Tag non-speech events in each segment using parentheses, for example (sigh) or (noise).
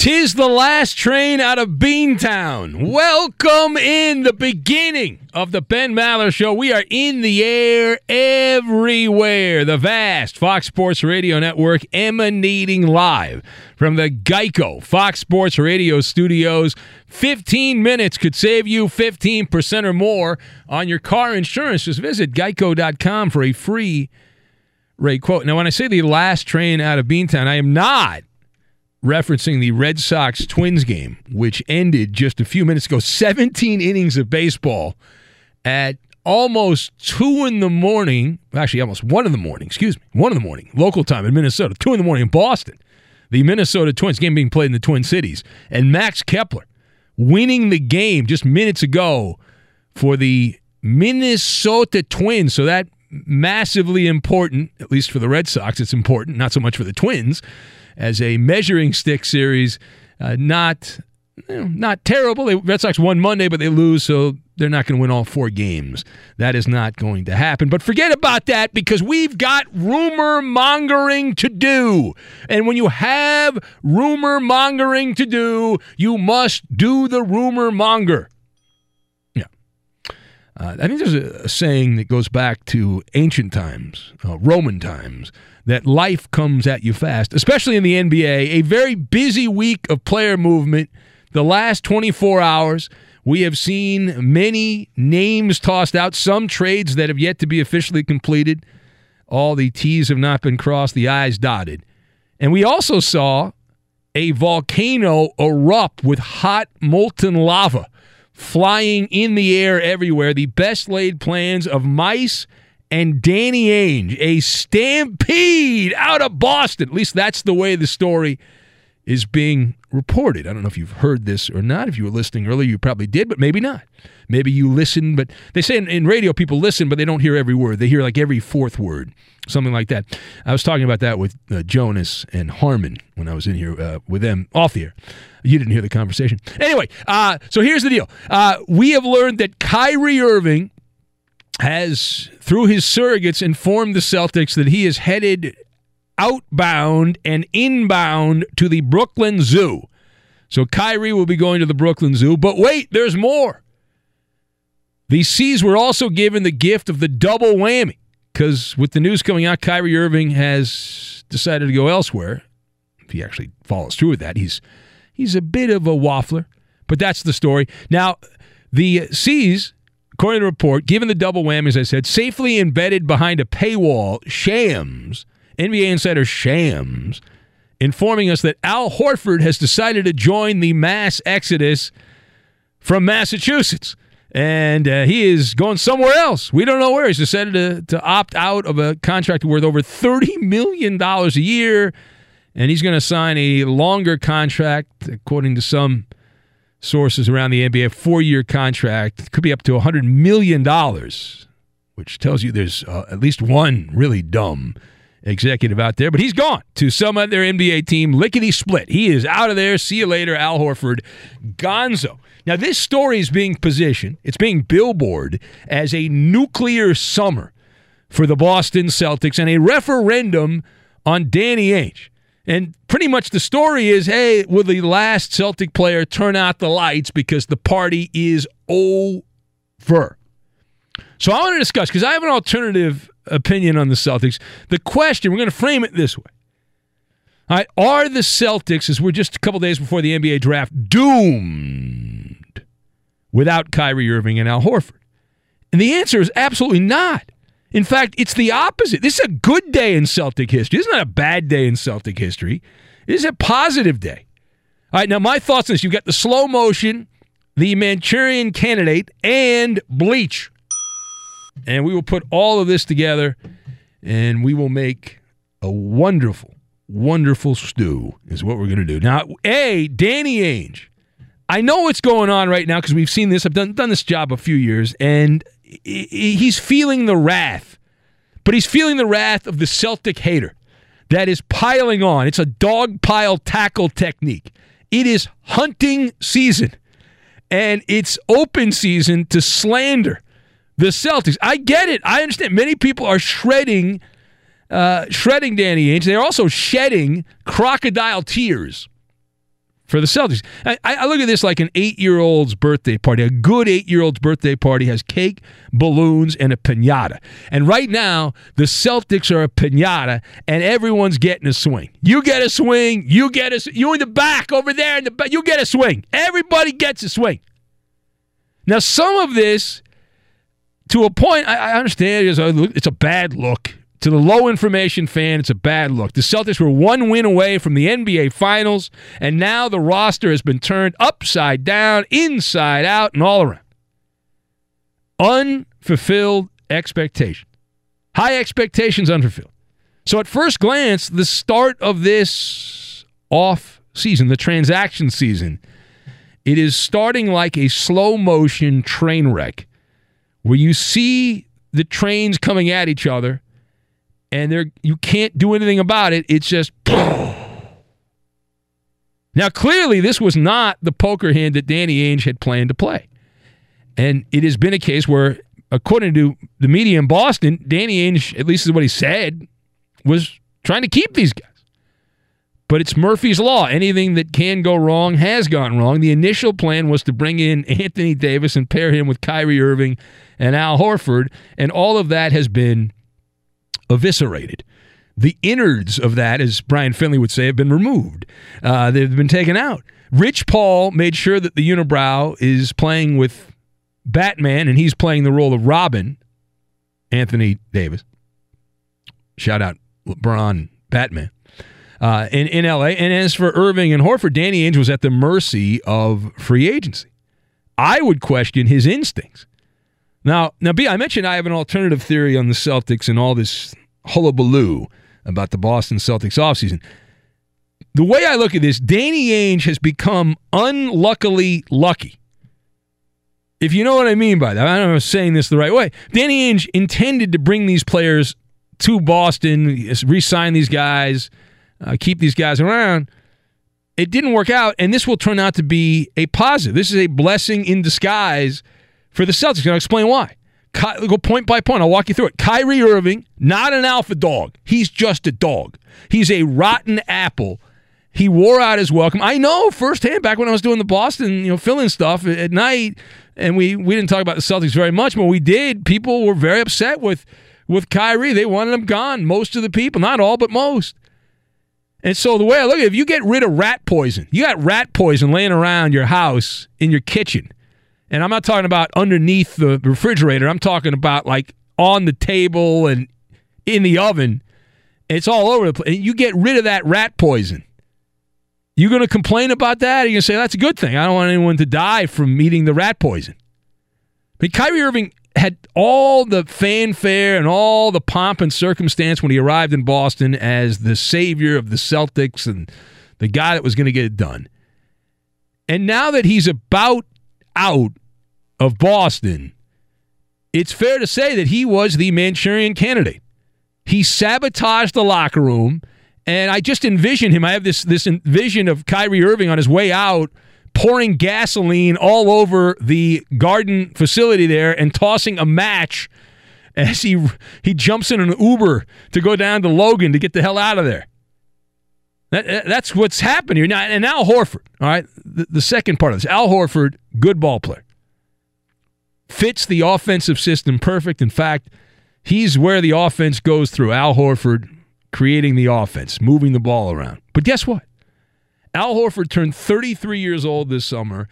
Tis the last train out of Beantown. Welcome in the beginning of the Ben Maller Show. We are in the air everywhere. The vast Fox Sports Radio Network emanating live from the Geico Fox Sports Radio studios. 15 minutes could save you 15% or more on your car insurance. Just visit geico.com for a free rate quote. Now, when I say the last train out of Beantown, I am not referencing the Red Sox Twins game, which ended just a few minutes ago. 17 innings of baseball at almost two in the morning. Actually, almost one in the morning. Excuse me, one in the morning, local time in Minnesota. Two in the morning in Boston. The Minnesota Twins game being played in the Twin Cities, and Max Kepler winning the game just minutes ago for the Minnesota Twins. So that massively important, at least for the Red Sox. It's important, not so much for the Twins as a measuring stick series. Uh, not you know, not terrible. The Red Sox won Monday, but they lose, so they're not going to win all four games. That is not going to happen. But forget about that because we've got rumor mongering to do. And when you have rumor mongering to do, you must do the rumor monger. Uh, I think there's a, a, saying that goes back to ancient times, uh, Roman times, that life comes at you fast, especially in the NBA. A very busy week of player movement. The last 24 hours, we have seen many names tossed out, some trades that have yet to be officially completed. All the T's have not been crossed, the I's dotted. And we also saw a volcano erupt with hot molten lava flying in the air everywhere. The best laid plans of mice and Danny Ainge, a stampede out of Boston. At least that's the way the story is being reported. I don't know if you've heard this or not. If you were listening earlier, you probably did, but maybe not. Maybe you listen, but they say in, in, radio people listen, but they don't hear every word. They hear like every fourth word, something like that. I was talking about that with uh, Jonas and Harmon when I was in here uh, with them off the air. You didn't hear the conversation. Anyway, uh, so here's the deal. Uh, we have learned that Kyrie Irving has, through his surrogates, informed the Celtics that he is headed outbound and inbound to the Brooklyn Zoo. So Kyrie will be going to the Brooklyn Zoo. But wait, there's more. The C's were also given the gift of the double whammy because with the news coming out, Kyrie Irving has decided to go elsewhere. If he actually follows through with that, he's he's a bit of a waffler, but that's the story. Now, the C's, according to the report, given the double whammy, as I said, safely embedded behind a paywall, Shams NBA insider Shams informing us that Al Horford has decided to join the mass exodus from Massachusetts. And uh, he is going somewhere else. We don't know where. He's decided to, to opt out of a contract worth over $30 million a year. And he's going to sign a longer contract, according to some sources around the NBA, four year contract. Could be up to $100 million, which tells you there's uh, at least one really dumb executive out there, but he's gone to some other NBA team, lickety split. He is out of there. See you later, Al Horford. Gonzo. Now, this story is being positioned, it's being billboard as a nuclear summer for the Boston Celtics and a referendum on Danny Ainge. And pretty much the story is hey, will the last Celtic player turn out the lights because the party is over? So I want to discuss because I have an alternative opinion on the Celtics. The question, we're going to frame it this way. All right, are the Celtics, as we're just a couple days before the NBA draft, doomed without Kyrie Irving and Al Horford? And the answer is absolutely not. In fact, it's the opposite. This is a good day in Celtic history. This is not a bad day in Celtic history. This is a positive day. All right, now my thoughts on this. You've got the slow motion, the Manchurian candidate, and bleach. And we will put all of this together and we will make a wonderful, wonderful stew, is what we're going to do. Now, A, Danny Ainge. I know what's going on right now because we've seen this. I've done, done this job a few years, and he's feeling the wrath. But he's feeling the wrath of the Celtic hater that is piling on. It's a dog pile tackle technique. It is hunting season, and it's open season to slander the Celtics. I get it. I understand. Many people are shredding, uh, shredding Danny Ainge. They're also shedding crocodile tears for the Celtics. I, I look at this like an eight-year-old's birthday party. A good eight-year-old's birthday party has cake, balloons, and a pinata. And right now, the Celtics are a pinata, and everyone's getting a swing. You get a swing. You get a. You in the back over there in the back. You get a swing. Everybody gets a swing. Now, some of this to a point, I, I understand it's a, it's a bad look. To the low information fan, it's a bad look. The Celtics were one win away from the NBA Finals, and now the roster has been turned upside down, inside out, and all around. Unfulfilled expectation. High expectations unfulfilled. So, at first glance, the start of this off season, the transaction season, it is starting like a slow motion train wreck where you see the trains coming at each other and they you can't do anything about it. It's just (clears throat) Now clearly this was not the poker hand that Danny Ainge had planned to play. And it has been a case where according to the media in Boston, Danny Ainge, at least is what he said, was trying to keep these guys. But it's Murphy's Law. Anything that can go wrong has gone wrong. The initial plan was to bring in Anthony Davis and pair him with Kyrie Irving and Al Horford, and all of that has been eviscerated. The innards of that, as Brian Finley would say, have been removed. Uh, they've been taken out. Rich Paul made sure that the unibrow is playing with Batman, and he's playing the role of Robin, Anthony Davis. Shout out LeBron, Batman. Uh, in, in LA. And as for Irving and Horford, Danny Ainge was at the mercy of free agency. I would question his instincts. Now, now, B, I mentioned I have an alternative theory on the Celtics and all this hullabaloo about the Boston Celtics offseason. The way I look at this, Danny Ainge has become unluckily lucky. If you know what I mean by that, I don't know if I'm saying this the right way. Danny Ainge intended to bring these players to Boston, re sign these guys, uh, keep these guys around. It didn't work out, and this will turn out to be a positive. This is a blessing in disguise for the Celtics. And I'll explain why. Ky- go point by point. I'll walk you through it. Kyrie Irving, not an alpha dog. He's just a dog. He's a rotten apple. He wore out his welcome. I know firsthand back when I was doing the Boston, you know, filling stuff at night, and we we didn't talk about the Celtics very much, but we did. People were very upset with with Kyrie. They wanted him gone. Most of the people, not all, but most. And so the way I look at it, if you get rid of rat poison, you got rat poison laying around your house in your kitchen. And I'm not talking about underneath the refrigerator. I'm talking about like on the table and in the oven. It's all over the place. You get rid of that rat poison. You're going to complain about that? Or you going to say that's a good thing? I don't want anyone to die from eating the rat poison. But Kyrie Irving had all the fanfare and all the pomp and circumstance when he arrived in Boston as the savior of the Celtics and the guy that was going to get it done. And now that he's about out of Boston, it's fair to say that he was the Manchurian candidate. He sabotaged the locker room, and I just envision him. I have this this vision of Kyrie Irving on his way out pouring gasoline all over the garden facility there and tossing a match as he he jumps in an Uber to go down to Logan to get the hell out of there. That, that's what's happened here now. And Al Horford, all right, the, the second part of this, Al Horford, good ball player, fits the offensive system perfect. In fact, he's where the offense goes through. Al Horford creating the offense, moving the ball around. But guess what? Al Horford turned 33 years old this summer.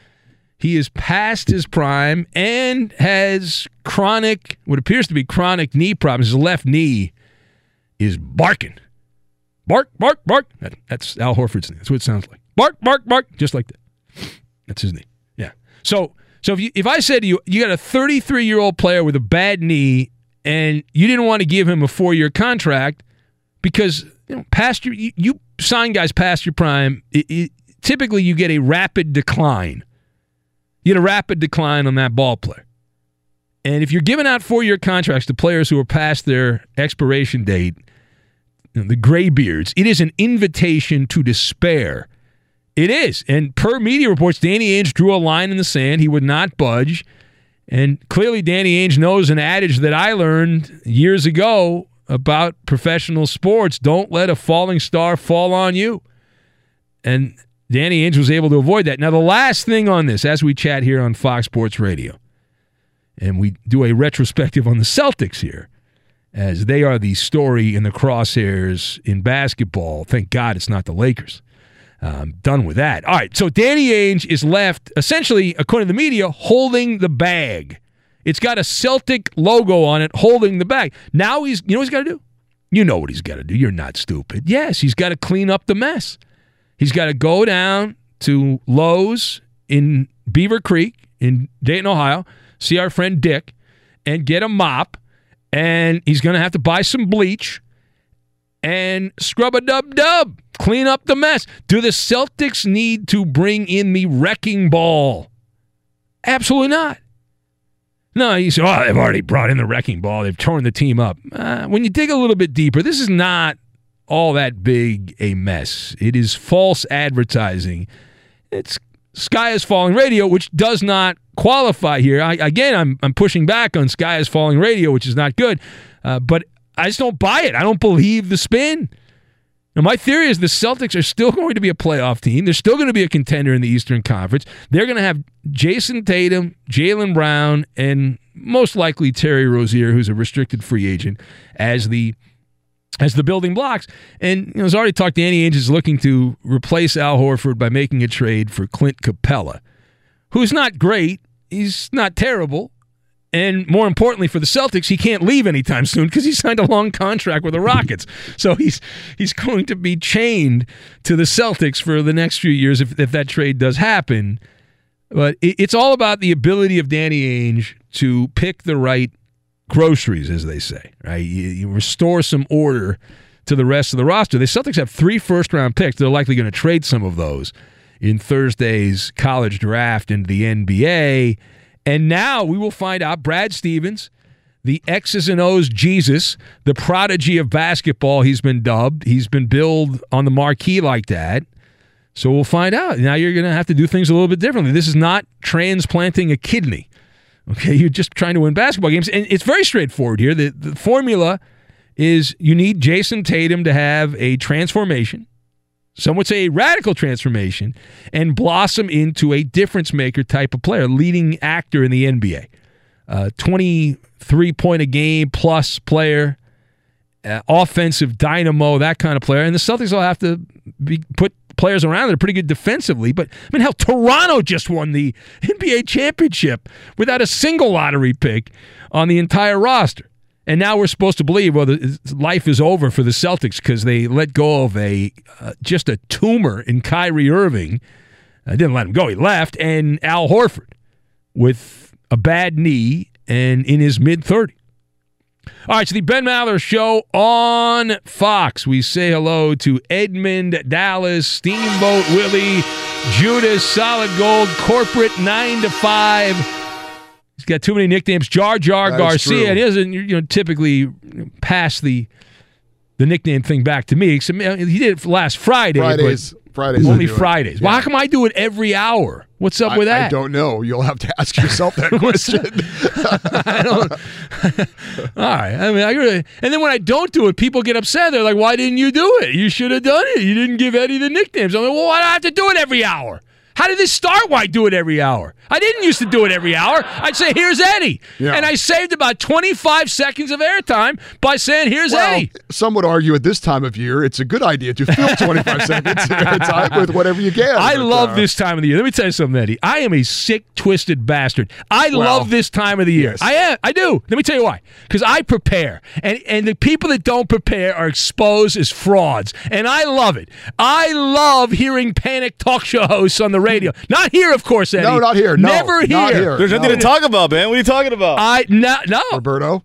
He is past his prime and has chronic, what appears to be chronic knee problems. His left knee is barking. Bark, bark, bark. That, that's Al Horford's name. That's what it sounds like. Bark, bark, bark. Just like that. That's his name. Yeah. So, so if you, if I said to you, you got a 33 year old player with a bad knee, and you didn't want to give him a four year contract because you know past your you, you sign guys past your prime, it, it, typically you get a rapid decline. You get a rapid decline on that ball player. And if you're giving out four year contracts to players who are past their expiration date, you know, the graybeards, it is an invitation to despair. It is. And per media reports, Danny Ainge drew a line in the sand. He would not budge. And clearly, Danny Ainge knows an adage that I learned years ago about professional sports. Don't let a falling star fall on you. And Danny Ainge was able to avoid that. Now, the last thing on this, as we chat here on Fox Sports Radio, and we do a retrospective on the Celtics here, as they are the story in the crosshairs in basketball. Thank God it's not the Lakers. Um, done with that. All right, so Danny Ainge is left, essentially, according to the media, holding the bag. It's got a Celtic logo on it holding the bag. Now he's, you know what he's got to do? You know what he's got to do. You're not stupid. Yes, he's got to clean up the mess. He's got to go down to Lowe's in Beaver Creek in Dayton, Ohio, see our friend Dick, and get a mop. And he's going to have to buy some bleach and scrub a dub dub, clean up the mess. Do the Celtics need to bring in the wrecking ball? Absolutely not. No, you say, oh, they've already brought in the wrecking ball. They've torn the team up. Uh, when you dig a little bit deeper, this is not all that big a mess. It is false advertising. It's Sky is Falling Radio, which does not qualify here. I, again, I'm, I'm pushing back on Sky is Falling Radio, which is not good. Uh, but I just don't buy it. I don't believe the spin. Now, my theory is the Celtics are still going to be a playoff team. They're still going to be a contender in the Eastern Conference. They're going to have Jayson Tatum, Jaylen Brown, and most likely Terry Rozier, who's a restricted free agent, as the as the building blocks. And you know, as already talked, Danny Ainge is looking to replace Al Horford by making a trade for Clint Capela, who's not great. He's not terrible. And more importantly for the Celtics, he can't leave anytime soon because he signed a long contract with the Rockets. so he's he's going to be chained to the Celtics for the next few years if, if that trade does happen. But it, it's all about the ability of Danny Ainge to pick the right groceries, as they say. Right? You, you restore some order to the rest of the roster. The Celtics have three first round picks. They're likely going to trade some of those in Thursday's college draft into the NBA. And now we will find out Brad Stevens, the X's and O's Jesus, the prodigy of basketball, he's been dubbed. He's been billed on the marquee like that. So we'll find out. Now you're going to have to do things a little bit differently. This is not transplanting a kidney. Okay, you're just trying to win basketball games. And it's very straightforward here. The, the formula is you need Jayson Tatum to have a transformation some would say a radical transformation, and blossom into a difference maker type of player, leading actor in the NBA. Uh, 23 point a game plus player, uh, offensive dynamo, that kind of player. And the Celtics will have to be, put players around that are pretty good defensively. But I mean, hell, Toronto just won the (laughs) NBA championship without a single lottery pick on the entire roster. And now we're supposed to believe, well, the, life is over for the Celtics because they let go of a uh, just a tumor in Kyrie Irving. I didn't let him go; he left, and Al Horford with a bad knee and in his mid 30s. All right, so the Ben Maller Show on Fox. We say hello to Edmund Dallas, Steamboat Willie, Judas, Solid Gold, Corporate 9 to 5. He's got too many nicknames. Jar Jar That Garcia. doesn't you know typically pass the the nickname thing back to me. Except, He did it last Friday. but Fridays- Fridays Only it. Fridays. Well, how come I do it every hour? What's up I, with that? I don't know. You'll have to ask yourself that (laughs) question. (laughs) I don't. (laughs) All right. I mean, I really, and then when I don't do it, people get upset. They're like, "Why didn't you do it? You should have done it. You didn't give Eddie the nicknames." I'm like, "Well, why do I have to do it every hour? How did this start? Why do it every hour? I didn't used to do it every hour. I'd say, "Here's Eddie," Yeah. and I saved about 25 seconds of airtime by saying, "Here's well, Eddie." some would argue at this time of year it's a good idea to fill 25 (laughs) seconds of airtime with whatever you get. I love uh, this time of the year. Let me tell you something, Eddie. I am a sick, twisted bastard. I Well, love this time of the year. yes. I am. I do. Let me tell you why. Because I prepare, and and the people that don't prepare are exposed as frauds, and I love it. I love hearing panic talk show hosts on the radio. Not here, of course, Eddie. No, not here. No, Never not here. here. There's nothing No. to talk about, man. What are you talking about? I no no. Roberto,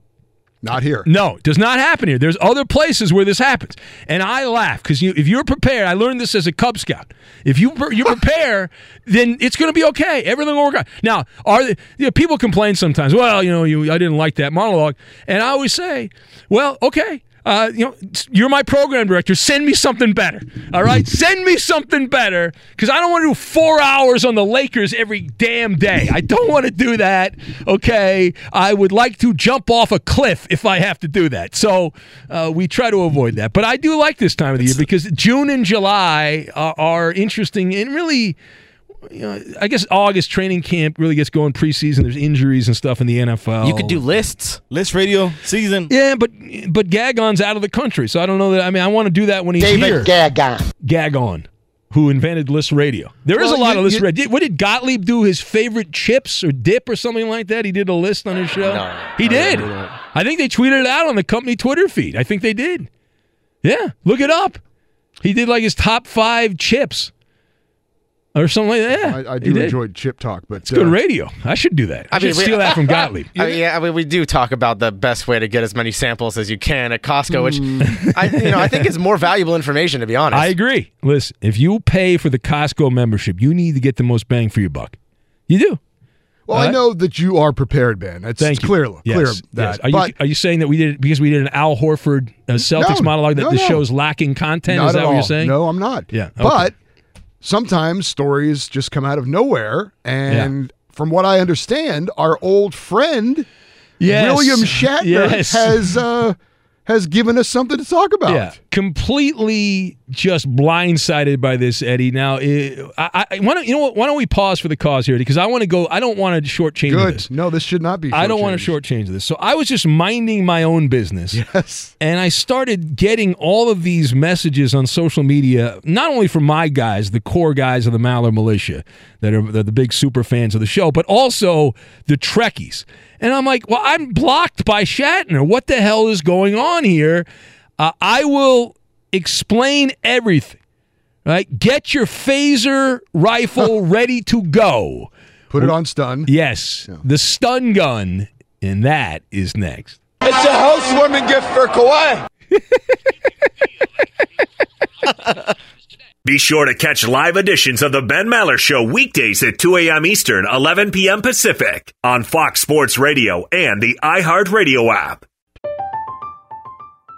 not here. No, does not happen here. There's other places where this happens, and I laugh because you, if you're prepared, I learned this as a Cub Scout. If you you (laughs) prepare, then it's going to be okay. Everything will work out. Now, are the, you know, people complain sometimes? Well, you know, you, I didn't like that monologue, and I always say, well, okay. Uh, you know, you're my program director. Send me something better. All right, send me something better because I don't want to do four hours on the Lakers every damn day. I don't want to do that. Okay, I would like to jump off a cliff if I have to do that. So uh, we try to avoid that. But I do like this time of the year because June and July are, are interesting and really you know, I guess August training camp really gets going preseason. There's injuries and stuff in the NFL. You could do lists, list radio season. Yeah, but but Gagon's out of the country, so I don't know that. I mean, I want to do that when he's David here. Gagon. Gagon, who invented list radio. There is Well, a lot you- of list you- radio. What did Gottlieb do? His favorite chips or dip or something like that? He did a list on his show. No, he I did. didn't do that. I think they tweeted it out on the company Twitter feed. I think they did. Yeah, look it up. He did like his top five chips or something like that. Yeah, I, I do enjoy chip talk, but It's good uh, radio. I should do that. I, should we- steal that from (laughs) Gottlieb. I mean, yeah, I mean, we do talk about the best way to get as many samples as you can at Costco, which I, you know, I think is more valuable information. To be honest, I agree. Listen, if you pay for the Costco membership, you need to get the most bang for your buck. You do. Well, All I know that you are prepared, Ben. It's, Thank it's you. clear, Yes, clear yes. that. Are you, are you saying that we did it because we did an Al Horford uh, Celtics No, monologue that no, the no. show's lacking content? not Is that at what all. you're saying? No, I'm not. Yeah, okay. But sometimes stories just come out of nowhere, and from what I understand, our old friend Yes. William Shatner (laughs) Yes. has uh, has given us something to talk about. Yeah, completely just blindsided by this, Eddie. Now, eh, I, I why don't you know what? Why don't we pause for the cause here? Because I want to go. I don't want to shortchange Good. this. No, this should not be. I don't want to shortchange this. So I was just minding my own business. Yes. And I started getting all of these messages on social media, not only from my guys, the core guys of the Maller Militia, that are that are the big super fans of the show, but also the Trekkies. And I'm like, well, I'm blocked by Shatner. What the hell is going on here? Uh, I will explain everything. Right? Get your phaser rifle (laughs) ready to go. Put it on stun. Yes, the stun gun, and that is next. It's a housewarming gift for Kawhi. (laughs) Be sure to catch live editions of the Ben Maller Show weekdays at 2 a.m. Eastern, 11 p.m. Pacific on Fox Sports Radio and the iHeartRadio app.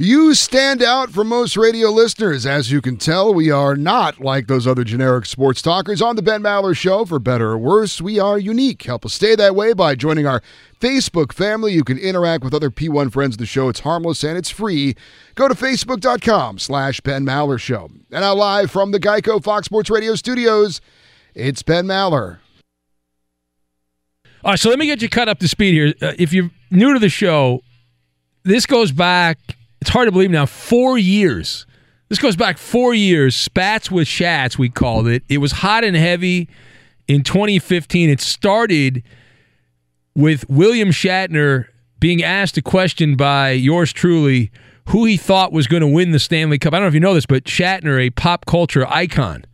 You stand out from most radio listeners. As you can tell, we are not like those other generic sports talkers on the Ben Maller Show. For better or worse, we are unique. Help us stay that way by joining our Facebook family. You can interact with other P1 friends of the show. It's harmless and it's free. Go to facebook.com slash Ben Maller Show. And now live from the Geico Fox Sports Radio studios, it's Ben Maller. All right, so let me get you cut up to speed here. Uh, if you're new to the show, this goes back, it's hard to believe now, four years. This goes back four years. Spats with Shats, we called it. It was hot and heavy in 2015. It started with William Shatner being asked a question by yours truly who he thought was going to win the Stanley Cup. I don't know if you know this, but Shatner, a pop culture icon,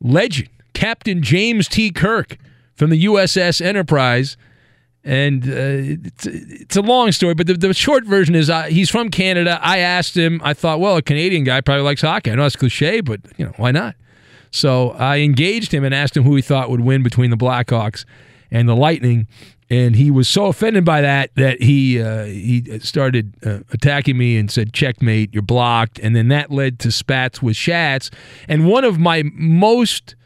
legend, Captain James T. Kirk from the USS Enterprise. And uh, it's, it's a long story, but the, the short version is uh, he's from Canada. I asked him, I thought, well, a Canadian guy probably likes hockey. I know it's cliche, but you know why not? So I engaged him and asked him who he thought would win between the Blackhawks and the Lightning, and he was so offended by that that he uh, he started uh, attacking me and said, "Checkmate, you're blocked." And then that led to spats with Shats. And one of my most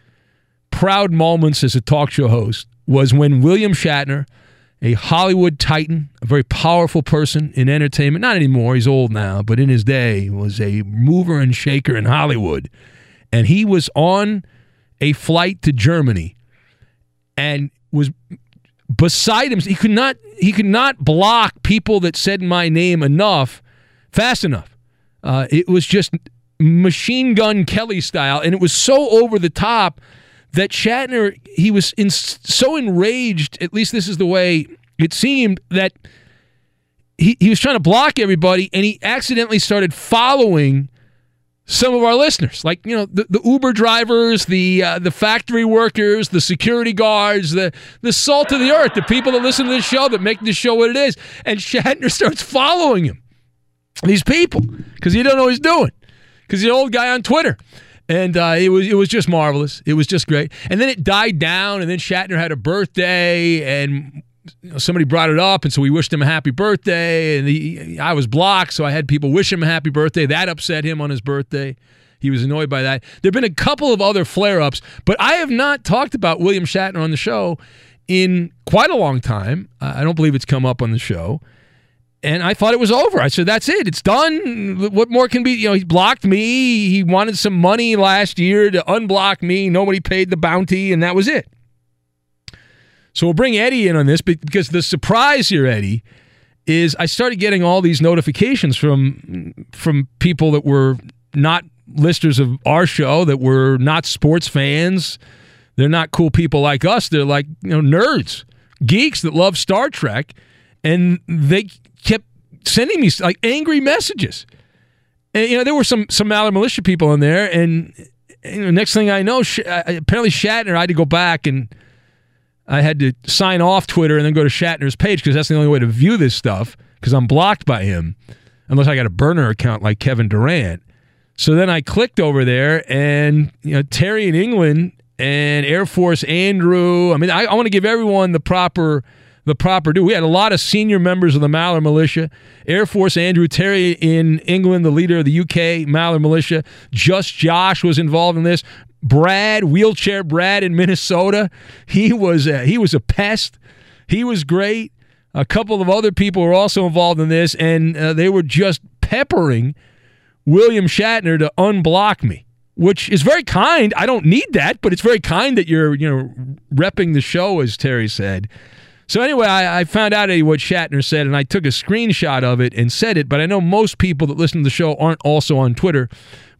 proud moments as a talk show host was when William Shatner, a Hollywood titan, a very powerful person in entertainment, not anymore, he's old now, but in his day was a mover and shaker in Hollywood. And he was on a flight to Germany and was beside him. He could not he could not block people that said my name enough, fast enough. Uh, it was just machine gun Kelly style, and it was so over the top that Shatner he was in, so enraged. At least this is the way it seemed that he he was trying to block everybody, and he accidentally started following some of our listeners, like you know the, the Uber drivers, the uh, the factory workers, the security guards, the the salt of the earth, the people that listen to this show that make this show what it is. And Shatner (laughs) starts following him, these people, because he don't know what he's doing, because he's an old guy on Twitter. And uh, it was it was just marvelous. It was just great. And then it died down. And then Shatner had a birthday, and you know, somebody brought it up, and so we wished him a happy birthday. And he, I was blocked, so I had people wish him a happy birthday. That upset him on his birthday. He was annoyed by that. There have been a couple of other flare ups, but I have not talked about William Shatner on the show in quite a long time. I don't believe it's come up on the show. And I thought it was over. I said, that's it. It's done. What more can be? You know, he blocked me. He wanted some money last year to unblock me. Nobody paid the bounty, and that was it. So we'll bring Eddie in on this because the surprise here, Eddie, is I started getting all these notifications from from people that were not listeners of our show, that were not sports fans. They're not cool people like us. They're like you know nerds, geeks that love Star Trek, and they kept sending me like angry messages. And you know there were some some Maller militia people in there, and you know, next thing I know, sh- apparently Shatner I had to go back and I had to sign off Twitter and then go to Shatner's page because that's the only way to view this stuff because I'm blocked by him unless I got a burner account like Kevin Durant. So then I clicked over there and you know Terry in England and Air Force Andrew. I mean, I, I want to give everyone the proper the proper due. We had a lot of senior members of the Maller Militia. Air Force Andrew Terry in England, the leader of the UK Maller Militia. Just Josh was involved in this. Brad, wheelchair Brad in Minnesota, he was a, he was a pest. He was great. A couple of other people were also involved in this, and uh, they were just peppering William Shatner to unblock me, which is very kind. I don't need that, but it's very kind that you're you know repping the show, as Terry said. So anyway, I, I found out what Shatner said, and I took a screenshot of it and said it. But I know most people that listen to the show aren't also on Twitter.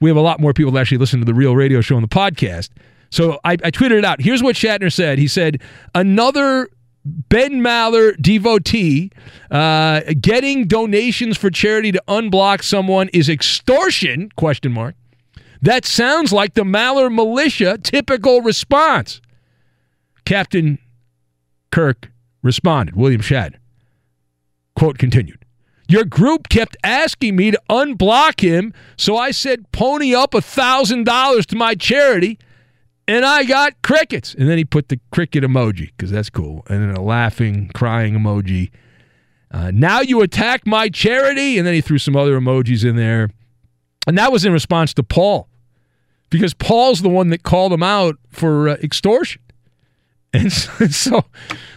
We have a lot more people that actually listen to the real radio show on the podcast. So I, I tweeted it out. Here's what Shatner said. He said, "Another Ben Maller devotee uh, getting donations for charity to unblock someone is extortion?" Question mark. That sounds like the Maller militia typical response. Captain Kirk responded, William Shad. Quote continued. Your group kept asking me to unblock him, so I said pony up a thousand dollars to my charity, and I got crickets. And then he put the cricket emoji because that's cool, and then a laughing, crying emoji. Uh, now you attack my charity, and then he threw some other emojis in there, and that was in response to Paul, because Paul's the one that called him out for uh, extortion. (laughs) And so,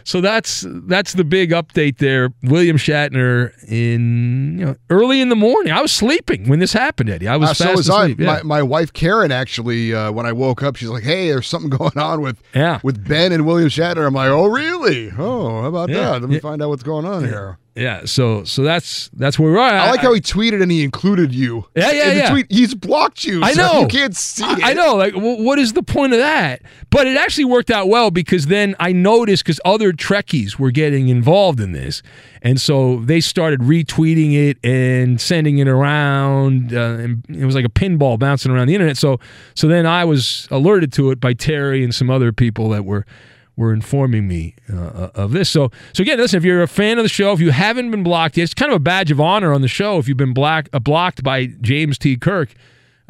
so, that's that's the big update there. William Shatner in you know early in the morning. I was sleeping when this happened, Eddie. I was Uh, so was I. Yeah. My, my wife Karen actually, uh, when I woke up, she's like, "Hey, there's something (laughs) going on with yeah. with Ben and William Shatner." I'm like, "Oh, really? Oh, how about Yeah. that? Let me find out what's going on here." Yeah. So so that's that's where we're at. I like how he tweeted and he included you. Yeah, yeah, in the yeah. Tweet. He's blocked you. I so know. you can't see I, it. I know. Like, wh- what is the point of that? But it actually worked out well because then I noticed because other Trekkies were getting involved in this, and so they started retweeting it and sending it around, uh, and it was like a pinball bouncing around the internet. So, so then I was alerted to it by Terry and some other people that were were informing me uh, of this. So, so again, listen, if you're a fan of the show, if you haven't been blocked yet, it's kind of a badge of honor on the show if you've been black, uh, blocked by James T. Kirk.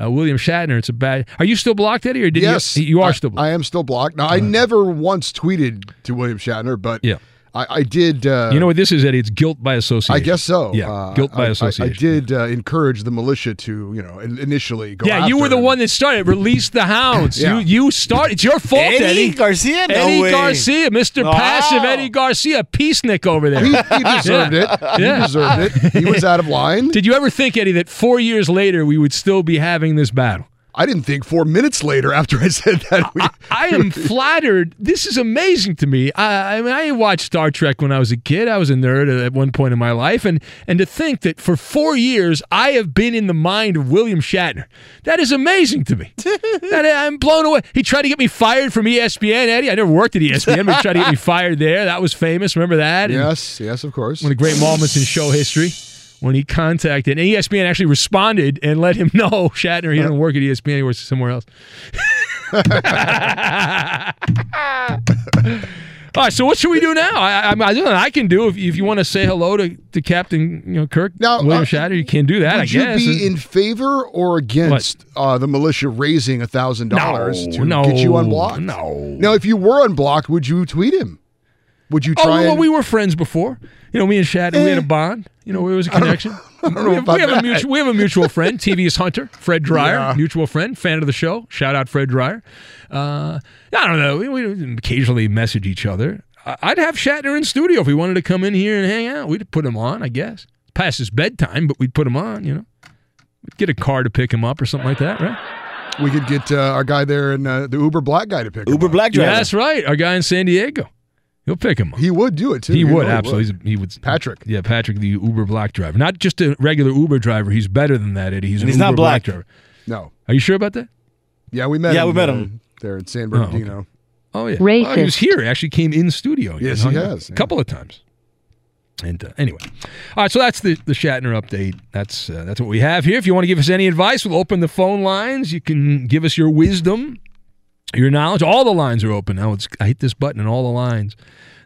Uh, William Shatner, it's a bad. Are you still blocked, Eddie, or did yes, you? You are I, still blocked. I am still blocked. Now, I never once tweeted to William Shatner, but Yeah. I, I did. Uh, you know what this is, Eddie? It's guilt by association. I guess so. Yeah, Uh, guilt by I- I- association. I, did uh, encourage the militia to, you know, initially go. yeah, you were the him. one that started. Release the hounds. (laughs) Yeah. You you start. It's your fault, Eddie Eddie. Garcia? No Eddie way. Garcia, Mr. Wow. Passive Eddie Garcia, peacenik over there. He, he deserved (laughs) Yeah. it. He Yeah. deserved it. He was out of line. (laughs) Did you ever think, Eddie, that four years later we would still be having this battle? I didn't think four minutes later after I said that. We, I am (laughs) flattered. This is amazing to me. I, I mean, I watched Star Trek when I was a kid. I was a nerd at one point in my life, and and to think that for four years I have been in the mind of William Shatner, that is amazing to me. (laughs) that I'm blown away. He tried to get me fired from ESPN, Eddie. I never worked at ESPN, but he tried to get me (laughs) fired there. That was famous. Remember that? And yes, yes, of course. One of the great moments in show history. When he contacted, and ESPN actually responded and let him know (laughs) Shatner he doesn't work at ESPN, he works somewhere else. (laughs) All right, so what should we do now? I, I, I, I can do if, if you want to say hello to, to Captain you know Kirk Now, William uh, Shatner. You can't do that. I Would you be in favor or against uh, the militia raising thousand dollars to no, get you unblocked? No. Now, if you were unblocked, would you tweet him? Would you Oh, try? well, and, we were friends before. You know, me and Shatner, we had a bond. You know, it was a connection. I don't know we, have, we, have a mutual, we have a mutual friend, TV's Hunter, Fred Dryer, Yeah. mutual friend, fan of the show. Shout out Fred Dryer. Uh, I don't know. We, we occasionally message each other. I- I'd have Shatner in studio if he wanted to come in here and hang out. We'd put him on, I guess. Past his bedtime, but we'd put him on, you know. We'd get a car to pick him up or something like that, right? we could get uh, our guy there and uh, the Uber black guy to pick him Uber up. Black Yeah, that's right. Our guy in San Diego. He'll pick him up. He would do it too. He You would know absolutely. He's- He would. Patrick. Yeah, Patrick, the Uber black driver, not just a regular Uber driver. He's better than that, Eddie. He's an he's Uber not black. driver. No. Are you sure about that? Yeah, we met. Yeah, him, we met uh, him. there in San Oh, okay. Bernardino. Oh yeah, Racist. Well, he was here. He actually came in studio. Yes, he has, a yeah. couple of times. And uh, anyway, all right. So that's the the Shatner update. That's uh, that's what we have here. If you want to give us any advice, we'll open the phone lines. You can give us your wisdom, your knowledge. All the lines are open now. It's I hit this button and all the lines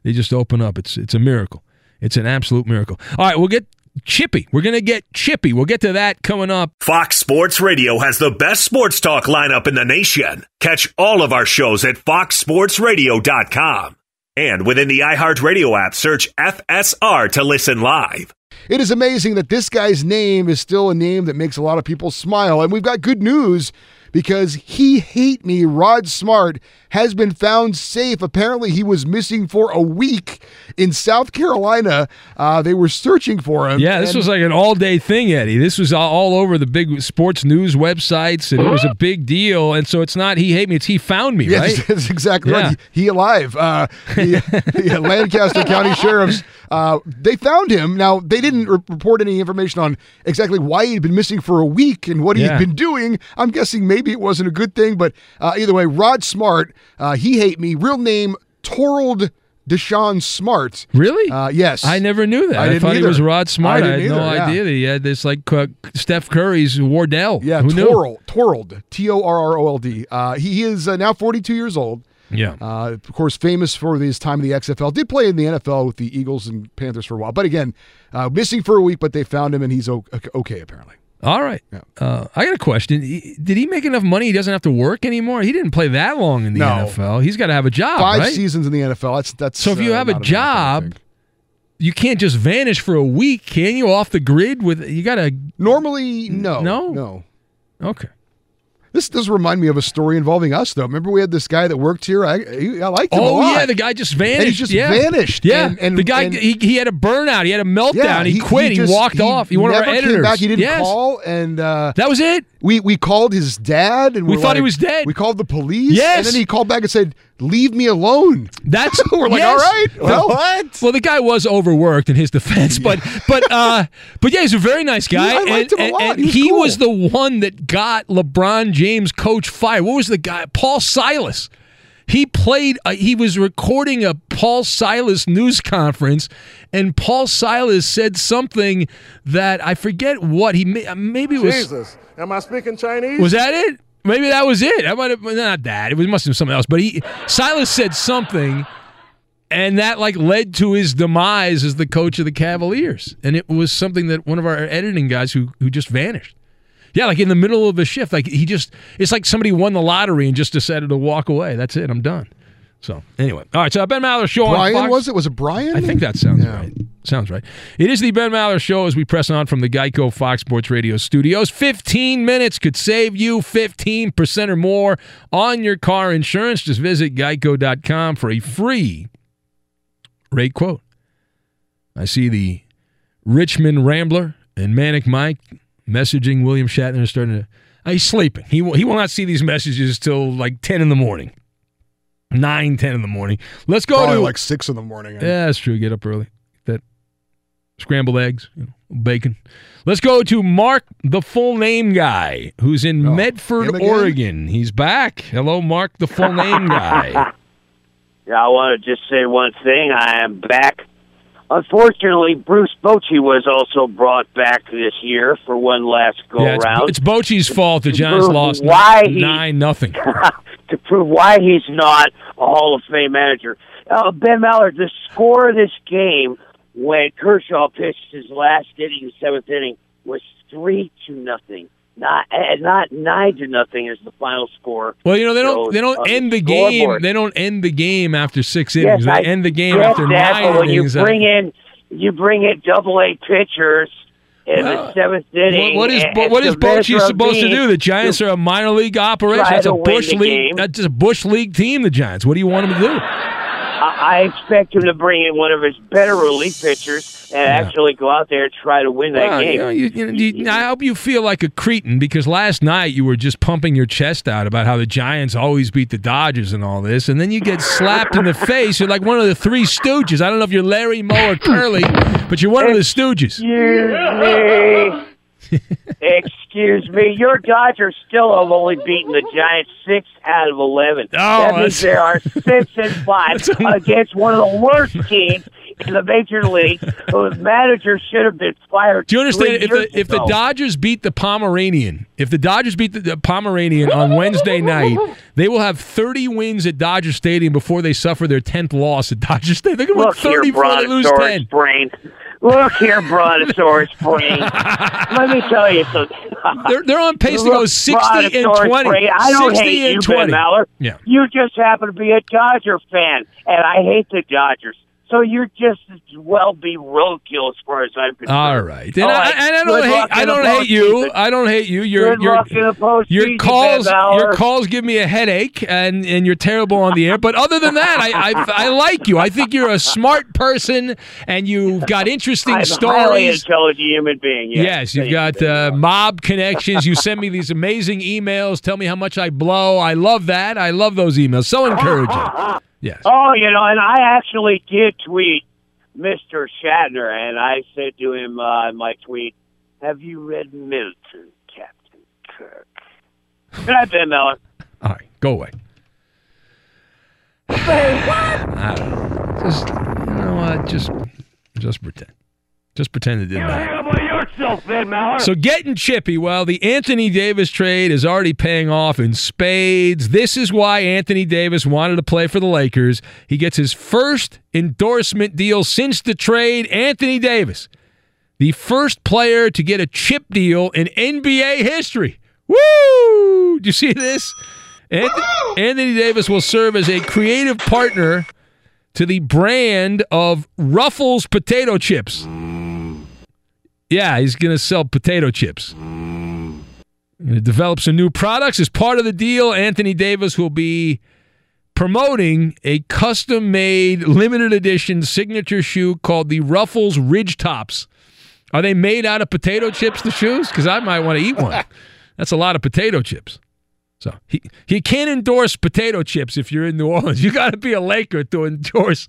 they just open up. It's it's a miracle. It's an absolute miracle. All right, we'll get Chippy. We're gonna get Chippy. We'll get to that coming up. Fox Sports Radio has the best sports talk lineup in the nation. Catch all of our shows at foxsportsradio.com. And within the iHeartRadio app, search FSR to listen live. It is amazing that this guy's name is still a name that makes a lot of people smile. And we've got good news because he hate me, Rod Smart, has been found safe. Apparently, he was missing for a week in South Carolina. Uh, they were searching for him. Yeah, this was like an all day thing, Eddie. This was all- over the big sports news websites, and it was a big deal. And so it's not he hate me; it's he found me, Yes, right? (laughs) that's exactly Yeah. right. He, he alive. Uh, the, (laughs) the Lancaster County Sheriffs, uh, they found him. Now, they didn't re- report any information on exactly why he'd been missing for a week and what Yeah. he'd been doing. I'm guessing maybe it wasn't a good thing, but uh, either way, Rod Smart, uh, he hate me. Real name, Torald Deshaun Smart. Really? Uh, yes. I never knew that. I I, thought he was Rod Smart. I I, had no yeah. idea that he had this like uh, Steph Curry's Wardell. Yeah, Who knew? Torald. Torald. T O R R O L D. Uh, he, he is uh, now 42 years old. Yeah. Uh, of course, famous for his time in the XFL. Did play in the NFL with the Eagles and Panthers for a while. But again, uh, missing for a week, but they found him and he's okay, apparently. All right. Uh, I got a question. Did he make enough money? He doesn't have to work anymore. He didn't play that long in the No. NFL. He's got to have a job, Five right? seasons in the NFL. That's that's. So if you uh, have a not enough, I don't job, you can't just vanish for a week, can you? Off the grid with you got to normally no no no. Okay. This does remind me of a story involving us, though. Remember, we had this guy that worked here. I he, I liked him. a Oh yeah, the guy just vanished. And he just yeah. vanished. Yeah, and, and the guy and- he, he had a burnout. He had a meltdown. Yeah, he, quit. He, just- walked off. He one of our never editors. Came back. He didn't Yes. call, and uh, that was it. We we called his dad, and We we're thought he was dead. We called the police. Yes. and then he called back and said, "Leave me alone." That's (laughs) we're like, yes. all right. (laughs) Well, what? Well, the guy was overworked in his defense, (laughs) but but uh, but yeah, he's a very nice guy. I liked and, him a lot. and He was he cool. was the one that got LeBron James coach fired. What was the guy? Paul Silas. He played. Uh, he was recording a Paul Silas news conference, and Paul Silas said something that I forget what he may, maybe it was. Jesus, am I speaking Chinese? Was that it? Maybe that was it. I might have not that. It was must have been something else. But he Silas said something, and that like led to his demise as the coach of the Cavaliers. And it was something that one of our editing guys who who just vanished. Yeah, like in the middle of a shift, like he just it's like somebody won the lottery and just decided to walk away. That's it. I'm done. So anyway, all right. So Ben Maller show on Brian Fox. was it? Was it Brian? I think that sounds right. Sounds right. It is the Ben Maller Show as we press on from the Geico Fox Sports Radio studios. 15 minutes could save you 15% or more on your car insurance. Just visit geico.com for a free rate quote. I see the Richmond Rambler and Manic Mike messaging William Shatner is starting to. uh, He's sleeping. He will, he will not see these messages till like 10 in the morning. 9, 10 in the morning. Let's go Probably to like six in the morning. yeah, that's true. Get up early. That scrambled eggs, you know, bacon. Let's go to Mark, the full name guy, who's in Medford. Oregon. He's back. Hello, Mark, the full name (laughs) guy. Yeah, I want to just say one thing. I am back. Unfortunately, Bruce Bochy was also brought back this year for one last go yeah, it's, round it's Bochy's fault. The Giants lost why he- nine nothing. (laughs) to prove why he's not a Hall of Fame manager. Uh, ben Mallard, the score of this game when Kershaw pitched his last inning, the seventh inning, was three to nothing. Not uh, not nine to nothing is the final score. Well, you know they don't shows they don't on end the scoreboard. game. They don't end the game after six Yes, innings. I they end the game after that, nine but when innings. you bring in you bring in double A pitchers in Well, the seventh inning. What- is and- what is Bochy supposed to do? The Giants are a minor league operation. That's a bush league. game. That's a bush league team. The Giants. What do you want them to do? I I expect him to bring in one of his better relief pitchers and actually go out there and try to win that Well, game. you know, you- you you- I hope you feel like a cretin because last night you were just pumping your chest out about how the Giants always beat the Dodgers and all this, and then you get slapped in the face. You're like one of the three Stooges. I don't know if you're Larry Moe or Curly, but you're one of the Stooges. Me. Excuse me. Your Dodgers still have only beaten the Giants six out of eleven. that means there are (laughs) six and five against one of the worst teams in the major league, whose manager should have been fired. Do you understand? If the if the. Dodgers beat the Pomeranian, if the Dodgers beat the, the Pomeranian on Wednesday night, they will have 30 wins at Dodger Stadium before they suffer their 10th loss at Dodger Stadium. They're going to win Look here, 30 before they lose 10. brain. Look here, Brontosaurus (laughs) brain. Let me tell you something. They're, they're on pace to go 60 and 20. brain, I don't 60 hate and you, 20. Ben Maller. Yeah. You just happen to be a Dodger fan, and I hate the Dodgers. So you're just as well be roadkill as far as I'm concerned. All right. And, All I, and I don't hate I don't hate you. postseason. I don't hate you. Your Good your luck in the postseason, your calls your calls give me a headache and and you're terrible on the air. But other than that, I I, I like you. I think you're a smart person and you've got interesting I'm a highly stories. intelligent human being. Yes, Yes, you've got uh, mob connections. You send me these amazing emails. Tell me how much I blow. I love that. I love those emails. So encouraging. (laughs) Yes. Oh, you know, and I actually did tweet Mr. Shatner, and I said to him uh, in my tweet, "Have you read Milton, Captain Kirk?" Good night, Ben Miller. (laughs) All right, go away. (sighs) I don't know. Just you know what? Just just pretend. Just pretend it didn't happen. yourself. So getting chippy. Well, the Anthony Davis trade is already paying off in spades. This is why Anthony Davis wanted to play for the Lakers. He gets his first endorsement deal since the trade. Anthony Davis, the first player to get a chip deal in NBA history. Woo! Do you see this? Anthony, Anthony Davis will serve as a creative partner to the brand of Ruffles potato chips. Yeah, he's going to sell potato chips. Mm. Going to develop some new products as part of the deal. Anthony Davis will be promoting a custom made limited edition signature shoe called the Ruffles Ridge Tops. Are they made out of potato chips, the shoes? Because I might want to eat one. (laughs) That's a lot of potato chips. So he, he can't endorse potato chips if you're in New Orleans. (laughs) You got to be a Laker to endorse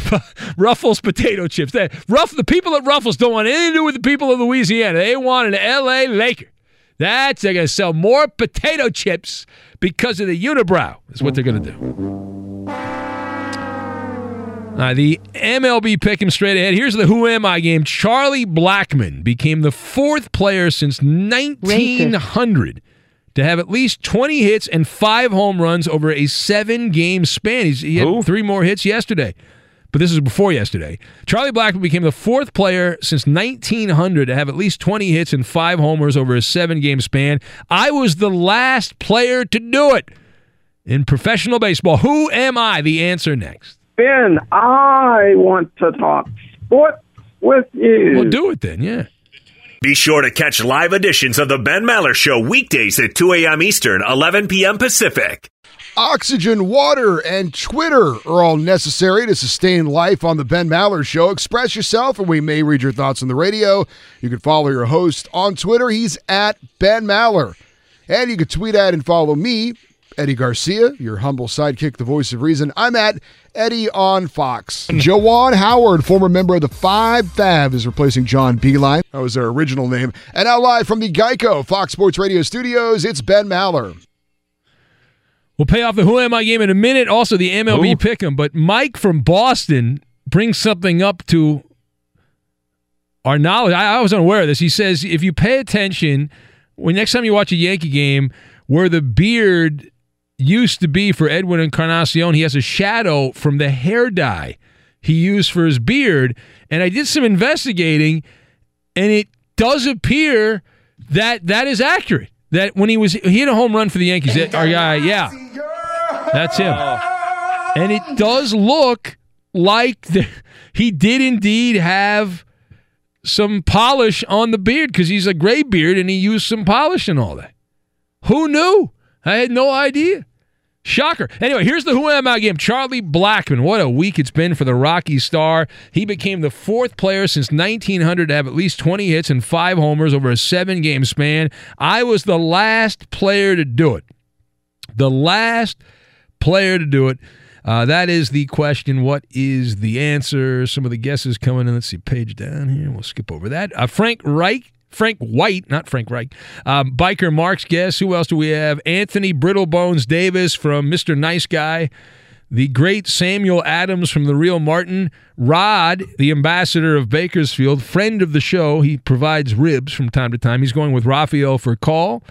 (laughs) Ruffles potato chips. They, Ruff, the people at Ruffles don't want anything to do with the people of Louisiana. They want an L.A. Laker. That's they're going to sell more potato chips because of the unibrow. Is what they're going to do. Uh, the MLB pick him straight ahead. Here's the Who Am I game. Charlie Blackmon became the fourth player since 1900 to have at least 20 hits and five home runs over a seven game span. He's, he had three more hits yesterday, but this is before yesterday. Charlie Blackmon became the fourth player since 1900 to have at least 20 hits and five homers over a seven game span. I was the last player to do it in professional baseball. Who am I? The answer next. Ben, I want to talk sports with you. Well, do it then, yeah. Be sure to catch live editions of the Ben Maller Show weekdays at 2 a.m. Eastern, 11 p.m. Pacific. Oxygen, water, and Twitter are all necessary to sustain life on the Ben Maller Show. Express yourself, and we may read your thoughts on the radio. You can follow your host on Twitter. He's at Ben Maller. And you can tweet at and follow me, Eddie Garcia, your humble sidekick, the voice of reason. I'm at Eddie on Fox. Juwan Howard, former member of the Five Fab, is replacing John Beilein. That was their original name. And now live from the Geico Fox Sports Radio studios, it's Ben Maller. We'll pay off the Who Am I game in a minute. Also, the MLB pick 'em. But Mike from Boston brings something up to our knowledge. I, I was unaware of this. He says if you pay attention, when next time you watch a Yankee game, where the beard used to be for Edwin Encarnacion, he has a shadow from the hair dye he used for his beard. And I did some investigating, and it does appear that that is accurate. That when he was he hit a home run for the Yankees, that- our guy, yeah, that's him. And it does look like the, he did indeed have some polish on the beard because he's a gray beard and he used some polish and all that. Who knew? I had no idea. Shocker. Anyway, here's the Who Am I game. Charlie Blackmon. What a week it's been for the Rocky Star. He became the fourth player since 1900 to have at least 20 hits and five homers over a seven game span. I was the last player to do it. The last player to do it. Uh, that is the question. What is the answer? Some of the guesses coming in. Let's see, page down here. We'll skip over that. Uh, Frank Reich. Frank White, not Frank Reich. Um, Biker Marks guess. Who else do we have? Anthony Brittlebones Davis from Mr. Nice Guy. The great Samuel Adams from The Real Martin. Rod, the ambassador of Bakersfield, friend of the show. He provides ribs from time to time. He's going with Rafael Furcal.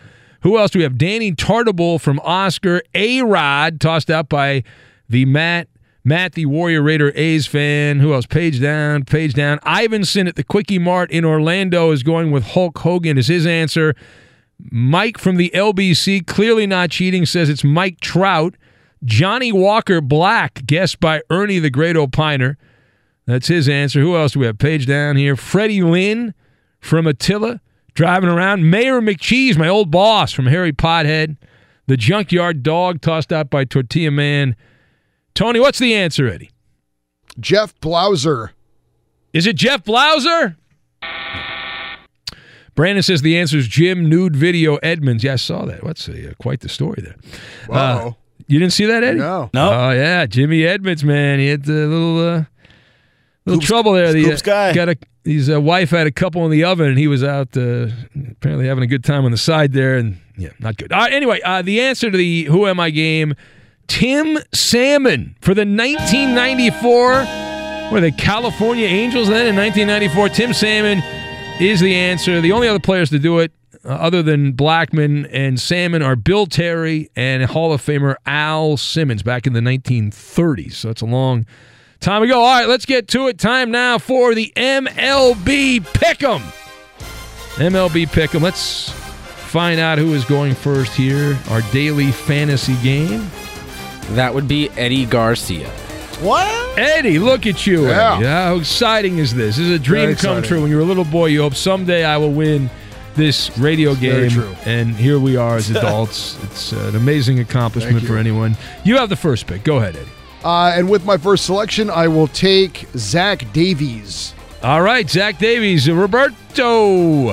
Who else do we have? Danny Tartabull from Oscar. A Rod, tossed out by the Matt. Matt, the Warrior Raider A's fan. Who else? Page down, page down. Ivanson at the Quickie Mart in Orlando is going with Hulk Hogan as his answer. Mike from the LBC, clearly not cheating, says it's Mike Trout. Johnny Walker Black, guessed by Ernie the Great Opiner. That's his answer. Who else do we have? Page down here. Freddie Lynn from Attila, driving around. Mayor McCheese, my old boss from Harry Pothead. The Junkyard Dog, tossed out by Tortilla Man. Tony, what's the answer, Eddie? Jeff Blauser. Is it Jeff Blauser? Brandon says the answer is Jim Nude Video Edmonds. Yeah, I saw that. What's a, uh, quite the story there. Uh, you didn't see that, Eddie? No. No. Oh yeah, Jimmy Edmonds, man. He had a little uh, little Hoops- trouble there. The, Hoops guy. Got a his uh, wife had a couple in the oven, and he was out uh, apparently having a good time on the side there, and yeah, not good. Uh, anyway, uh, the answer to the Who Am I game. Tim Salmon for the 1994, were the California Angels then in 1994? Tim Salmon is the answer. The only other players to do it, uh, other than Blackmon and Salmon, are Bill Terry and Hall of Famer Al Simmons back in the 1930s. So it's a long time ago. All right, let's get to it. Time now for the MLB Pick'em. MLB Pick'em. Let's find out who is going first here. Our daily fantasy game. That would be Eddie Garcia. What? Eddie, look at you. Yeah. Eddie. How exciting is this? This is a dream Very come exciting. true. When you were a little boy, you hope someday I will win this radio Very game. true. And here we are as (laughs) adults. it's an amazing accomplishment for anyone. You have the first pick. Go ahead, Eddie. Uh, and with my first selection, I will take Zach Davies. All right, Zach Davies, Roberto.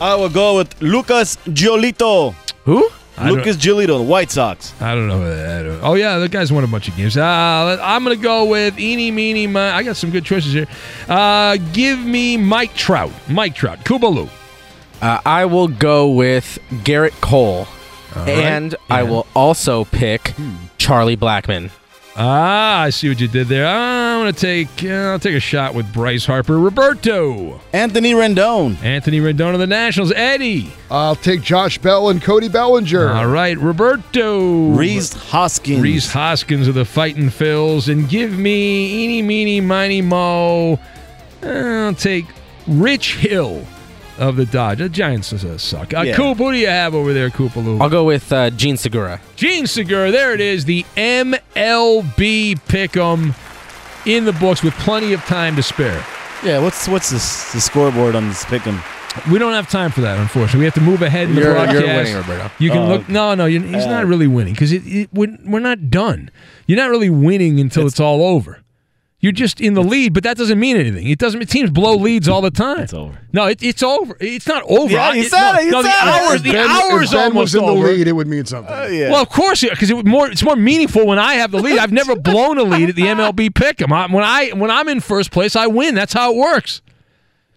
I will go with Lucas Giolito. Who? I don't- Lucas Giolito, the White Sox. I don't know. who that is. Oh yeah, the guy's won a bunch of games. Uh, I'm gonna go with eeny meeny. Mi- I got some good choices here. Uh, give me Mike Trout. Mike Trout. Kubaloo. Uh, I will go with Gerrit Cole, right. and I will also pick Charlie Blackmon. Ah, I see what you did there. I'm gonna take. Uh, I'll take a shot with Bryce Harper. Roberto. Anthony Rendon. Anthony Rendon of the Nationals. Eddie. I'll take Josh Bell and Cody Bellinger. All right, Roberto. Rhys Hoskins. Rhys Hoskins of the Fighting Phils. And give me eeny, meeny, miny, mo. I'll take Rich Hill of the Dodge. The Giants uh, suck. Uh, Yeah. Coop, who do you have over there, Koopaloo? I'll go with uh, Jean Segura. Jean Segura. There it is. The MLB Pick'em in the books with plenty of time to spare. Yeah, what's what's this, the scoreboard on this pick'em? We don't have time for that, unfortunately. We have to move ahead in the You're- you're winning, Roberto. You can Oh, look. No, no, you he's uh, not really winning because it, it, we're, we're not done. You're not really winning until it's, all over. You're just in the lead, but that doesn't mean anything. It doesn't. Teams blow leads all the time. It's over. No, it, it's over. It's not over. Yeah, I- you it- said no, it, you no, the said it. hours. The ben, hours ben almost was in over. the lead, it would mean something. Oh, yeah. Well, of course, because it more it's more meaningful when I have the lead. I've never blown a lead at the MLB pick'em. I, when I when I'm in first place, I win. That's how it works.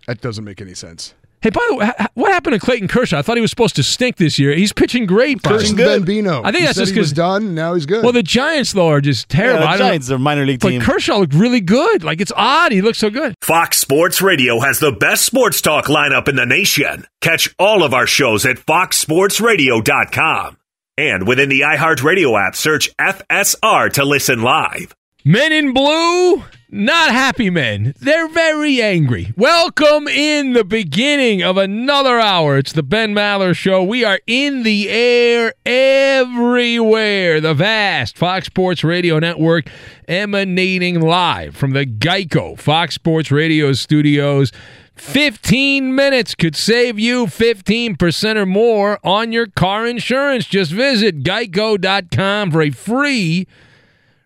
That doesn't make any sense. Hey, by the way, what happened to Clayton Kershaw? I thought he was supposed to stink this year. He's pitching great. by Curtis the way. Bambino. I think He that's said just he was because. done. Now he's good. Well, the Giants though are just terrible. Yeah, I the don't know. Giants are minor league But team. Kershaw looked really good. Like it's odd. He looks so good. Fox Sports Radio has the best sports talk lineup in the nation. Catch all of our shows at foxsportsradio.com. And within the iHeartRadio app, search FSR to listen live. Men in blue, not happy men. They're very angry. Welcome in the beginning of another hour. It's the Ben Maller Show. We are in the air everywhere. The vast Fox Sports Radio Network emanating live from the Geico Fox Sports Radio studios. 15 minutes could save you 15% or more on your car insurance. Just visit geico.com for a free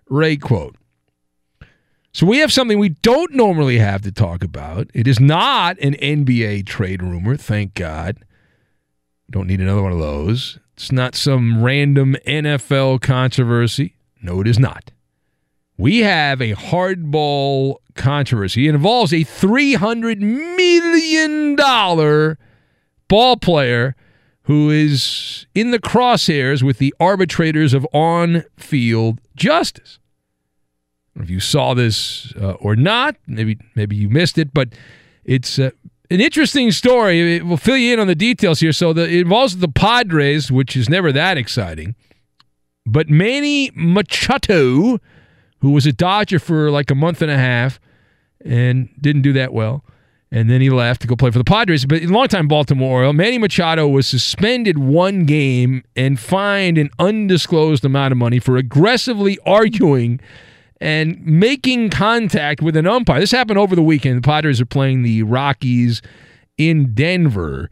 rate quote. So we have something we don't normally have to talk about. It is not an NBA trade rumor, thank God. Don't need another one of those. It's not some random NFL controversy. No, it is not. We have a hardball controversy. It involves a $300 million ball player who is in the crosshairs with the arbitrators of on field justice. If you saw this uh, or not. Maybe maybe you missed it, but it's uh, an interesting story. It will fill you in on the details here. So the, it involves the Padres, which is never that exciting. But Manny Machado, who was a Dodger for like a month and a half and didn't do that well, and then he left to go play for the Padres. But in longtime Baltimore Oriole, Manny Machado was suspended one game and fined an undisclosed amount of money for aggressively arguing and making contact with an umpire. This happened over the weekend. The Padres are playing the Rockies in Denver.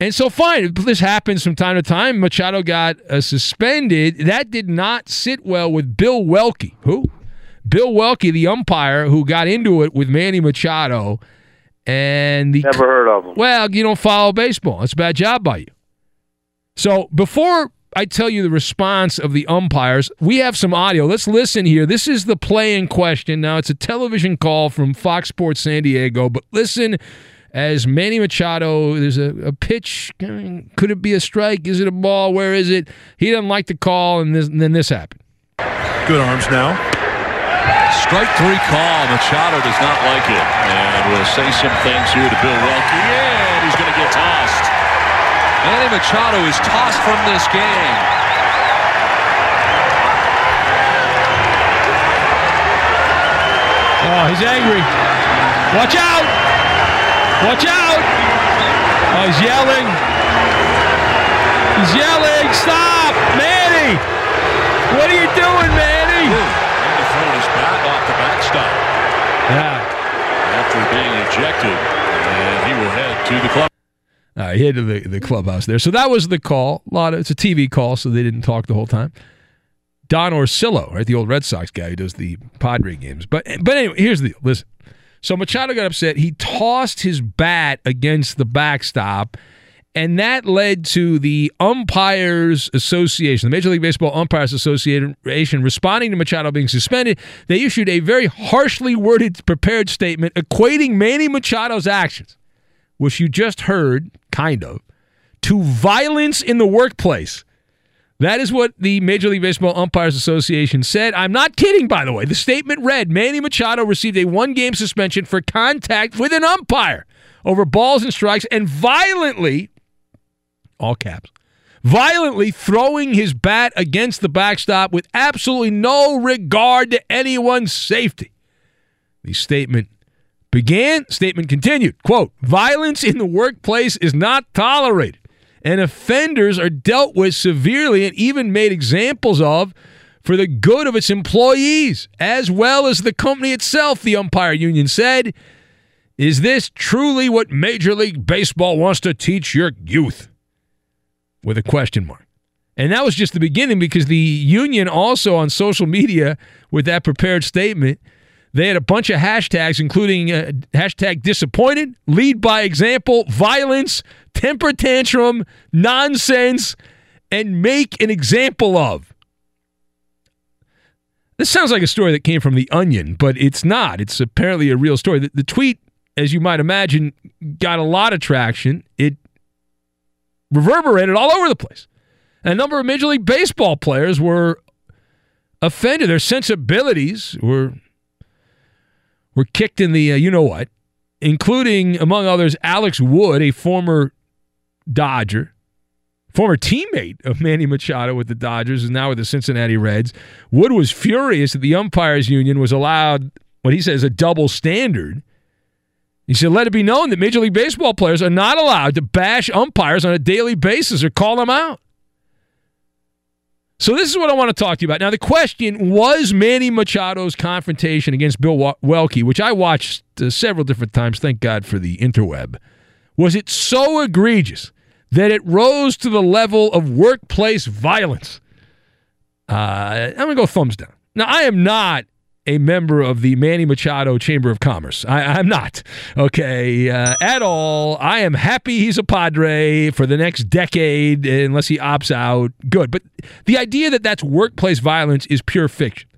And so, fine, this happens from time to time. Machado got uh, suspended. That did not sit well with Bill Welke. Who? Bill Welke, the umpire who got into it with Manny Machado. And the Never heard of him. well, you don't follow baseball. That's a bad job by you. So before I tell you the response of the umpires, we have some audio. Let's listen here. This is the play in question. Now, it's a television call from Fox Sports San Diego, but listen as Manny Machado, there's a, a pitch. Could it be a strike? Is it a ball? Where is it? He doesn't like the call, and, this, and then this happened. Good arms now. Strike three call. Machado does not like it. And we'll say some things here to Bill Welke. And he's going to get tossed. Manny Machado is tossed from this game. Oh, he's angry. Watch out! Watch out! Oh, he's yelling. He's yelling. Stop! Manny! What are you doing, Manny? Manny throwing his bat off the backstop. Yeah. After being ejected, and he will head to the club. Uh, he headed to the, the clubhouse there. So that was the call. A lot of it's a TV call, so they didn't talk the whole time. Don Orsillo, right, the old Red Sox guy who does the Padre games. But but anyway, here's the deal. Listen. So Machado got upset. He tossed his bat against the backstop, and that led to the Umpires Association, the Major League Baseball Umpires Association, responding to Machado being suspended. They issued a very harshly worded, prepared statement equating Manny Machado's actions, which you just heard, kind of, to violence in the workplace. That is what the Major League Baseball Umpires Association said. I'm not kidding, by the way. The statement read Manny Machado received a one game suspension for contact with an umpire over balls and strikes and violently, all caps, violently throwing his bat against the backstop with absolutely no regard to anyone's safety. The statement began, statement continued, quote, violence in the workplace is not tolerated and offenders are dealt with severely and even made examples of for the good of its employees as well as the company itself, the umpire union said. Is this truly what Major League Baseball wants to teach your youth? With a question mark. And that was just the beginning because the union also on social media with that prepared statement, they had a bunch of hashtags, including uh, hashtag disappointed, lead by example, violence, temper tantrum, nonsense, and make an example of. This sounds like a story that came from The Onion, but it's not. It's apparently a real story. The, the tweet, as you might imagine, got a lot of traction. It reverberated all over the place. And a number of Major League Baseball players were offended. Their sensibilities were were kicked in the uh, you know what, including among others Alex Wood, a former Dodger, former teammate of Manny Machado with the Dodgers, and now with the Cincinnati Reds. Wood was furious that the umpires union was allowed what he says a double standard. He said, let it be known that Major League Baseball players are not allowed to bash umpires on a daily basis or call them out. So this is what I want to talk to you about. Now, the question was Manny Machado's confrontation against Bill Welke, which I watched uh, several different times. Thank God for the interweb. Was it so egregious that it rose to the level of workplace violence? Uh, I'm to go thumbs down. Now, I am not a member of the Manny Machado Chamber of Commerce. I, am not, okay, uh, at all. I am happy he's a Padre for the next decade unless he opts out. Good. But the idea that that's workplace violence is pure fiction.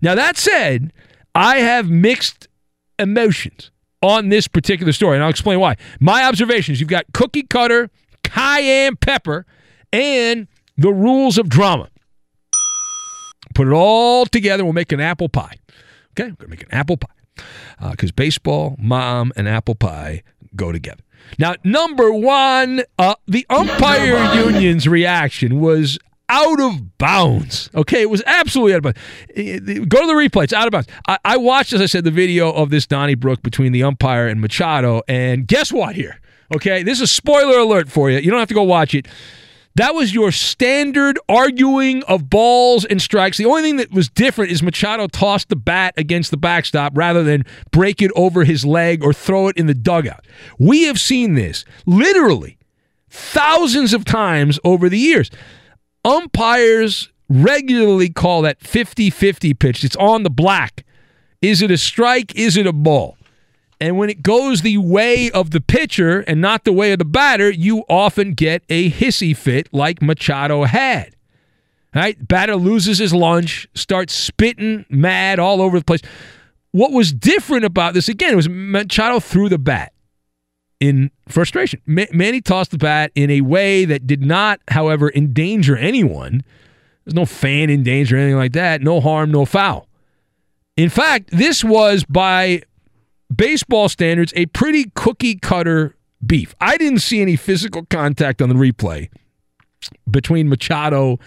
Now, that said, I have mixed emotions on this particular story, and I'll explain why. My observations you've got cookie cutter, cayenne pepper, and the rules of drama. Put it all together, we'll make an apple pie. Okay, we're going to make an apple pie. Because uh, baseball, mom, and apple pie go together. Now, number one, uh, the umpire union's reaction was out of bounds. Okay, it was absolutely out of bounds. Go to the replay; it's out of bounds. I, I, watched, as I said, the video of this Donnybrook between the umpire and Machado, and guess what? Here, okay, this is spoiler alert for you. You don't have to go watch it. That was your standard arguing of balls and strikes. The only thing that was different is Machado tossed the bat against the backstop rather than break it over his leg or throw it in the dugout. We have seen this literally thousands of times over the years. Umpires regularly call that 50 50 pitch. It's on the black. Is it a strike? Is it a ball? And when it goes the way of the pitcher and not the way of the batter, you often get a hissy fit like Machado had. Right? Batter loses his lunch, starts spitting mad all over the place. What was different about this, again, was Machado threw the bat in frustration. Manny tossed the bat in a way that did not, however, endanger anyone. There's no fan in danger or anything like that. No harm, no foul. In fact, this was by baseball standards, a pretty cookie cutter beef. I didn't see any physical contact on the replay between Machado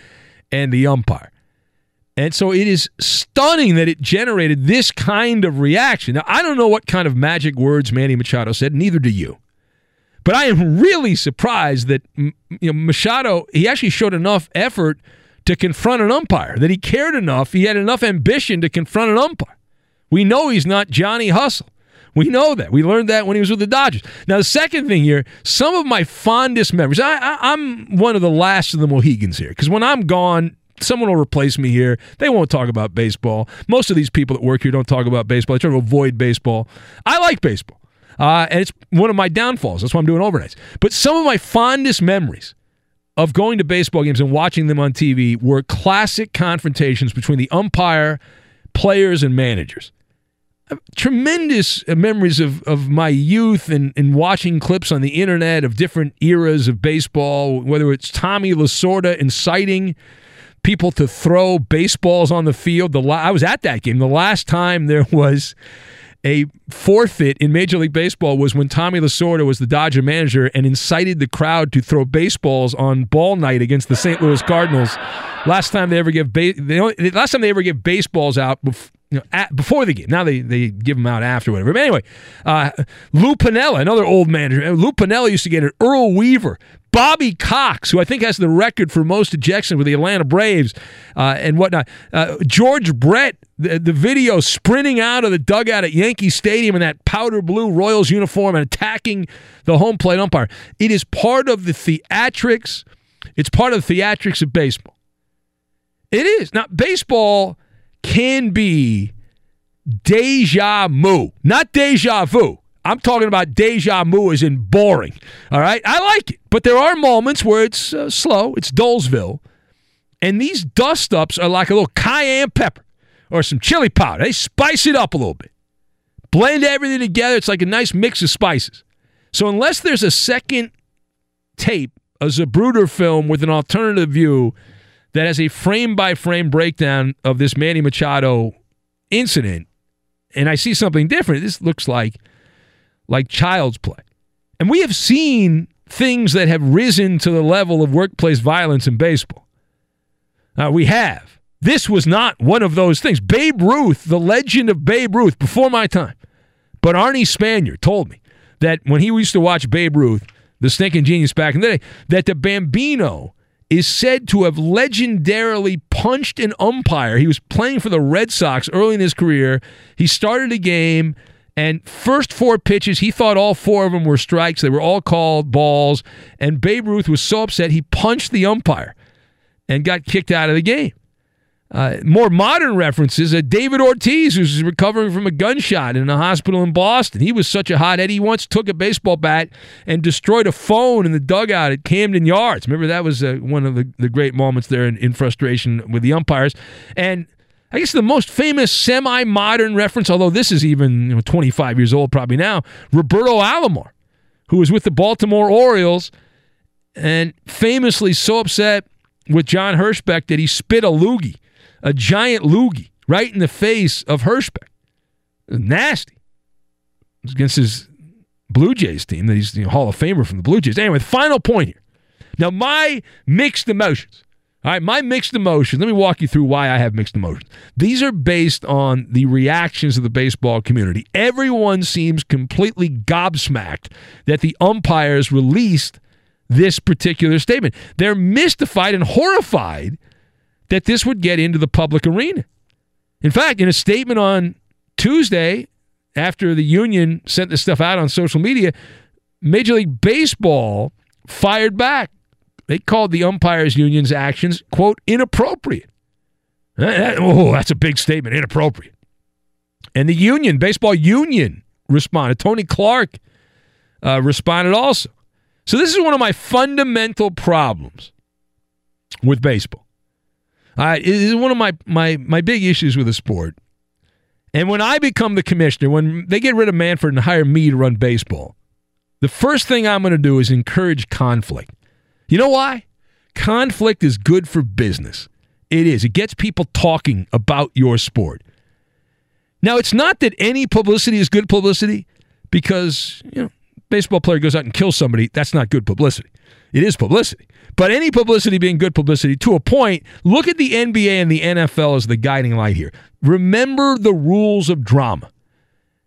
and the umpire. And so it is stunning that it generated this kind of reaction. Now, I don't know what kind of magic words Manny Machado said, neither do you. But I am really surprised that you know, Machado, he actually showed enough effort to confront an umpire, that he cared enough, he had enough ambition to confront an umpire We know he's not Johnny Hustle. We know that. We learned that when he was with the Dodgers. Now, the second thing here, some of my fondest memories, I, I, I'm one of the last of the Mohegans here because when I'm gone, someone will replace me here. They won't talk about baseball. Most of these people that work here don't talk about baseball. They try to avoid baseball. I like baseball, uh, and it's one of my downfalls. That's why I'm doing overnights. But some of my fondest memories of going to baseball games and watching them on TV were classic confrontations between the umpire, players, and managers. Tremendous uh, memories of, of my youth and, and watching clips on the internet of different eras of baseball, whether it's Tommy Lasorda inciting people to throw baseballs on the field. The I was at that game. The last time there (laughs) was a forfeit in Major League Baseball was when Tommy Lasorda was the Dodger manager and incited the crowd to throw baseballs on ball night against the St. Louis Cardinals. Last time they ever give ba- they only, last time they ever give baseballs out you know, at, before the game. Now they, they give them out after whatever. But anyway, uh, Lou Piniella, another old manager. Lou Piniella used to get it. Earl Weaver, Bobby Cox, who I think has the record for most ejections with the Atlanta Braves uh, and whatnot. Uh, George Brett, the, the video sprinting out of the dugout at Yankee Stadium in that powder blue Royals uniform and attacking the home plate umpire. It is part of the theatrics. It's part of the theatrics of baseball. It is. Now, baseball can be deja vu, not deja vu. I'm talking about deja vu as in boring. All right. I like it. But there are moments where it's uh, slow, it's Dolesville. And these dust ups are like a little cayenne pepper or some chili powder. They spice it up a little bit, blend everything together. It's like a nice mix of spices. So, unless there's a second tape, a Zapruder film with an alternative view that has a frame by frame breakdown of this Manny Machado incident, and I see something different, this looks like like child's play. And we have seen things that have risen to the level of workplace violence in baseball. Uh, we have. This was not one of those things. Babe Ruth, the legend of Babe Ruth, before my time, but Arnie Spanier told me that when he used to watch Babe Ruth, the stinking genius back in the day, that the Bambino is said to have legendarily punched an umpire. He was playing for the Red Sox early in his career. He started a game, and first four pitches, he thought all four of them were strikes. They were all called balls. And Babe Ruth was so upset, he punched the umpire and got kicked out of the game. Uh, more modern references uh, David Ortiz, who's recovering from a gunshot in a hospital in Boston. He was such a hothead. He once took a baseball bat and destroyed a phone in the dugout at Camden Yards. Remember, that was uh, one of the, the great moments there in, in frustration with the umpires. And I guess the most famous semi modern reference, although this is even you know, 25 years old probably now, Roberto Alomar, who was with the Baltimore Orioles and famously so upset with John Hirschbeck that he spit a loogie a giant loogie right in the face of Hirschbeck. Nasty. Against his Blue Jays team that he's the Hall of Famer from the Blue Jays. Anyway, final point here. Now, my mixed emotions. All right, my mixed emotions. Let me walk you through why I have mixed emotions. These are based on the reactions of the baseball community. Everyone seems completely gobsmacked that the umpires released this particular statement. They're mystified and horrified that this would get into the public arena. In fact, in a statement on Tuesday, after the union sent this stuff out on social media, Major League Baseball fired back. They called the umpires union's actions, quote, inappropriate. Oh, that's a big statement, inappropriate. And the union, baseball union, responded. Tony Clark uh, responded also. So this is one of my fundamental problems with baseball. It is one of my, my, my big issues with the sport. And when I become the commissioner, when they get rid of Manfred and hire me to run baseball, the first thing I'm going to do is encourage conflict. You know why? Conflict is good for business. It is. It gets people talking about your sport. Now, it's not that any publicity is good publicity because, you know, baseball player goes out and kills somebody. That's not good publicity. It is publicity. But any publicity being good publicity to a point, look at the NBA and the NFL as the guiding light here. Remember the rules of drama.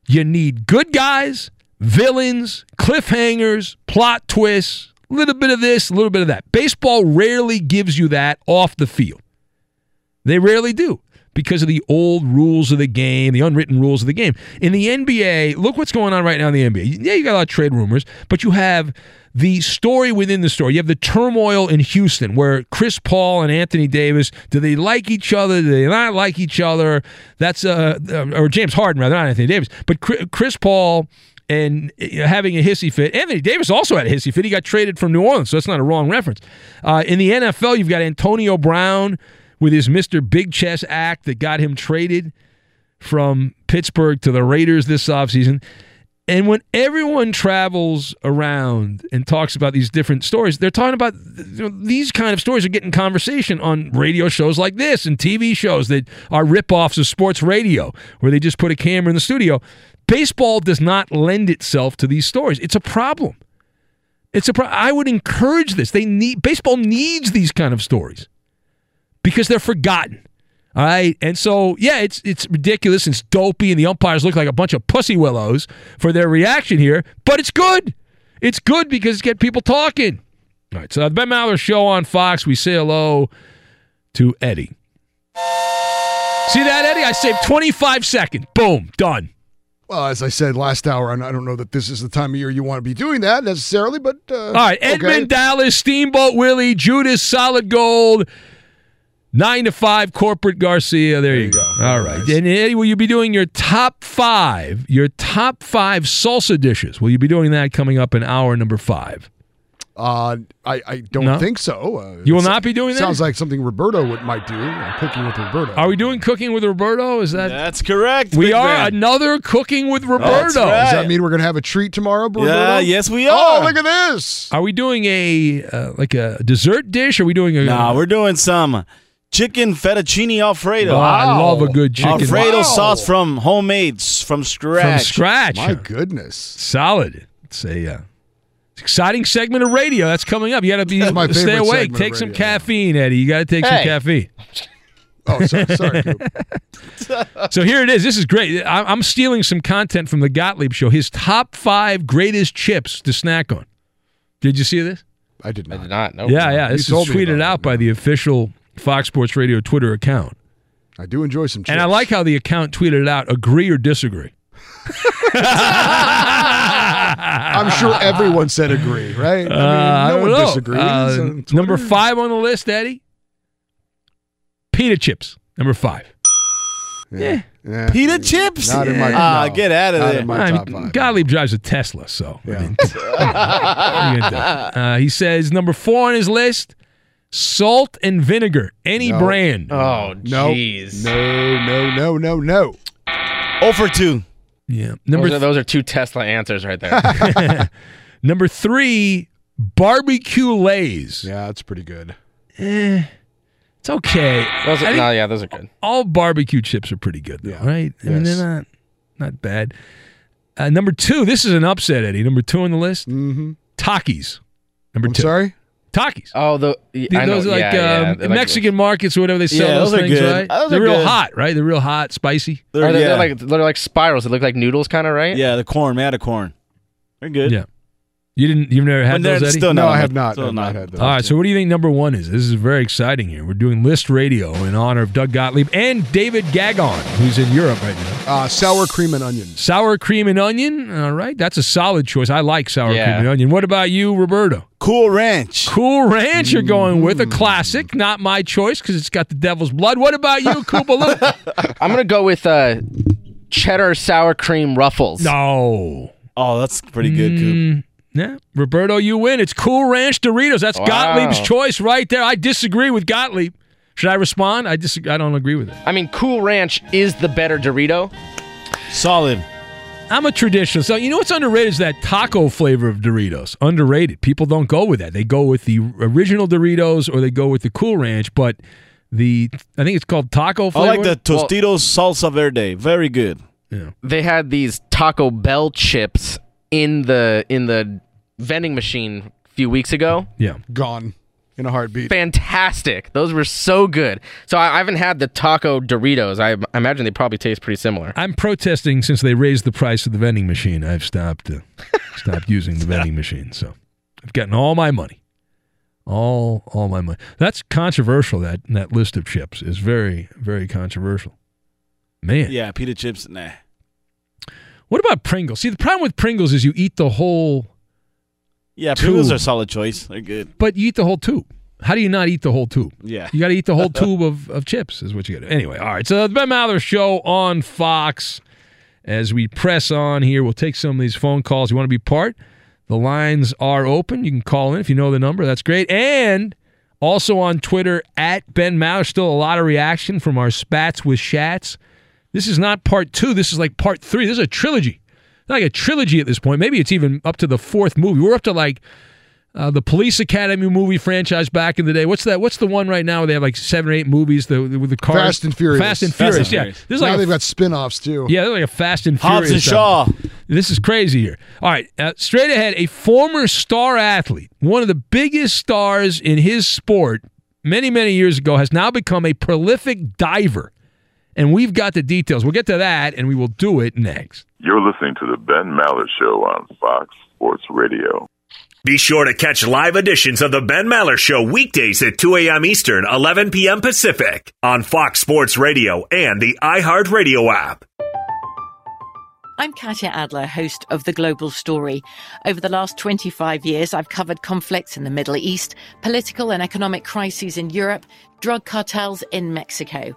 You need good guys, villains, cliffhangers, plot twists, a little bit of this, a little bit of that. Baseball rarely gives you that off the field. They rarely do. because of the old rules of the game, the unwritten rules of the game. In the NBA, look what's going on right now in the NBA. Yeah, you got a lot of trade rumors, but you have the story within the story. You have the turmoil in Houston where Chris Paul and Anthony Davis, do they like each other? Do they not like each other? That's uh, uh or James Harden rather, not Anthony Davis, but Chris Paul and uh, having a hissy fit. Anthony Davis also had a hissy fit. He got traded from New Orleans, so that's not a wrong reference. Uh, in the NFL, you've got Antonio Brown with his Mr. Big Chest act that got him traded from Pittsburgh to the Raiders this offseason. And when everyone travels around and talks about these different stories, they're talking about you know, these kind of stories are getting conversation on radio shows like this and TV shows that are ripoffs of sports radio, where they just put a camera in the studio. Baseball does not lend itself to these stories. It's a problem. It's a pro- I would encourage this. They need baseball needs these kind of stories because they're forgotten. All right. And so, yeah, it's it's ridiculous. It's dopey, and the umpires look like a bunch of pussy willows for their reaction here, but it's good. It's good because it's getting people talking. All right. So, the Ben Maller show on Fox, we say hello to Eddie. See that, Eddie? I saved 25 seconds. Boom. Done. Well, as I said last hour, and I don't know that this is the time of year you want to be doing that necessarily, but. Uh, All right. Edmund okay. Dallas, Steamboat Willie, Judas, Solid Gold. Nine to five, corporate Garcia. There, there you, go. go. All right. Nice. And Eddie, will you be doing your top five, your top five salsa dishes? Will you be doing that coming up in hour number five? Uh, I, I don't No? think so. Uh, You will not be doing that? Sounds like something Roberto would, might do. uh, cooking with Roberto. Are we doing cooking with Roberto? Is that That's correct. we are man. another cooking with Roberto? Right. Does that mean we're going to have a treat tomorrow, Roberto? Yeah, yes, we are. Oh, look at this. Are we doing a uh, like a dessert dish? Are we doing a? Nah, we're doing some chicken fettuccine alfredo. Oh, I love a good chicken. Alfredo Wow. sauce from homemade, s- from from scratch. scratch. My goodness. Solid. It's a uh, exciting segment of radio that's coming up. You got to be That's my stay favorite awake. Take some caffeine, Eddie. You got to take some caffeine. Oh, sorry. sorry (laughs) (laughs) So here it is. This is great. I- I'm stealing some content from the Gottlieb show. His top five greatest chips to snack on. Did you see this? I did not. I not. did not know. Yeah, yeah. You This is tweeted out it, by the official Fox Sports Radio Twitter account. I do enjoy some chips. And I like how the account tweeted it out agree or disagree. (laughs) I'm sure everyone said agree, right? Uh, I mean, no don't one know. disagrees. Uh, number five on the list, Eddie. Pita chips. Number five. Yeah. yeah. Pita chips? Not in my. Ah, no, get out of not there. in my I top mean, five. Gottlieb drives a Tesla, so I mean, (laughs) what are you gonna do? Uh, he says number four on his list: salt and vinegar, any No. brand. Oh, No, jeez. no, no, no, no, no. Oh for two. Yeah. Number Those are, those are two Tesla answers right there. (laughs) number three: barbecue lays. Yeah, that's pretty good. Eh, it's okay. Those are, think no, yeah, those are good. all barbecue chips are pretty good, though, Yeah. right? I mean, Yes. they're not not bad. Uh, number two, this is an upset, Eddie. Number two on the list: Mm-hmm. Takis. Number I'm two, sorry. Takis. Oh, the I those are like yeah, yeah, um, they're like- Mexican markets or whatever they sell Yeah, those, those are things, good. right? Those they're real good. hot, right? They're real hot, spicy. They're, Are they, yeah. are like they're like spirals. They look like noodles, kind of, right? yeah, the corn, made of corn. They're good. Yeah. You didn't. You've never had But those, Eddie? still No. I have not. Still I've not not. had those. All right. So, what do you think number one is? This is very exciting here. We're doing List Radio in honor of Doug Gottlieb and David Gagon, who's in Europe right now. Uh, sour cream and onion. Sour cream and onion. All right, that's a solid choice. I like sour Yeah. cream and onion. What about you, Roberto? Cool Ranch. Cool Ranch. You're going with a classic, not my choice because it's got the devil's blood. What about you, (laughs) Koopaloo? I'm gonna go with uh, cheddar sour cream ruffles. no. Oh, that's pretty good, Coop. Yeah, Roberto, you win. It's Cool Ranch Doritos. That's Wow. Gottlieb's choice right there. I disagree with Gottlieb. Should I respond? I disagree. I don't agree with it. I mean, Cool Ranch is the better Dorito. Solid. I'm a traditional. So you know what's underrated is that taco flavor of Doritos. Underrated. People don't go with that. They go with the original Doritos or they go with the Cool Ranch. But the I think it's called taco I like the Tostitos salsa verde. Very good. Yeah. They had these Taco Bell chips in the in the vending machine a few weeks ago. Yeah. Gone in a heartbeat. Fantastic. Those were so good. So I, I haven't had the taco Doritos. I, I imagine they probably taste pretty similar. I'm protesting since they raised the price of the vending machine. I've stopped uh, stopped using the (laughs) vending machine. So I've gotten all my money. All all my money. That's controversial. That that list of chips is very very controversial. Man, Yeah, pita chips, nah. What about Pringles? See, the problem with Pringles is you eat the whole, Yeah, Pringles are a solid choice. They're good. but you eat the whole tube. How do you not eat the whole tube? Yeah. You got to eat the whole (laughs) tube of, of chips, is what you got to Anyway, all right. So, the Ben Maller Show on Fox. As we press on here, we'll take some of these phone calls. You want to be part? The lines are open. You can call in if you know the number. That's great. And also on Twitter, at Ben Maller. Still a lot of reaction from our Spats with Shats. This is not part two. This is like part three. This is a trilogy. Like a trilogy at this point. Maybe it's even up to the fourth movie. We're up to like uh, the Police Academy movie franchise back in the day. What's that? What's the one right now where they have like seven or eight movies the, with the cars? Fast and Furious. Fast and Fast and Furious. yeah, this is now like a they've got spin-offs too. yeah, they're like a Fast and Hobbs Furious. and Shaw. stuff. This is crazy here. All right, uh, straight ahead, a former star athlete, one of the biggest stars in his sport, many many years ago, has now become a prolific diver, and we've got the details. We'll get to that, and we will do it next. You're listening to the Ben Maller Show on Fox Sports Radio. Be sure to catch live editions of the Ben Maller Show weekdays at 2 a.m. Eastern, 11 p.m. Pacific on Fox Sports Radio and the iHeartRadio app. I'm Katya Adler, host of The Global Story. Over the last 25 years, I've covered conflicts in the Middle East, political and economic crises in Europe, drug cartels in Mexico.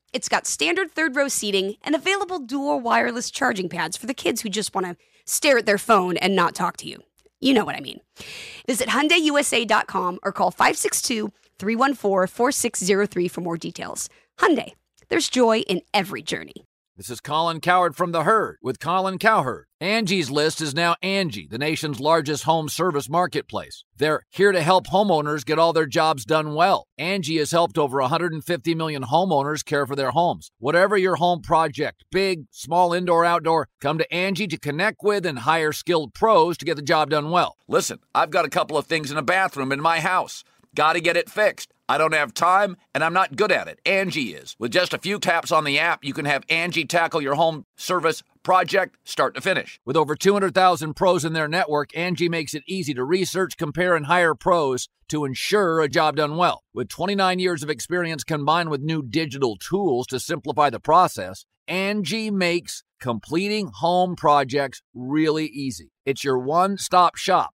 it's got standard third row seating and available dual wireless charging pads for the kids who just want to stare at their phone and not talk to you. You know what I mean. Visit HyundaiUSA.com or call 562-314-4603 for more details. Hyundai, there's joy in every journey. This is Colin Cowherd from The Herd with Colin Cowherd. Angie's List is now Angie, the nation's largest home service marketplace. They're here to help homeowners get all their jobs done well. Angie has helped over 150 million homeowners care for their homes. Whatever your home project, big, small, indoor, outdoor, come to Angie to connect with and hire skilled pros to get the job done well. Listen, I've got a couple of things in a bathroom in my house. Got to get it fixed. I don't have time and I'm not good at it. Angie is. With just a few taps on the app, you can have Angie tackle your home service project start to finish. With over 200,000 pros in their network, Angie makes it easy to research, compare, and hire pros to ensure a job done well. With 29 years of experience combined with new digital tools to simplify the process, Angie makes completing home projects really easy. It's your one stop shop.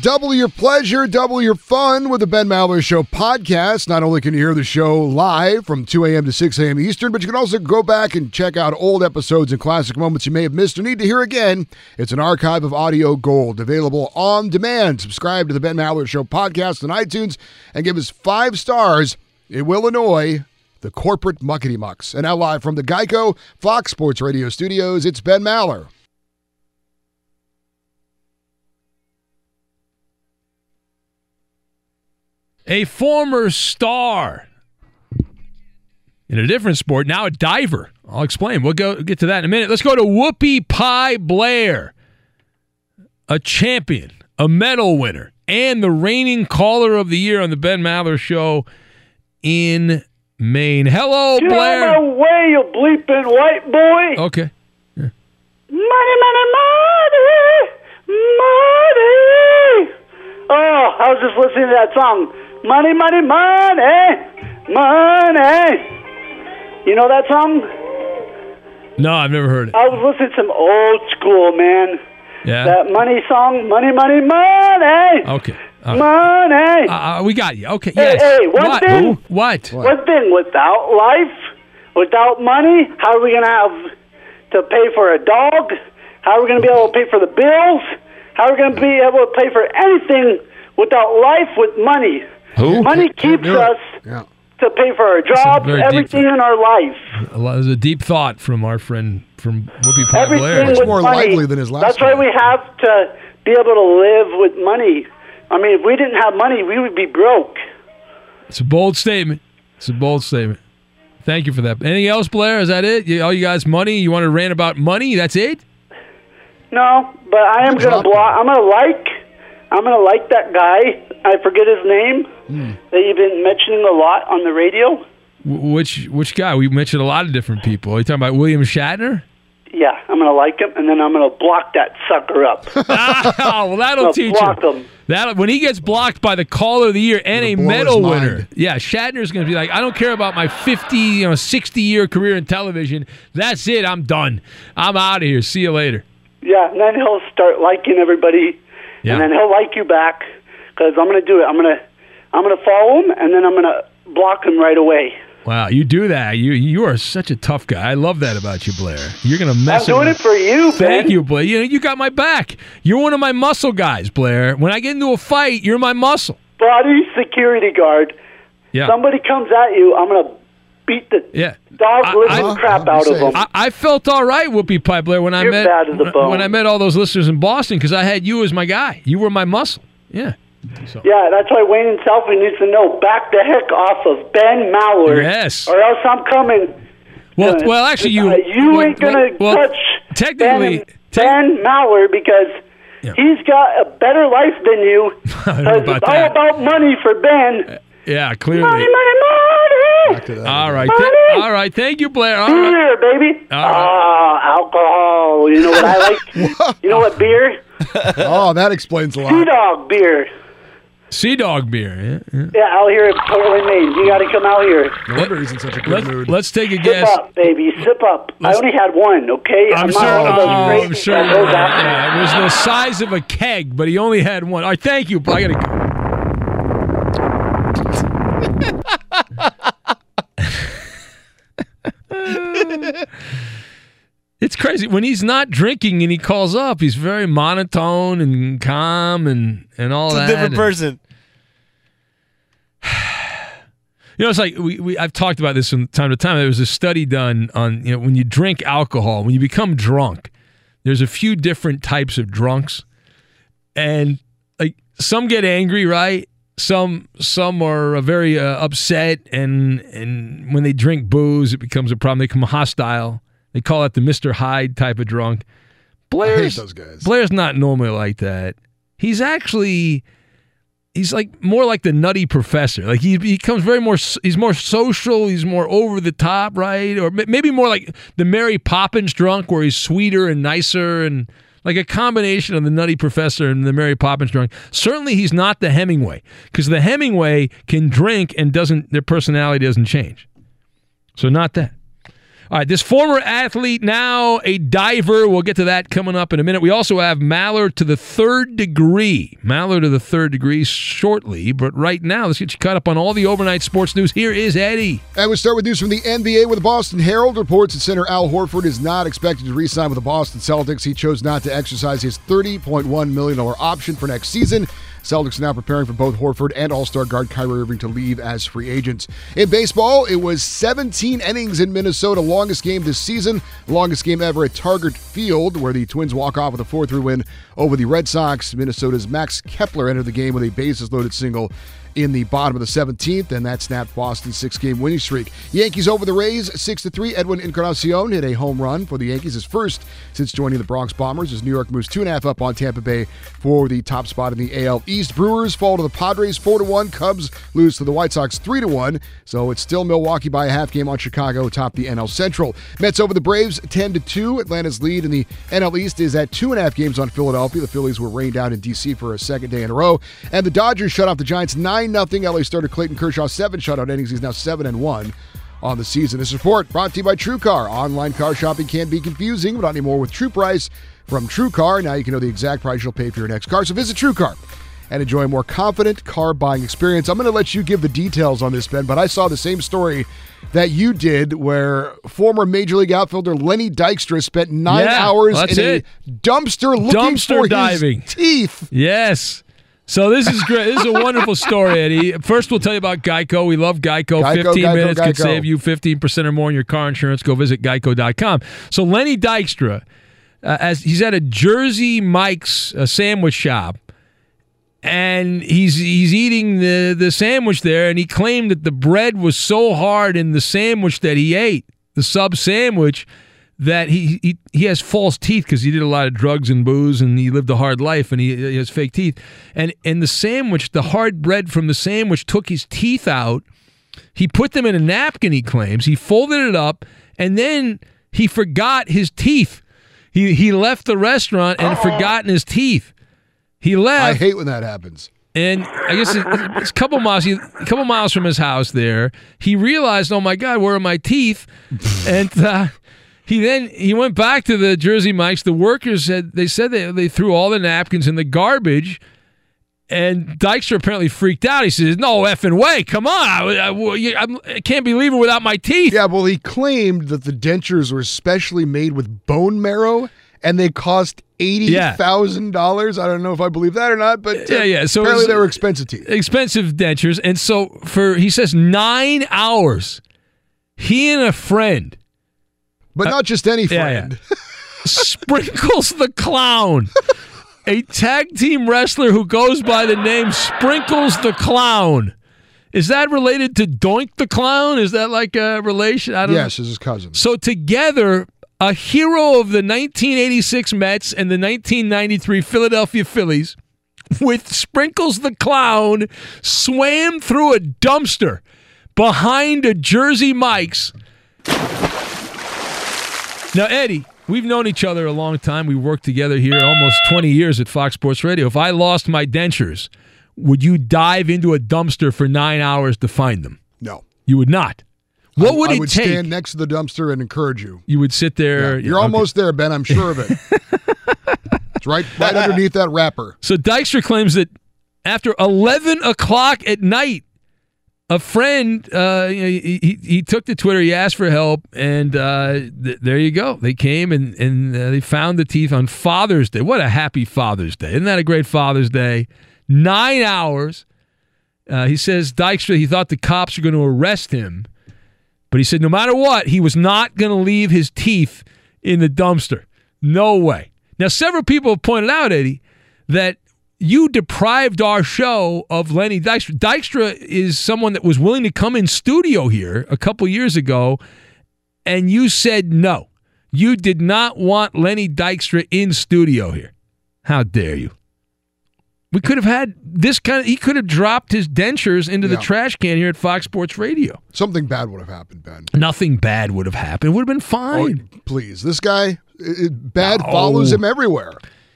Double your pleasure, double your fun with the Ben Maller Show podcast. Not only can you hear the show live from 2 a.m. to 6 a.m. Eastern, but you can also go back and check out old episodes and classic moments you may have missed or need to hear again. It's an archive of audio gold available on demand. Subscribe to the Ben Maller Show podcast on iTunes and give us five stars. It will annoy the corporate muckety mucks. And now live from the Geico Fox Sports Radio studios, it's Ben Maller. A former star in a different sport, now a diver. I'll explain. We'll go get to that in a minute. Let's go to Whoopi Pie Blair, a champion, a medal winner, and the reigning caller of the year on the Ben Maller Show in Maine. Hello, Get Blair. out of my way, you bleeping white boy. Okay. Money, money, money, money. Oh, I was just listening to that song. Money, money, money, money. You know that song? No, I've never heard it. I was listening to some old school, man. Yeah. That money song, money, money, money, Okay. All right. money. Uh, uh, we got you. Okay. Yes. hey, one what? thing- What? One thing, without life, without money, how are we going to have to pay for a dog? How are we going to be able to pay for the bills? How are we going to be able to pay for anything without life with money? Who? Money keeps do it. us Yeah. to pay for our a jobs, everything in our life. A lot- There's a deep thought from our friend from Whoopi Pie Everything Blair. with money. That's why we have to be able to live with money. I mean, if we didn't have money, we would be broke. It's a bold statement. It's a bold statement. Thank you for that. Anything else, Blair? Is that it? You, all you guys, money? You want to rant about money? That's it? No, but I am gonna block. I'm gonna like. I'm gonna like that guy. I forget his name hmm. that you've been mentioning a lot on the radio. Wh- Which which guy? We mentioned a lot of different people. Are you talking about William Shatner? Yeah, I'm gonna like him, and then I'm gonna block that sucker up. (laughs) oh, well, that'll I'll teach block you. him. That when he gets blocked by the caller of the year and a blow his medal mind. winner, yeah, Shatner's going to be like, I don't care about my 50, you know, 60 year career in television. That's it. I'm done. I'm out of here. See you later. Yeah, and then he'll start liking everybody, Yeah. and then he'll like you back because I'm gonna do it. I'm gonna, I'm gonna follow him, and then I'm gonna block him right away. Wow, you do that. You you are such a tough guy. I love that about you, Blair. You're gonna mess. I'm doing it for you, Thank you, Blair. You know you got my back. You're one of my muscle guys, Blair. When I get into a fight, you're my muscle. Body security guard. Yeah. Somebody comes at you, I'm gonna beat the Yeah. dog living crap out of them. I, I felt all right, Whoopi Pie Blair, when I You're met bad as a when, bone. when I met all those listeners in Boston because I had you as my guy. You were my muscle. Yeah. Yeah, that's why Wayne and Selfie needs to know. Back the heck off of Ben Maller. Yes. Or else I'm coming. Well, Uh, well, actually, you uh, you well, ain't gonna well, touch technically- Ben, ben Maller because he's got a better life than you. (laughs) I don't know 'Cause about it's all about money for Ben. Yeah, clearly. Money, money, money. All right. Th- all right. Thank you, Blair. All right. Beer, baby. All right. Ah, alcohol. You know what I like? (laughs) you know what beer? oh, that explains a lot. Sea. Dog beer. Sea Dog beer. Yeah, yeah. Yeah, out here at Portland, Maine. You got to come out here. No wonder he's in such a good Let, mood. let's take a Sip guess. up, baby. Sip up. I Let's- only had one, okay? I'm not sure. one of Oh, those crazy I'm sure. that Yeah, it was the size of a keg, but he only had one. All right, thank you. I gotta go. (laughs) It's crazy when he's not drinking and he calls up. He's very monotone and calm and and all that. A different and- person. (sighs) You know, it's like we, we I've talked about this from time to time. There was a study done on you know when you drink alcohol, when you become drunk, there's a few different types of drunks, and like some get angry, right? Some some are uh, very uh, upset, and and when they drink booze, it becomes a problem. They become hostile. They call it the Mister Hyde type of drunk. Blair's those guys. Blair's not normally like that. He's actually he's like more like the nutty professor. Like he he becomes very more. He's more social. He's more over the top, right? Or maybe more like the Mary Poppins drunk, where he's sweeter and nicer and like a combination of the nutty professor and the Mary Poppins drunk. Certainly, he's not the Hemingway because the Hemingway can drink and doesn't. Their personality doesn't change. So not that. All right, this former athlete, now a diver. We'll get to that coming up in a minute. We also have Maller to the third degree. Maller to the third degree shortly, but right now, let's get you caught up on all the overnight sports news. Here is Eddie. And we start with news from the NBA with the Boston Herald. Reports that center Al Horford is not expected to re sign with the Boston Celtics. He chose not to exercise his $30.1 million option for next season. Celtics now preparing for both Horford and All Star guard Kyrie Irving to leave as free agents. In baseball, it was 17 innings in Minnesota, longest game this season, longest game ever at Target Field, where the Twins walk off with a 4 3 win over the Red Sox. Minnesota's Max Kepler entered the game with a bases loaded single in the bottom of the 17th, and that snapped Boston's six-game winning streak. Yankees over the Rays, six to three. Edwin Encarnacion hit a home run for the Yankees, his first since joining the Bronx Bombers. As New York moves two and a half up on Tampa Bay for the top spot in the AL East. Brewers fall to the Padres four to one. Cubs lose to the White Sox three to one. So it's still Milwaukee by a half game on Chicago, top the NL Central. Mets over the Braves ten to two. Atlanta's lead in the NL East is at two and a half games on Philadelphia. The Phillies were rained out in DC for a second day in a row, and the Dodgers shut off the Giants nine 9 0. LA starter Clayton Kershaw, seven shutout innings. He's now 7 and 1 on the season. This report brought to you by TrueCar. Online car shopping can be confusing, but not anymore with True Price from TrueCar. Now you can know the exact price you'll pay for your next car. So visit TrueCar and enjoy a more confident car buying experience. I'm going to let you give the details on this, Ben, but I saw the same story that you did where former Major League outfielder Lenny Dykstra spent nine Yeah, hours in it. a dumpster looking Dumpster for diving. his teeth. Yes. So this is great. This is a wonderful story, Eddie. First, we'll tell you about Geico. We love Geico. Geico, 15 Geico, minutes could save you 15% or more on your car insurance. Go visit geico.com. So Lenny Dykstra, uh, as he's at a Jersey Mike's uh, sandwich shop, and he's he's eating the the sandwich there, and he claimed that the bread was so hard in the sandwich that he ate, the sub sandwich, that he he, he has false teeth because he did a lot of drugs and booze and he lived a hard life and he, he has fake teeth. And and the sandwich, the hard bread from the sandwich took his teeth out. He put them in a napkin, he claims. He folded it up and then he forgot his teeth. He he left the restaurant and forgotten his teeth. He left. I hate when that happens. And I guess it's a couple miles, a couple miles from his house. There, he realized, "Oh my God, where are my teeth?" and uh, he then he went back to the Jersey Mike's. The workers said they said they they threw all the napkins in the garbage. And Dykstra apparently freaked out. He says, "No effing way! Come on, I, I- I can't be leaving without my teeth." Yeah, well, he claimed that the dentures were specially made with bone marrow, and they cost eighty thousand dollars. I don't know if I believe that or not, but uh, Yeah, yeah. So apparently they were expensive teeth. expensive dentures. And so for he says nine hours, he and a friend, but uh, not just any friend, (laughs) Sprinkles the Clown, a tag team wrestler who goes by the name Sprinkles the Clown. Is that related to Doink the Clown? Is that like a relation? I don't Yes, know. as his cousin. So together, a hero of the 1986 Mets and the 1993 Philadelphia Phillies, with Sprinkles the Clown, swam through a dumpster behind a Jersey Mike's. Now, Eddie, we've known each other a long time. We worked together here almost 20 years at Fox Sports Radio. If I lost my dentures, would you dive into a dumpster for nine hours to find them? No. You would not. What I, would I it would take? stand next to the dumpster and encourage you. You would sit there. You're okay. almost there, Ben. I'm sure of it. (laughs) it's right, right underneath that wrapper. So Dykstra claims that after 11 o'clock at night, a friend, uh, you know, he, he, took to Twitter, he asked for help, and uh, th- there you go. They came and, and uh, they found the teeth on Father's Day. What a happy Father's Day. Isn't that a great Father's Day? Nine hours. Uh, he says Dykstra, he thought the cops were going to arrest him, but he said no matter what, he was not going to leave his teeth in the dumpster. No way. Now, several people have pointed out, Eddie, that you deprived our show of Lenny Dykstra. Dykstra is someone that was willing to come in studio here a couple years ago, and you said no. You did not want Lenny Dykstra in studio here. How dare you? We could have had this kind of. He could have dropped his dentures into the trash can here at Fox Sports Radio. Something bad would have happened, Ben. Nothing bad would have happened. It would have been oh, fine. Please, this guy, i- i- bad No. follows him everywhere.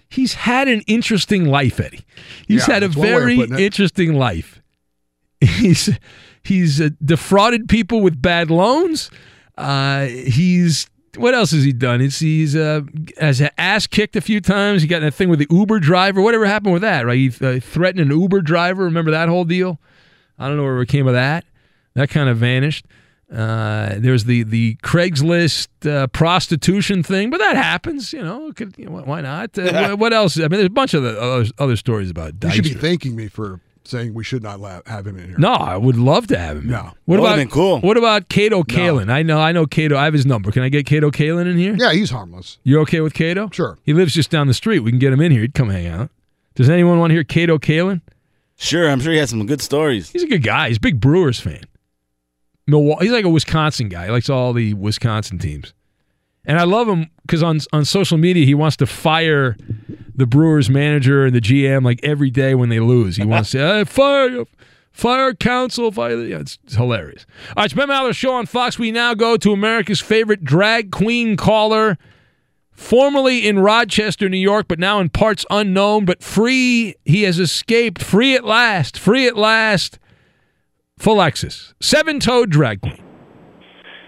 He's had an interesting life, Eddie. He's Yeah, had a that's one way of very interesting life. (laughs) He's he's uh, defrauded people with bad loans. Uh, he's what else has he done? He's he's uh, has ass kicked a few times. He got in a thing with the Uber driver. Whatever happened with that? Right? He uh, threatened an Uber driver. Remember that whole deal? I don't know where it came of that. That kind of vanished. Uh, there's the the Craigslist uh, prostitution thing, but that happens. You know, Could, you know, why not? Uh, (laughs) what- what else? I mean, there's a bunch of the other, other stories about. You should be thanking me for saying we should not la- have him in here. No, I would love to have him. No. What That about been cool. What about Kato Kaelin? I know, I know Kato. I have his number. Can I get Kato Kaelin in here? Yeah, he's harmless. You're okay with Kato? Sure. He lives just down the street. We can get him in here. He'd come hang out. Does anyone want to hear Kato Kaelin? Sure, I'm sure he has some good stories. He's a good guy. He's a big Brewers fan. Milwaukee. He's like a Wisconsin guy. He likes all the Wisconsin teams. And I love him because on on social media he wants to fire the Brewers manager and the GM like every day when they lose. He wants to (laughs) "Hey, fire fire Counsell fire. Yeah, it's, it's hilarious. All right, it's Ben Maller show on Fox. We now go to America's favorite drag queen caller, formerly in Rochester, New York, but now in parts unknown, but free. He has escaped, free at last, free at last. Philexis, seven-toed drag queen.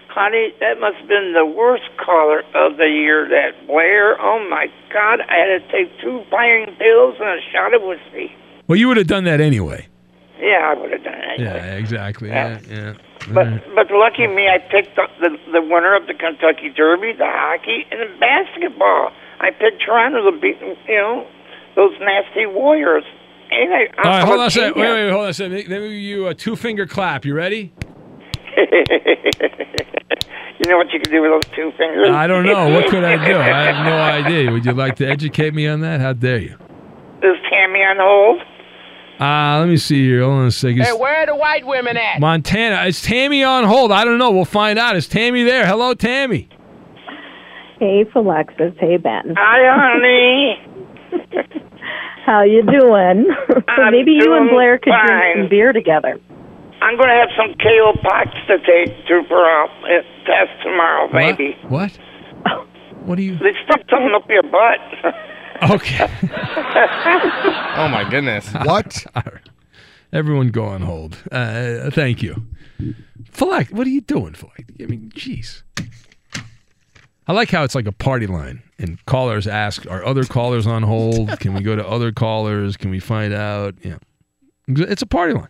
Honey, that must have been the worst caller of the year, that Blair. Oh my God, I had to take two firing pills and a shot of whiskey. Well, you would have done that anyway. Yeah, I would have done it. Yeah, exactly. Yeah, yeah. But mm-hmm. but lucky me, I picked up the the winner of the Kentucky Derby, the hockey, and the basketball. I picked Toronto to beat you know those nasty Warriors. Ain't I? All right, I'm hold on a second. Wait, genius. wait, hold on a second. Let me give you a two-finger clap. You ready? (laughs) you know what you can do with those two fingers? I don't know. What could I do? I have no (laughs) idea. Would you like to educate me on that? How dare you? Is Tammy on hold? Uh, let me see here. Hold on a second. Hey, where are the white women at? Montana. Is Tammy on hold? I don't know. We'll find out. Is Tammy there? Hello, Tammy. Hey, Alexis. Hey, Ben. Hi, honey. (laughs) How you doing? (laughs) I'm Maybe you and Blair could fine. drink some beer together. I'm going to have some KO Pox to take to for a uh, test tomorrow, baby. What? What do you? They stuck something up your butt. (laughs) Okay. (laughs) Oh my goodness. What? Everyone go on hold. Uh, thank you. Fleck, what are you doing, Fleck? I mean, jeez. I like how it's like a party line, and callers ask, "Are other callers on hold? (laughs) Can we go to other callers? Can we find out?" Yeah, it's a party line.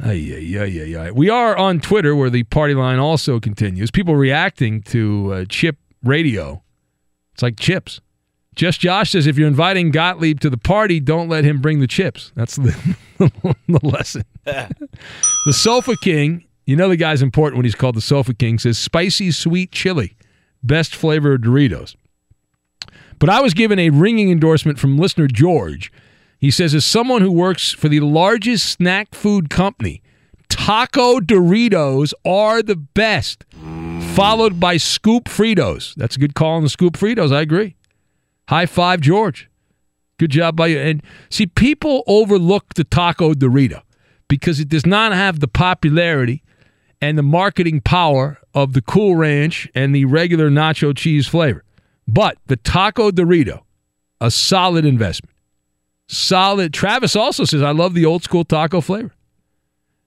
Yeah, yeah, yeah, ay, ay. We are on Twitter, where the party line also continues. People reacting to uh, Chip Radio. It's like chips. Just Josh says, if you're inviting Gottlieb to the party, don't let him bring the chips. That's the, (laughs) the lesson. (laughs) the Sofa King, you know the guy's important when he's called the Sofa King, says spicy sweet chili, best flavor of Doritos. But I was given a ringing endorsement from listener George. He says, as someone who works for the largest snack food company, Taco Doritos are the best, followed by Scoop Fritos. That's a good call on the Scoop Fritos. I agree. High five, George. Good job by you. And see, people overlook the Taco Dorito because it does not have the popularity and the marketing power of the Cool Ranch and the regular nacho cheese flavor. But the Taco Dorito, a solid investment. Solid. Travis also says, I love the old school taco flavor.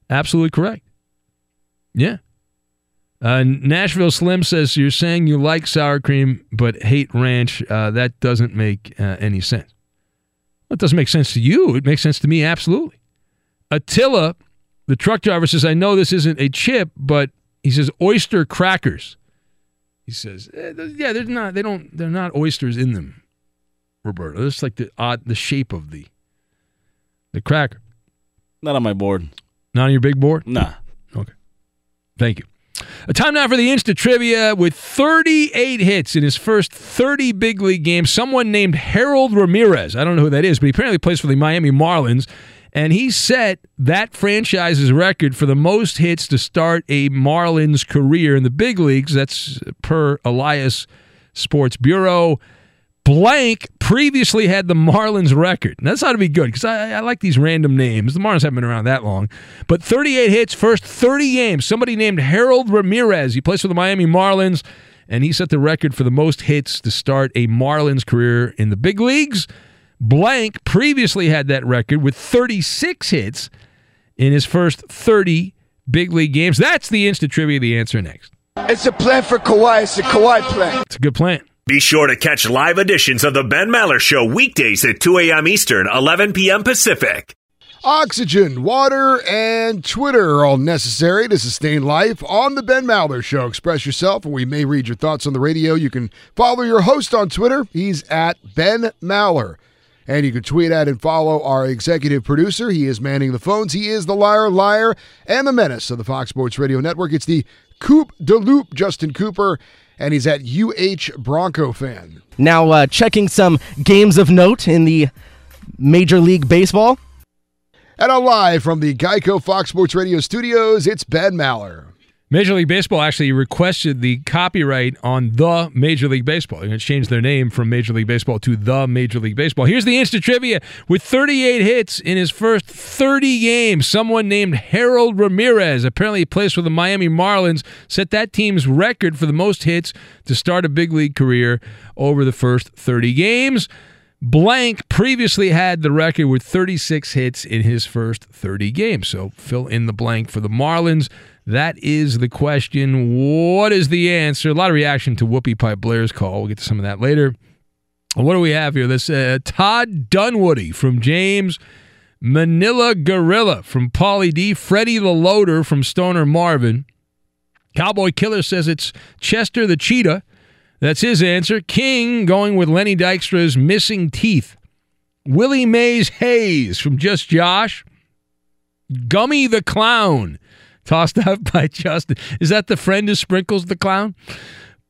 Absolutely correct. Yeah. Uh, Nashville Slim says, You're saying you like sour cream but hate ranch. Uh, that doesn't make uh, any sense. Well, it doesn't make sense to you. It makes sense to me, absolutely. Attila, the truck driver, says, I know this isn't a chip, but he says oyster crackers. He says, eh, yeah, they're not, they don't, they're not oysters in them, Roberto. It's like the odd, the shape of the, the cracker. Not on my board. Not on your big board? Nah. Okay. Thank you. A time now for the Insta Trivia. With 38 hits in his first 30 big league games, someone named Harold Ramirez, I don't know who that is, but he apparently plays for the Miami Marlins, and he set that franchise's record for the most hits to start a Marlins career in the big leagues. That's per Elias Sports Bureau. Blank previously had the Marlins record. And that's ought to be good because I, I like these random names. The Marlins haven't been around that long. But 38 hits, first 30 games. Somebody named Harold Ramirez. He plays for the Miami Marlins, and he set the record for the most hits to start a Marlins career in the big leagues. Blank previously had that record with 36 hits in his first 30 big league games. That's the instant trivia. The answer next. It's a plan for Kawhi. It's a Kawhi plan. It's a good plan. Be sure to catch live editions of the Ben Maller Show weekdays at 2 a.m. Eastern, 11 p.m. Pacific. Oxygen, water, and Twitter are all necessary to sustain life on the Ben Maller Show. Express yourself, and we may read your thoughts on the radio. You can follow your host on Twitter. He's at Ben Maller. And you can tweet at and follow our executive producer. He is manning the phones. He is the liar, liar, and the menace of the Fox Sports Radio Network. It's the Coop de Loop, Justin Cooper, and he's at UH Bronco fan. Now, uh, checking some games of note in the Major League Baseball. And live from the Geico Fox Sports Radio studios, it's Ben Maller. Major League Baseball actually requested the copyright on the Major League Baseball. They're going to change their name from Major League Baseball to the Major League Baseball. Here's the instant trivia. With 38 hits in his first 30 games, someone named Harold Ramirez, apparently plays for the Miami Marlins, set that team's record for the most hits to start a big league career over the first 30 games. Blank previously had the record with 36 hits in his first 30 games. So fill in the blank for the Marlins. That is the question. What is the answer? A lot of reaction to Whoopi Pie Blair's call. We'll get to some of that later. What do we have here? This uh, Todd Dunwoody from James, Manila Gorilla from Paulie D, Freddie the Loader from Stoner Marvin. Cowboy Killer says it's Chester the Cheetah. That's his answer. King going with Lenny Dykstra's Missing Teeth. Willie Mays Hayes from Just Josh. Gummy the Clown tossed (laughs) out by Justin. Is that the friend who sprinkles the clown?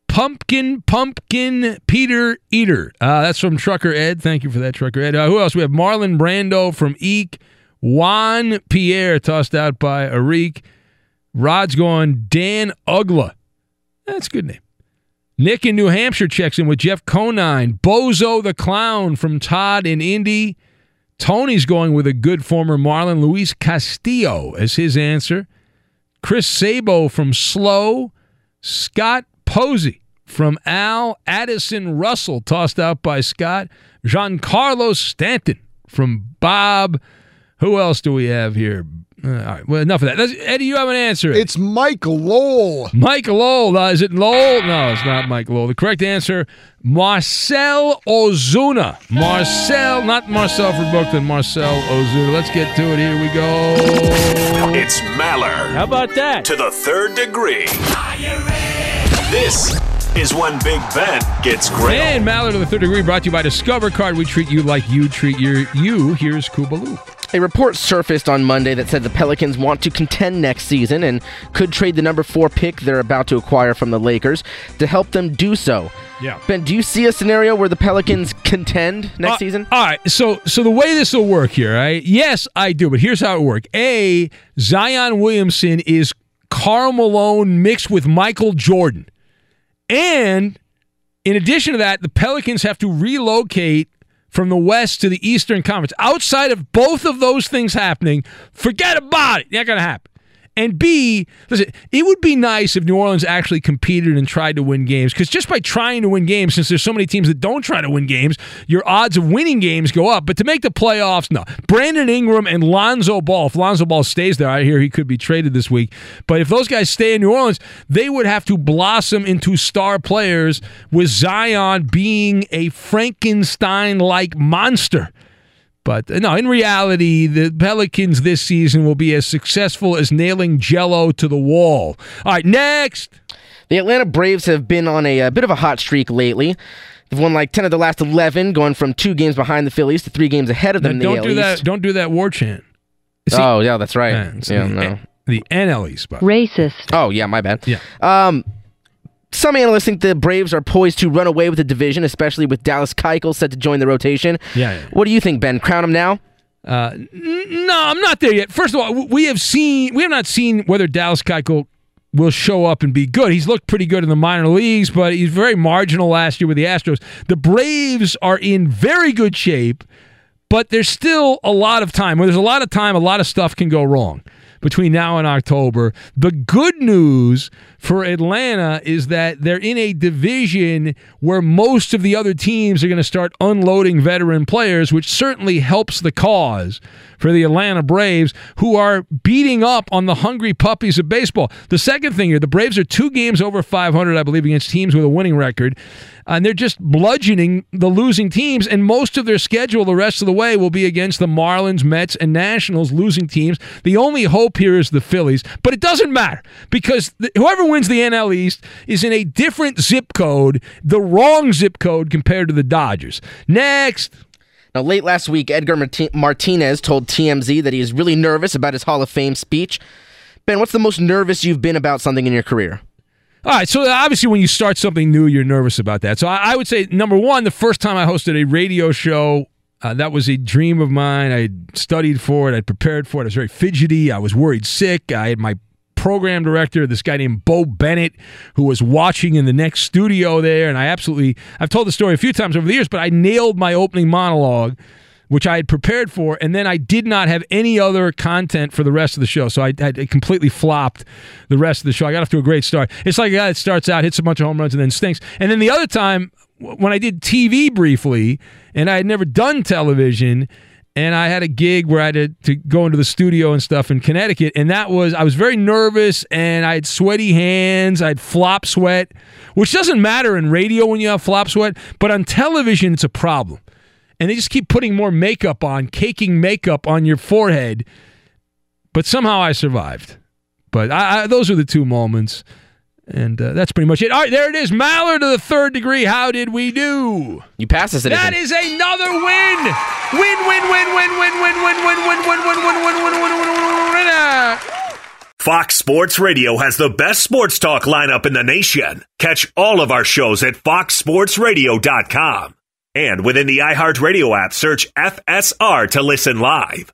Pumpkin, Pumpkin, Peter Eater. Uh, that's from Trucker Ed. Thank you for that, Trucker Ed. Uh, who else? We have Marlon Brando from Eek. Juan Pierre tossed out by Arik. Rod's going Dan Uggla. That's a good name. Nick in New Hampshire checks in with Jeff Conine. Bozo the Clown from Todd in Indy. Tony's going with a good former Marlin, Luis Castillo, as his answer. Chris Sabo from Slow. Scott Posey from Al. Addison Russell, tossed out by Scott. Giancarlo Stanton from Bob. Who else do we have here? Uh, all right, well, enough of that. Let's, Eddie, you have an answer. It's Mike Lowell. Mike Lowell. Uh, is it Lowell? No, it's not Mike Lowell. The correct answer, Marcell Ozuna. Marcel, not Marcel from Brooklyn, Marcell Ozuna. Let's get to it. Here we go. It's Maller. How about that? To the third degree. This is when Big Ben gets grilled. And Maller to the third degree brought to you by Discover Card. We treat you like you treat your you. Here's Kubaloo. A report surfaced on Monday that said the Pelicans want to contend next season and could trade the number four pick they're about to acquire from the Lakers to help them do so. Yeah. Ben, do you see a scenario where the Pelicans contend next Uh, season? All right. So so the way this will work here, right? Yes, I do, but here's how it works. A Zion Williamson is Karl Malone mixed with Michael Jordan. And in addition to that, the Pelicans have to relocate from the West to the Eastern Conference. Outside of both of those things happening, forget about it. Not going to happen. And B, listen, it would be nice if New Orleans actually competed and tried to win games. Because just by trying to win games, since there's so many teams that don't try to win games, your odds of winning games go up. But to make the playoffs, no. Brandon Ingram and Lonzo Ball, if Lonzo Ball stays there, I hear he could be traded this week. But if those guys stay in New Orleans, they would have to blossom into star players with Zion being a Frankenstein like monster. But uh, no, in reality, the Pelicans this season will be as successful as nailing Jello to the wall. All right, next. The Atlanta Braves have been on a, a bit of a hot streak lately. They've won like 10 of the last 11, going from two games behind the Phillies to three games ahead of them Now, in the don't AL do that. Don't do that war chant. oh, yeah, that's right. Yeah, yeah, the, no. the NL East, but Racist. Oh, yeah, my bad. Yeah. Um, some analysts think the Braves are poised to run away with the division, especially with Dallas Keuchel set to join the rotation. Yeah, yeah. What do you think, Ben? Crown him now? Uh, n- no, I'm not there yet. First of all, we have seen we have not seen whether Dallas Keuchel will show up and be good. He's looked pretty good in the minor leagues, but he's very marginal last year with the Astros. The Braves are in very good shape, but there's still a lot of time. Where there's a lot of time, a lot of stuff can go wrong between now and October. The good news for Atlanta is that they're in a division where most of the other teams are going to start unloading veteran players, which certainly helps the cause for the Atlanta Braves, who are beating up on the hungry puppies of baseball. The second thing here, the Braves are two games over 500, I believe, against teams with a winning record. And they're just bludgeoning the losing teams, and most of their schedule the rest of the way will be against the Marlins, Mets, and Nationals losing teams. The only hope here is the Phillies, but it doesn't matter because the, whoever wins the NL East is in a different zip code, the wrong zip code compared to the Dodgers. Next. Now, late last week, Edgar Marti- Martinez told TMZ that he is really nervous about his Hall of Fame speech. Ben, what's the most nervous you've been about something in your career? All right, so obviously, when you start something new, you're nervous about that. So I would say number one, the first time I hosted a radio show, uh, that was a dream of mine. I studied for it, I prepared for it. I was very fidgety. I was worried sick. I had my program director, this guy named Bo Bennett, who was watching in the next studio there, and I absolutely I've told the story a few times over the years, but I nailed my opening monologue which I had prepared for, and then I did not have any other content for the rest of the show. So I, I completely flopped the rest of the show. I got off to a great start. It's like a guy that starts out, hits a bunch of home runs, and then stinks. And then the other time, when I did TV briefly, and I had never done television, and I had a gig where I had to, to, go into the studio and stuff in Connecticut, and that was I was very nervous and I had sweaty hands, I had flop sweat, which doesn't matter in radio when you have flop sweat, but on television it's a problem and they just keep putting more makeup on, caking makeup on your forehead. But somehow I survived. But I, I, those are the two moments. And uh, that's pretty much it. All right, there it is. Maller to the third degree. How did we do? You passed us. That is another win. Win, win, win, win, win, win, win, win, win, win, win, win, win, win, win, win, win, win. Fox Sports Radio has the best sports talk lineup in the nation. Catch all of our shows at foxsportsradio.com. And within the iHeartRadio app, search FSR to listen live.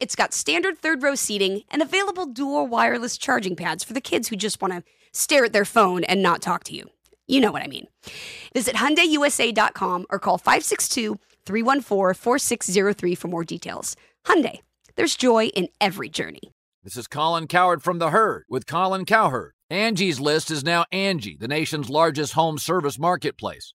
it's got standard third row seating and available dual wireless charging pads for the kids who just want to stare at their phone and not talk to you. You know what I mean. Visit HyundaiUSA.com or call 562-314-4603 for more details. Hyundai, there's joy in every journey. This is Colin Cowherd from The Herd with Colin Cowherd. Angie's List is now Angie, the nation's largest home service marketplace.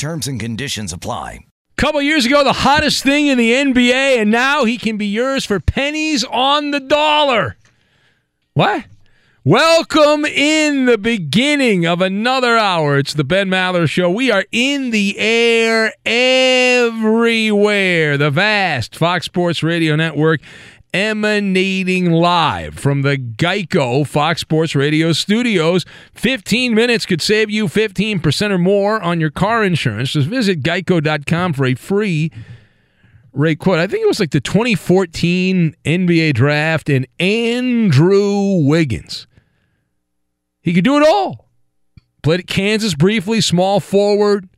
Terms and conditions apply. Couple years ago, the hottest thing in the NBA, and now he can be yours for pennies on the dollar. What? Welcome in the beginning of another hour. It's the Ben Maller Show. We are in the air everywhere. The vast Fox Sports Radio Network emanating live from the Geico Fox Sports Radio studios. 15 minutes could save you 15% or more on your car insurance. Just visit geico.com for a free rate quote. I think it was like the 2014 NBA draft and Andrew Wiggins. He could do it all. Played at Kansas briefly, small forward,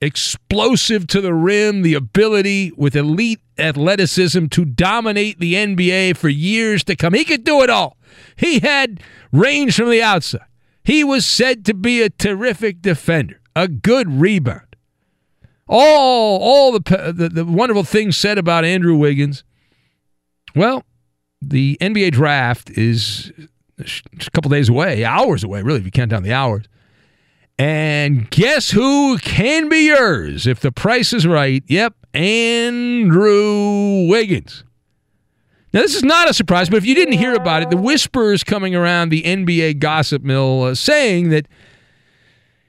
explosive to the rim, the ability with elite athleticism to dominate the NBA for years to come. He could do it all. He had range from the outside. He was said to be a terrific defender, a good rebound. All, all the, the, the wonderful things said about Andrew Wiggins. Well, the NBA draft is a couple days away, hours away, really, if you count down the hours. And guess who can be yours if the price is right? Yep, Andrew Wiggins. Now, this is not a surprise, but if you didn't hear about it, the whispers coming around the NBA gossip mill uh, saying that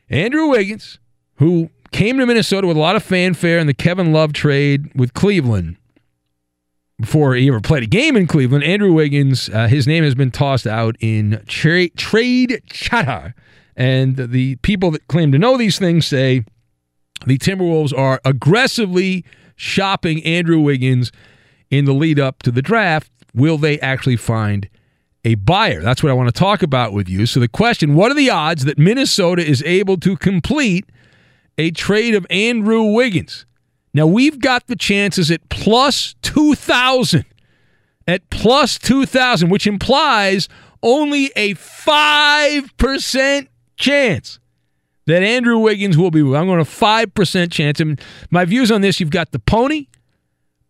Andrew Wiggins, who came to Minnesota with a lot of fanfare in the Kevin Love trade with Cleveland, before he ever played a game in Cleveland, Andrew Wiggins, uh, his name has been tossed out in tra- trade chatter. And the people that claim to know these things say the Timberwolves are aggressively shopping Andrew Wiggins in the lead up to the draft. Will they actually find a buyer? That's what I want to talk about with you. So, the question what are the odds that Minnesota is able to complete a trade of Andrew Wiggins? Now, we've got the chances at plus 2,000. At plus 2,000, which implies only a 5% chance that Andrew Wiggins will be. I'm going to 5% chance. And my views on this you've got the pony,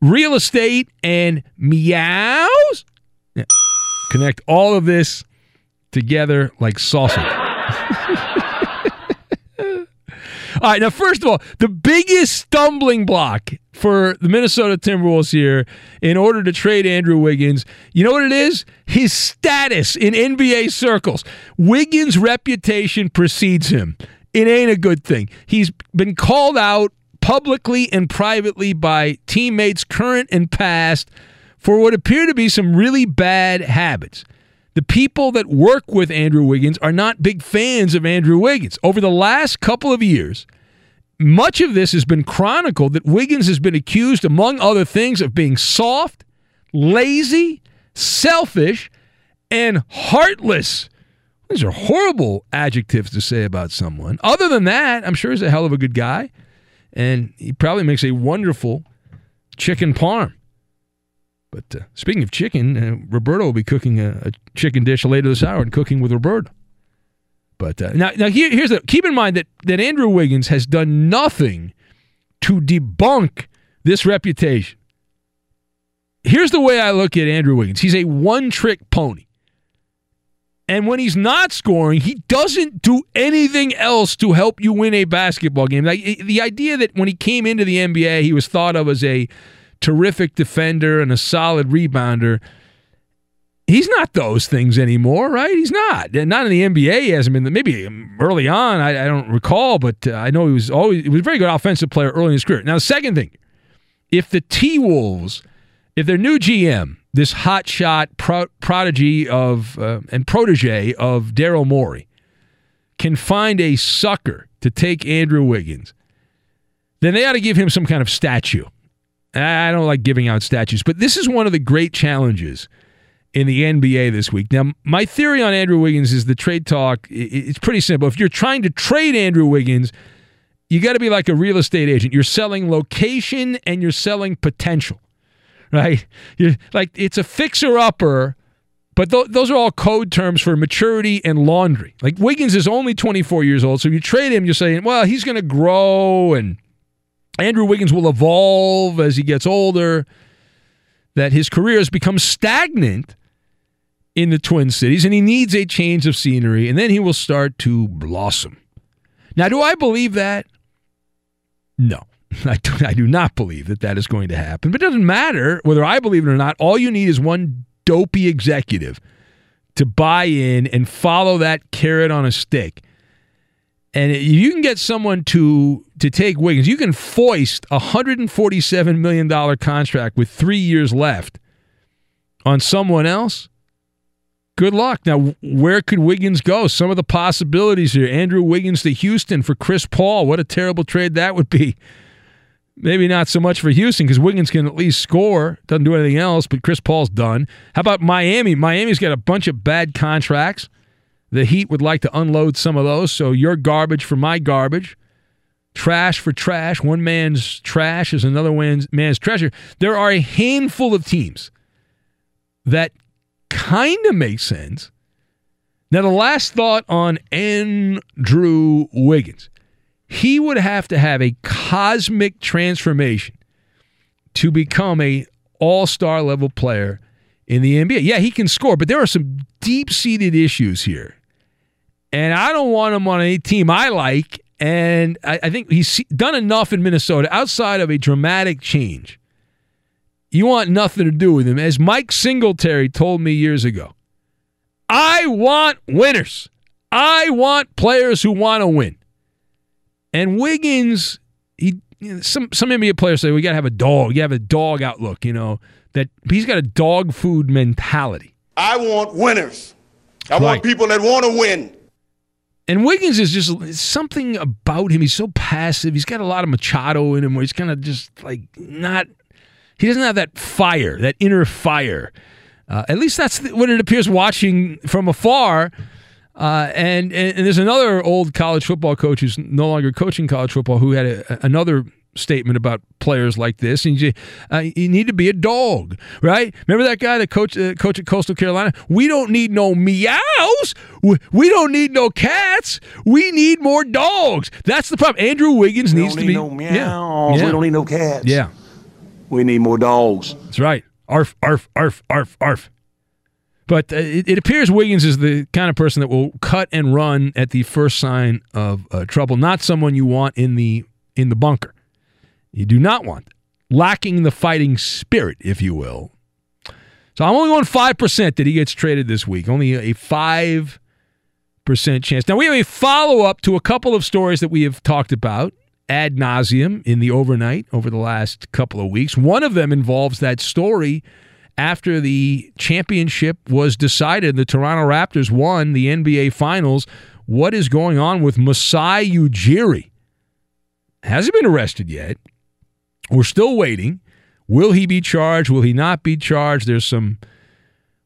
real estate, and meows. Yeah. Connect all of this together like sausage. (laughs) All right, now first of all, the biggest stumbling block for the Minnesota Timberwolves here in order to trade Andrew Wiggins, you know what it is? His status in NBA circles. Wiggins' reputation precedes him. It ain't a good thing. He's been called out publicly and privately by teammates current and past for what appear to be some really bad habits. The people that work with Andrew Wiggins are not big fans of Andrew Wiggins. Over the last couple of years, much of this has been chronicled that Wiggins has been accused, among other things, of being soft, lazy, selfish, and heartless. These are horrible adjectives to say about someone. Other than that, I'm sure he's a hell of a good guy, and he probably makes a wonderful chicken parm. But uh, speaking of chicken, uh, Roberto will be cooking a, a chicken dish later this hour and cooking with Roberto. But uh, now, now here, here's the keep in mind that that Andrew Wiggins has done nothing to debunk this reputation. Here's the way I look at Andrew Wiggins. He's a one-trick pony. And when he's not scoring, he doesn't do anything else to help you win a basketball game. Like the idea that when he came into the NBA, he was thought of as a terrific defender and a solid rebounder. He's not those things anymore, right? He's not. Not in the NBA. He hasn't been. Maybe early on, I, I don't recall, but uh, I know he was always. He was a very good offensive player early in his career. Now, the second thing, if the T Wolves, if their new GM, this hotshot pro- prodigy of uh, and protege of Daryl Morey, can find a sucker to take Andrew Wiggins, then they ought to give him some kind of statue. I don't like giving out statues, but this is one of the great challenges in the NBA this week. Now, my theory on Andrew Wiggins is the trade talk. It's pretty simple. If you're trying to trade Andrew Wiggins, you got to be like a real estate agent. You're selling location and you're selling potential, right? You're like it's a fixer upper, but th- those are all code terms for maturity and laundry. Like Wiggins is only 24 years old, so you trade him, you're saying, well, he's going to grow and Andrew Wiggins will evolve as he gets older. That his career has become stagnant in the Twin Cities and he needs a change of scenery and then he will start to blossom. Now, do I believe that? No, (laughs) I do, I do not believe that that is going to happen. But it doesn't matter whether I believe it or not. All you need is one dopey executive to buy in and follow that carrot on a stick. And you can get someone to to take Wiggins. You can foist a hundred and forty seven million dollar contract with three years left on someone else good luck. Now, where could Wiggins go? Some of the possibilities here. Andrew Wiggins to Houston for Chris Paul. What a terrible trade that would be. Maybe not so much for Houston because Wiggins can at least score, doesn't do anything else, but Chris Paul's done. How about Miami? Miami's got a bunch of bad contracts. The Heat would like to unload some of those, so your garbage for my garbage. Trash for trash. One man's trash is another man's treasure. There are a handful of teams that kind of makes sense. Now, the last thought on Andrew Wiggins. He would have to have a cosmic transformation to become a all-star level player in the NBA. Yeah, he can score, but there are some deep-seated issues here. And I don't want him on any team I like. And I, I think he's done enough in Minnesota outside of a dramatic change you want nothing to do with him. As Mike Singletary told me years ago, I want winners. I want players who want to win. And Wiggins, he you know, some some NBA players say we got to have a dog. You have a dog outlook, you know that he's got a dog food mentality. I want winners. I right. want people that want to win. And Wiggins is just something about him. He's so passive. He's got a lot of Machado in him, where he's kind of just like not he doesn't have that fire, that inner fire. Uh, at least that's what it appears watching from afar. Uh, and, and, and there's another old college football coach who's no longer coaching college football who had a, another statement about players like this. And you, uh, you need to be a dog, right? Remember that guy that coach uh, coach at Coastal Carolina? We don't need no meows. We, we don't need no cats. We need more dogs. That's the problem. Andrew Wiggins we needs to be no meows. Yeah, yeah. We don't need no cats. Yeah. We need more dogs. That's right. Arf, arf, arf, arf, arf. But uh, it, it, appears Wiggins is the kind of person that will cut and run at the first sign of uh, trouble. Not someone you want in the in the bunker. You do not want lacking the fighting spirit, if you will. So I'm only going five percent that he gets traded this week. Only a five percent chance. Now we have a follow up to a couple of stories that we have talked about ad nauseum in the overnight over the last couple of weeks. One of them involves that story after the championship was decided. The Toronto Raptors won the NBA Finals. What is going on with Masai Ujiri? Hasn't been arrested yet. We're still waiting. Will he be charged? Will he not be charged? There's some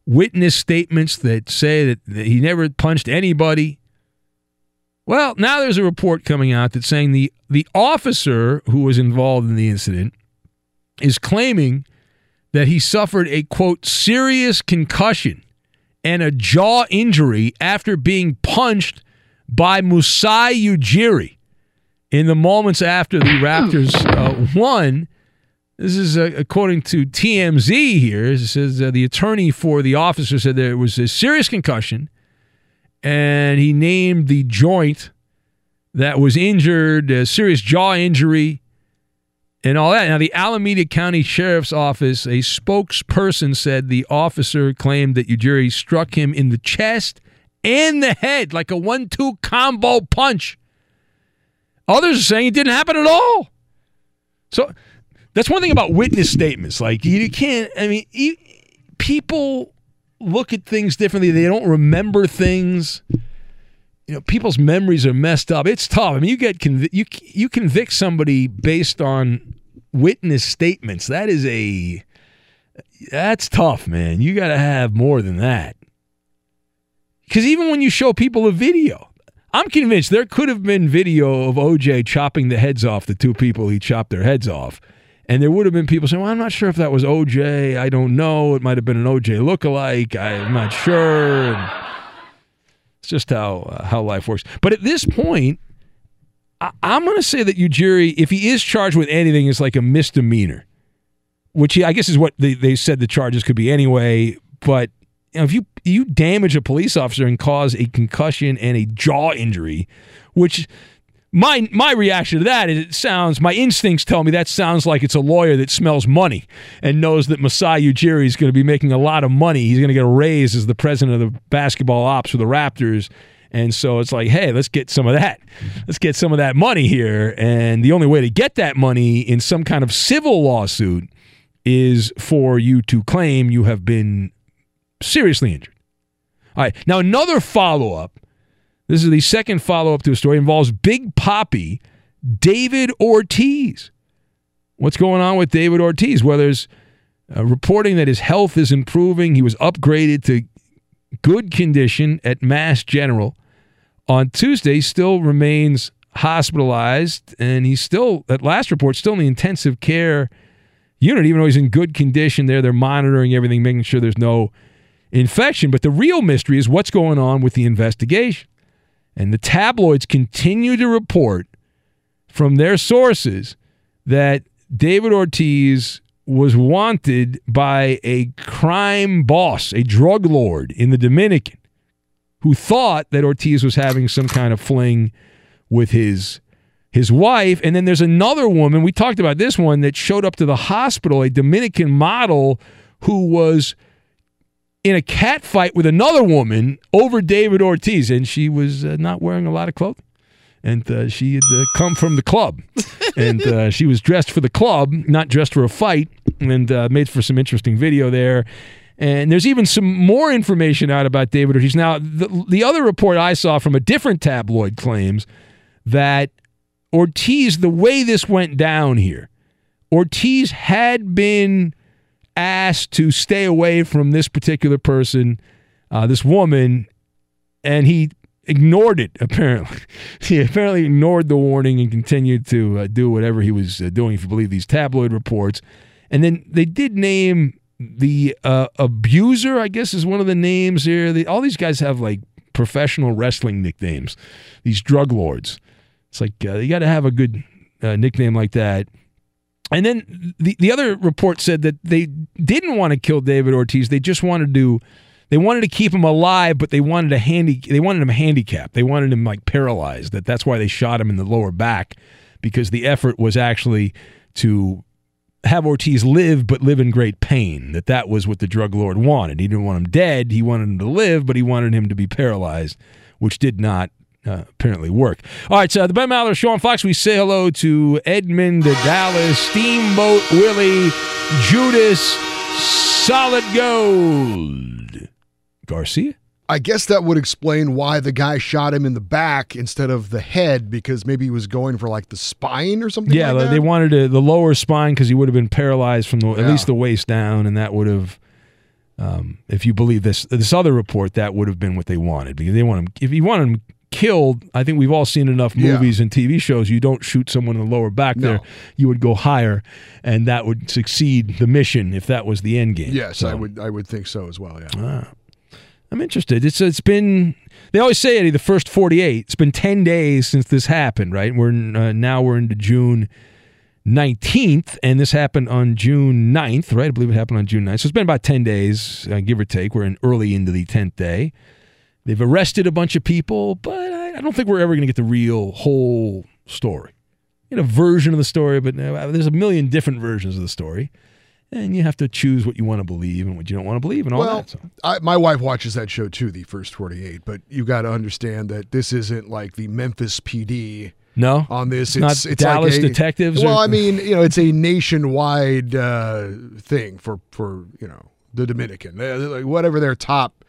witness statements that say that, that he never punched anybody. Well, now there's a report coming out that's saying the, the officer who was involved in the incident is claiming that he suffered a quote serious concussion and a jaw injury after being punched by Masai Ujiri in the moments after the (clears throat) Raptors uh, won. This is uh, according to TMZ here. It says uh, the attorney for the officer said there was a serious concussion, and he named the joint that was injured, a serious jaw injury, and all that. Now, the Alameda County Sheriff's Office, a spokesperson said the officer claimed that Ujiri struck him in the chest and the head like a one two combo punch. Others are saying it didn't happen at all. So that's one thing about witness statements. Like, you can't, I mean, people look at things differently, they don't remember things you know people's memories are messed up. It's tough. I mean, you get conv- you you convict somebody based on witness statements. That is a that's tough, man. You got to have more than that. Because even when you show people a video, I'm convinced there could have been video of OJ chopping the heads off the two people he chopped their heads off. And there would have been people saying, well, I'm not sure if that was OJ. I don't know. It might have been an OJ lookalike. I'm not sure. It's just how uh, how life works. But at this point, I, am going to say that Ujiri, if he is charged with anything, is like a misdemeanor, which he, I guess is what they, they said the charges could be anyway. But you know, if you you damage a police officer and cause a concussion and a jaw injury, which my my reaction to that is it sounds my instincts tell me that sounds like it's a lawyer that smells money and knows that Masai Ujiri is going to be making a lot of money. He's going to get a raise as the president of the basketball ops for the Raptors. And so it's like, hey, let's get some of that. Let's get some of that money here. And the only way to get that money in some kind of civil lawsuit is for you to claim you have been seriously injured. All right. Now, another follow up this is the second follow up to a story. Involves Big Poppy, David Ortiz. What's going on with David Ortiz? Well, there's uh, reporting that his health is improving. He was upgraded to good condition at Mass General. On Tuesday, still remains hospitalized, and he's still, at last report, still in the intensive care unit, even though he's in good condition there. They're monitoring everything, making sure there's no infection. But the real mystery is what's going on with the investigation. And the tabloids continue to report from their sources that David Ortiz was wanted by a crime boss, a drug lord in the Dominican, who thought that Ortiz was having some kind of fling with his his wife. And then there's another woman, we talked about this one, that showed up to the hospital, a Dominican model who was in a cat fight with another woman over David Ortiz, and she was uh, not wearing a lot of clothes. And uh, she had uh, come from the club, (laughs) and uh, she was dressed for the club, not dressed for a fight, and uh, made for some interesting video there. And there's even some more information out about David Ortiz. Now, the, the other report I saw from a different tabloid claims that Ortiz, the way this went down here, Ortiz had been asked to stay away from this particular person, uh, this woman, and he ignored it. (laughs) Apparently, he apparently ignored the warning and continued to uh, do whatever he was uh, doing. If you believe these tabloid reports, and then they did name the uh, abuser. I guess is one of the names here. They, all these guys have like professional wrestling nicknames. These drug lords. It's like uh, you got to have a good uh, nickname like that. And then the, the other report said that they didn't want to kill David Ortiz. They just wanted to they wanted to keep him alive, but they wanted a handy they wanted him handicapped. They wanted him like paralyzed. That that's why they shot him in the lower back because the effort was actually to have Ortiz live but live in great pain. That that was what the drug lord wanted. He didn't want him dead. He wanted him to live, but he wanted him to be paralyzed, which did not uh, apparently work. All right, so the Ben Maller Show on Fox. We say hello to Edmund, Dallas, Steamboat Willie, Judas, Solid Gold, Garcia. I guess that would explain why the guy shot him in the back instead of the head because maybe he was going for like the spine or something. Yeah, like they wanted to, the lower spine because he would have been paralyzed from the, Yeah. at least the waist down, and that would have, um, if you believe this this other report, that would have been what they wanted because they want him. If you want him killed, I think we've all seen enough Yeah. movies and TV shows. You don't shoot someone in the lower back there. You would go higher, and that would succeed the mission if that was the end game. Yes, I would I would think so as well. Yeah. Ah. I'm interested. It's it's been they always say Eddie the first 48. It's been 10 days since this happened, right? We're uh, now we're into June 19th, and this happened on June 9th, right? I believe it happened on June 9th. So it's been about 10 days, uh, give or take. We're in early into the 10th day. They've arrested a bunch of people, but I, I don't think we're ever going to get the real whole story. Get a version of the story, but uh, there's a million different versions of the story. And you have to choose what you want to believe and what you don't want to believe and all well, that. So. I, my wife watches that show too, the first 48, but you got to understand that this isn't like the Memphis PD. No, on this It's not it's, Dallas like a, detectives Well, or- I mean, you know, it's a nationwide uh, thing for for you know the Dominican, like whatever their top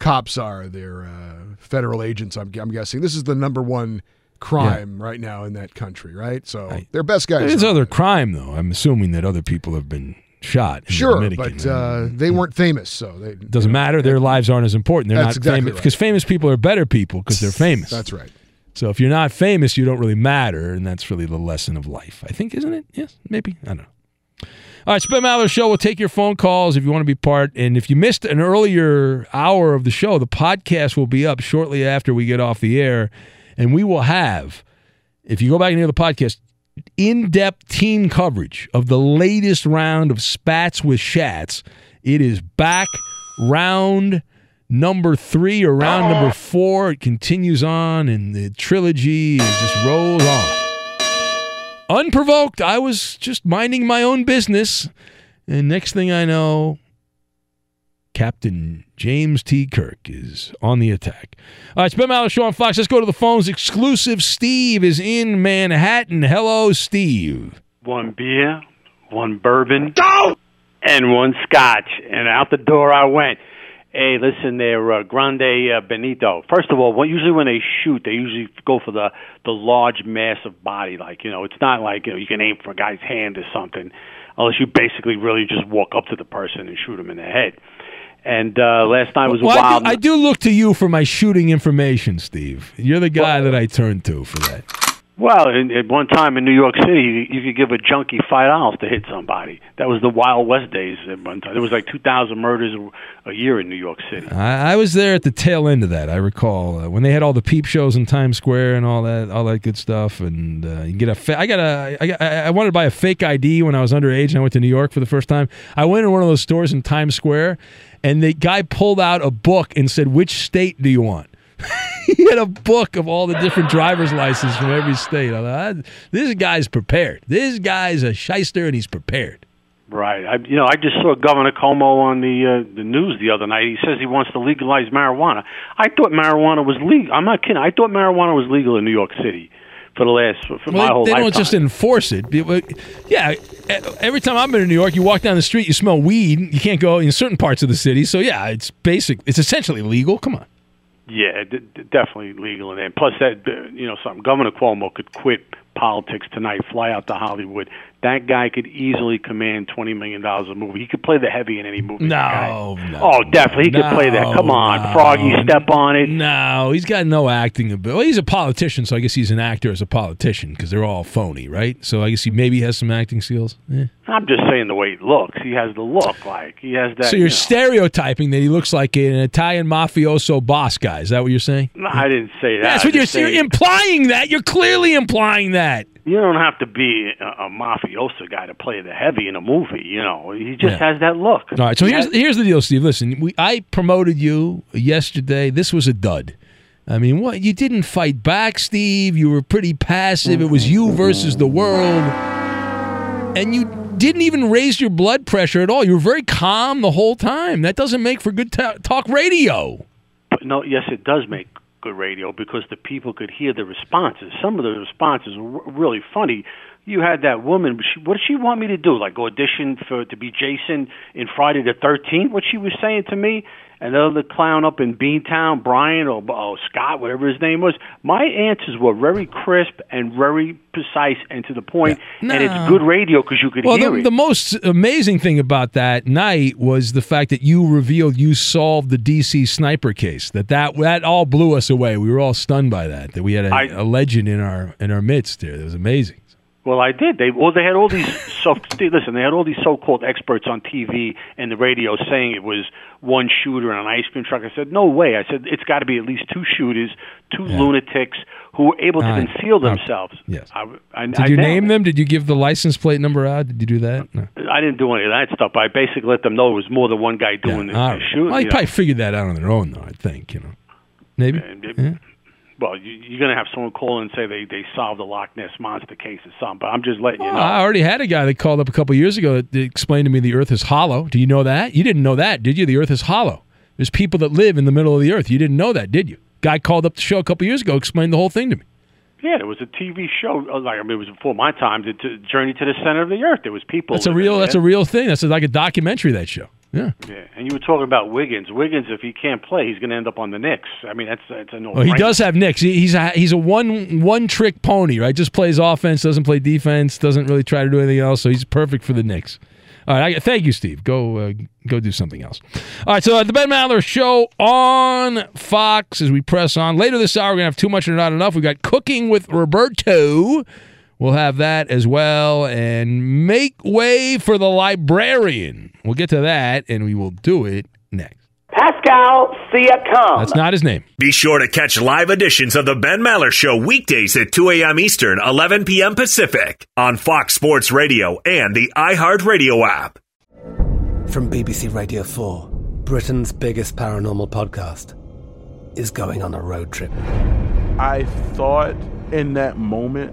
cops are, their uh, federal agents. I'm, I'm guessing this is the number one crime right now in that country, right? So their best guys. There's other crime, though. I'm assuming that other people have been shot. the Sure, Dominican. but uh, they weren't famous, so they doesn't matter. Their lives aren't as important. They're not exactly famous right. because famous people are better people because they're famous. That's right. So if you're not famous, you don't really matter, and that's really the lesson of life. I think, isn't it? Yes, maybe. I don't know. All right, Spin Maller Show. We'll take your phone calls if you want to be part. And if you missed an earlier hour of the show, the podcast will be up shortly after we get off the air. And we will have, if you go back and hear the podcast, in depth team coverage of the latest round of Spats with Shats. It is back round number three or round number four. It continues on, and the trilogy just rolls on. Unprovoked, I was just minding my own business. And next thing I know, Captain James T. Kirk is on the attack. All right, Spin Maller Show on Fox. Let's go to the phones. Exclusive Steve is in Manhattan. Hello, Steve. one beer, one bourbon, and one scotch. And out the door I went. Hey, listen there, uh, Grande uh, Benito. First of all, what, usually when they shoot, they usually go for the the large, massive body. Like you know, it's not like you know you can aim for a guy's hand or something, unless you basically really just walk up to the person and shoot him in the head. And uh, last night was a Well, I, wild. do, I do look to you for my shooting information, Steve. You're the guy that I turn to for that. Well, in, at one time in New York City, you, could give a junkie five dollars to hit somebody. That was the Wild West days. At one time, there was like two thousand murders a, year in New York City. I, I was there at the tail end of that. I recall uh, when they had all the peep shows in Times Square and all that, all that good stuff. And uh, you get a, fa- I got a, I, got, I wanted to buy a fake ID when I was underage and I went to New York for the first time. I went in one of those stores in Times Square, and the guy pulled out a book and said, "Which state do you want?" (laughs) he had a book of all the different driver's licenses from every state. I thought, "Ah, this guy's prepared. This guy's a shyster and he's prepared. Right. I, you know, I just saw Governor Cuomo on the uh, the news the other night. He says he wants to legalize marijuana. I thought marijuana was legal. I'm not kidding. I thought marijuana was legal in New York City for the last for, Well, my whole they lifetime. don't just enforce it. Yeah, every time I've been in New York, you walk down the street, you smell weed. You can't go in certain parts of the city. So yeah, it's basic. It's essentially legal. Come on. Yeah, d- definitely legal. And then plus that, you know, something. Governor Cuomo could quit politics tonight, fly out to Hollywood. That guy could easily command twenty million dollars a movie. He could play the heavy in any movie. No, no, Oh, definitely, he could play that. Come on, no, Froggy, step on it. No, he's got no acting ability. Well, he's a politician, so I guess he's an actor as a politician because they're all phony, right? So I guess he maybe has some acting skills. Eh. I'm just saying the way he looks. He has the look like he has that. so you you're know. stereotyping that he looks like an Italian mafioso boss guy. Is that what you're saying? No, I didn't say that. That's what you're, just you're implying. That you're clearly implying that. You don't have to be a, a mafioso guy to play the heavy in a movie. You know, he just has that look. All right, so He here's here's the deal, Steve. Listen, we I promoted you yesterday. This was a dud. I mean, what you didn't fight back, Steve. You were pretty passive. It was you versus the world, and you didn't even raise your blood pressure at all. You were very calm the whole time. That doesn't make for good ta- talk radio. But no, yes, it does make good radio because the people could hear the responses. Some of the responses were really funny. you had that woman. She, what did she want me to do? Like audition for to be Jason in Friday the Thirteenth? What she was saying to me? And the other clown up in Beantown, Brian or, or Scott, whatever his name was. My answers were very crisp and very precise and to the point. point, and it's good radio because you could Well, hear the, it. the most amazing thing about that night was the fact that you revealed you solved the DC sniper case. That that that all blew us away. We were all stunned by that. That we had a, I- a legend in our in our midst. There, it was amazing. Well, I did. They well, they had all these so (laughs) listen. They had all these so-called experts on TV and the radio saying it was one shooter and an ice cream truck. I said, no way. I said it's got to be at least two shooters, two lunatics who were able to conceal themselves. Yes. I, I, Did I you name them? Did you give the license plate number out? Did you do that? No. I didn't do any of that stuff. I basically let them know it was more than one guy doing the, All the right. shooting. Well, you know. probably figured that out on their own, though. I think you know. Maybe. It- Yeah. Well, you, you're going to have someone call and say they they solved the Loch Ness monster case or something. But I'm just letting you know. I already had a guy that called up a couple years ago that explained to me the Earth is hollow. Do you know that? You didn't know that, did you? The Earth is hollow. There's people that live in the middle of the Earth. You didn't know that, did you? Guy called up the show a couple years ago, explained the whole thing to me. Yeah, there was a TV show. uh, Like I mean, it was before my time. The Journey to the Center of the Earth. There was people. That's a real. That's a real thing. That's like a documentary. That show. Yeah. Yeah, and you were talking about Wiggins. Wiggins, if he can't play, he's going to end up on the Knicks. I mean, that's that's a no. Well, he does have nicks. He, he's a he's a one one trick pony, right? Just plays offense, doesn't play defense, doesn't really try to do anything else. So he's perfect for the Knicks. All right, I, thank you, Steve. Go uh, go do something else. All right, so uh, the Ben Maller Show on Fox as we press on later this hour. We're gonna have too much or not enough. We got cooking with Roberto. We'll have that as well, and make way for the librarian. We'll get to that, and we will do it next. Pascal Siakam. That's not his name. Be sure to catch live editions of The Ben Maller Show weekdays at 2 a.m. Eastern, 11 p.m. Pacific on Fox Sports Radio and the iHeartRadio app. From BBC Radio 4, Britain's biggest paranormal podcast is going on a road trip. I thought in that moment,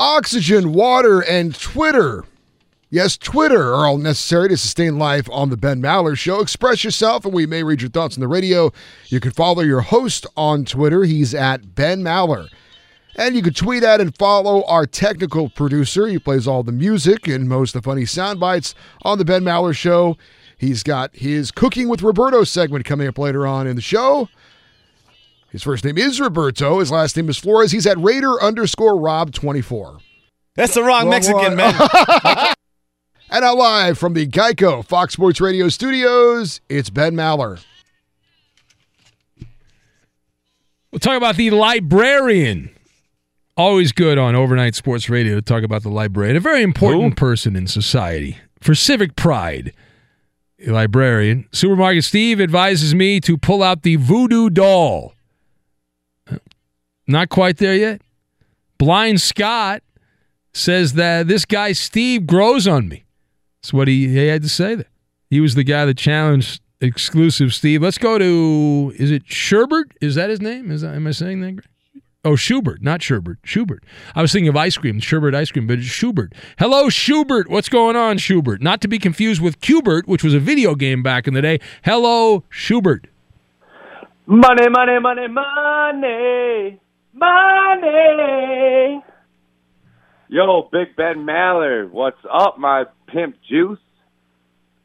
Oxygen, water, and Twitter. Yes, Twitter are all necessary to sustain life on the Ben Maller Show. Express yourself, and we may read your thoughts on the radio. You can follow your host on Twitter. He's at Ben Maller. And you can tweet at and follow our technical producer. He plays all the music and most of the funny sound bites on the Ben Maller Show. He's got his Cooking with Roberto segment coming up later on in the show. His first name is Roberto. His last name is Flores. He's at Raider underscore Rob 24. That's the wrong, Wrong Mexican, one. man. (laughs) And now live from the Geico Fox Sports Radio studios, it's Ben Maller. We'll talk about the librarian. Always good on overnight sports radio to talk about the librarian, a very important person in society for civic pride. A librarian. Supermarket Steve advises me to pull out the voodoo doll. Not quite there yet. Blind Scott says that this guy Steve grows on me. That's what he, he had to say there. He was the guy that challenged exclusive Steve. Let's go to is it Sherbert? Is that his name? Is that, am I saying that? Oh, Schubert, not Sherbert. Schubert. I was thinking of ice cream, Sherbert ice cream, but it's Schubert. Hello, Schubert. What's going on, Schubert? Not to be confused with Q*bert, which was a video game back in the day. Hello, Schubert. Money, money, money, money, money. Yo, Big Ben Maller, what's up, my pimp juice?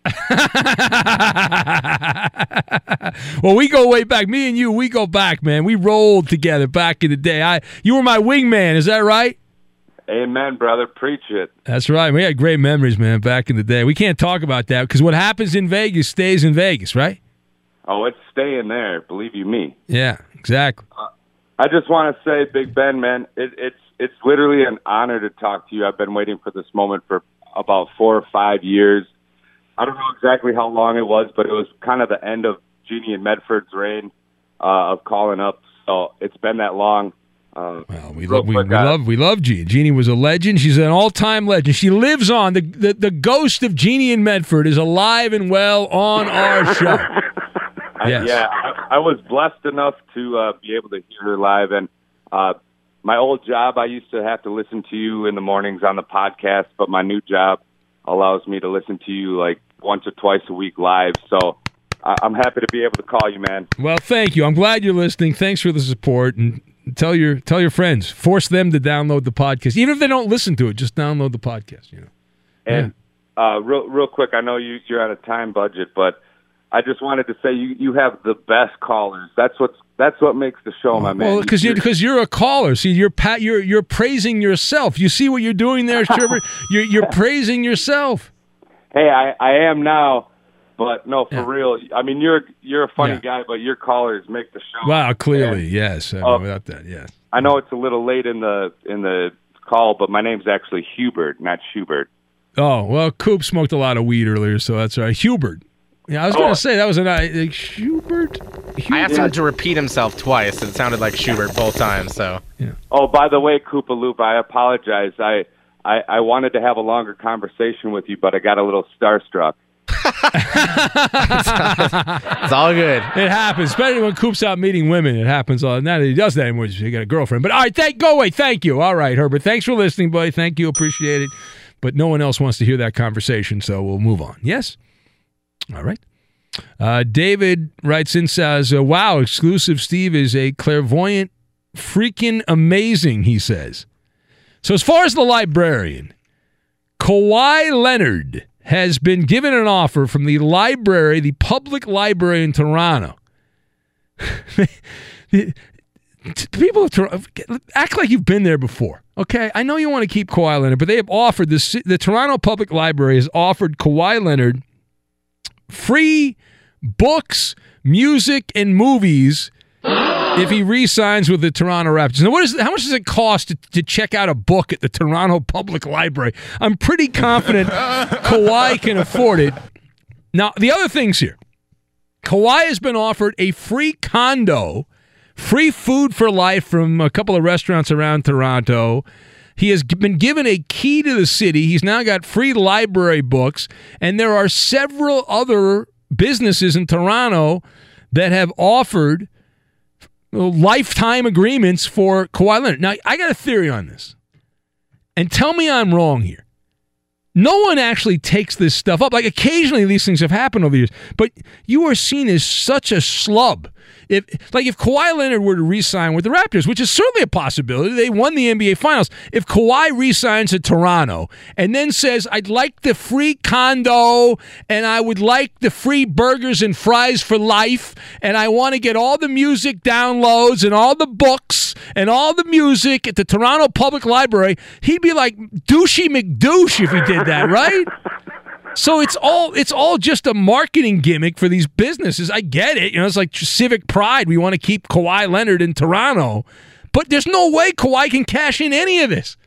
(laughs) well, we go way back. Me and you, we go back, man. We rolled together back in the day. I, you were my wingman. Is that right? Amen, brother. Preach it. That's right. We had great memories, man, back in the day. We can't talk about that because what happens in Vegas stays in Vegas, right? Oh, it's staying there. Believe you me. Yeah, exactly. Uh, I just want to say, Big Ben, man, it, it's it's literally an honor to talk to you. I've been waiting for this moment for about four or five years. I don't know exactly how long it was, but it was kind of the end of Jeannie and Medford's reign uh, of calling up. So it's been that long. Uh, well, We, love, we, we love we love Jeannie. Jeannie was a legend. She's an all time legend. She lives on the, the the ghost of Jeannie and Medford is alive and well on our show. (laughs) I, Yes. yeah, I, I was blessed enough to uh, be able to hear her live, and uh, my old job, I used to have to listen to you in the mornings on the podcast, but my new job allows me to listen to you like once or twice a week live. So I, I'm happy to be able to call you, man. Well, thank you. I'm glad you're listening. Thanks for the support and tell your tell your friends. Force them to download the podcast, even if they don't listen to it. Just download the podcast. You know. And uh, real, real quick, I know you, you're on a time budget, but I just wanted to say you, you have the best callers. That's what's that's what makes the show, my man. Well, because you because you're a caller. See, you're pat. You're you're praising yourself. You see what you're doing there, Sherbert? (laughs) you're you're praising yourself. Hey, I, I am now, but no, for real. I mean, you're you're a funny guy, but your callers make the show. Wow, clearly, yes. I mean, Uh, without that, yes. I know it's a little late in the in the call, but my name's actually Hubert, not Schubert. Oh well, Coop smoked a lot of weed earlier, so that's all right. Hubert. Yeah, I was going Oh. to say that was a nice uh, like, Schubert. I asked him to repeat himself twice. It sounded like Schubert both times. So Oh, by the way, Koopa Loop, I apologize. I, I I wanted to have a longer conversation with you, but I got a little starstruck. (laughs) it's all good. It happens, especially when Coop's out meeting women. It happens all. Not that he does that anymore. He got a girlfriend. But all right, thank go away. Thank you. All right, Herbert. Thanks for listening, buddy. Thank you. Appreciate it. But no one else wants to hear that conversation, so we'll move on. Yes. All right. Uh, David writes in says, uh, "Wow, exclusive Steve is a clairvoyant, freaking amazing." He says. So as far as the librarian, Kawhi Leonard has been given an offer from the library, the public library in Toronto. (laughs) The- t- People of Toronto, act like you've been there before. Okay, I know you want to keep Kawhi Leonard, but they have offered the the Toronto Public Library has offered Kawhi Leonard free books, music, and movies (gasps) if he re-signs with the Toronto Raptors. Now, what is how much does it cost to, to check out a book at the Toronto Public Library? I'm pretty confident (laughs) Kawhi can afford it. Now, the other things here. Kawhi has been offered a free condo, free food for life from a couple of restaurants around Toronto. He has been given a key to the city. He's now got free library books, and there are several other businesses in Toronto that have offered lifetime agreements for Kawhi Leonard. Now, I got a theory on this, and tell me I'm wrong here. No one actually takes this stuff up. Like occasionally these things have happened over the years, but you are seen as such a slub. If like if Kawhi Leonard were to re-sign with the Raptors, which is certainly a possibility, they won the NBA Finals. If Kawhi re-signs to Toronto and then says, "I'd like the free condo and I would like the free burgers and fries for life, and I want to get all the music downloads and all the books and all the music at the Toronto Public Library," he'd be like douchey McDouche if he did that, right? (laughs) So it's all it's all just a marketing gimmick for these businesses. I get it. You know, it's like civic pride. We want to keep Kawhi Leonard in Toronto, but there's no way Kawhi can cash in any of this.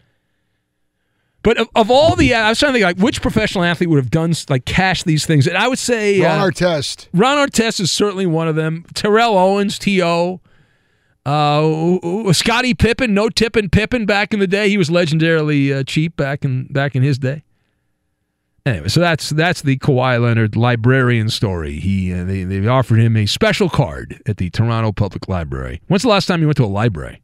But of, of all the, I was trying to think like which professional athlete would have done like cash these things, and I would say Ron uh, Artest. Ron Artest is certainly one of them. Terrell Owens, T.O. Uh, Scottie Pippen, no tipping Pippen back in the day. He was legendarily uh, cheap back in back in his day. Anyway, so that's that's the Kawhi Leonard librarian story. He uh, they they offered him a special card at the Toronto Public Library. When's the last time you went to a library?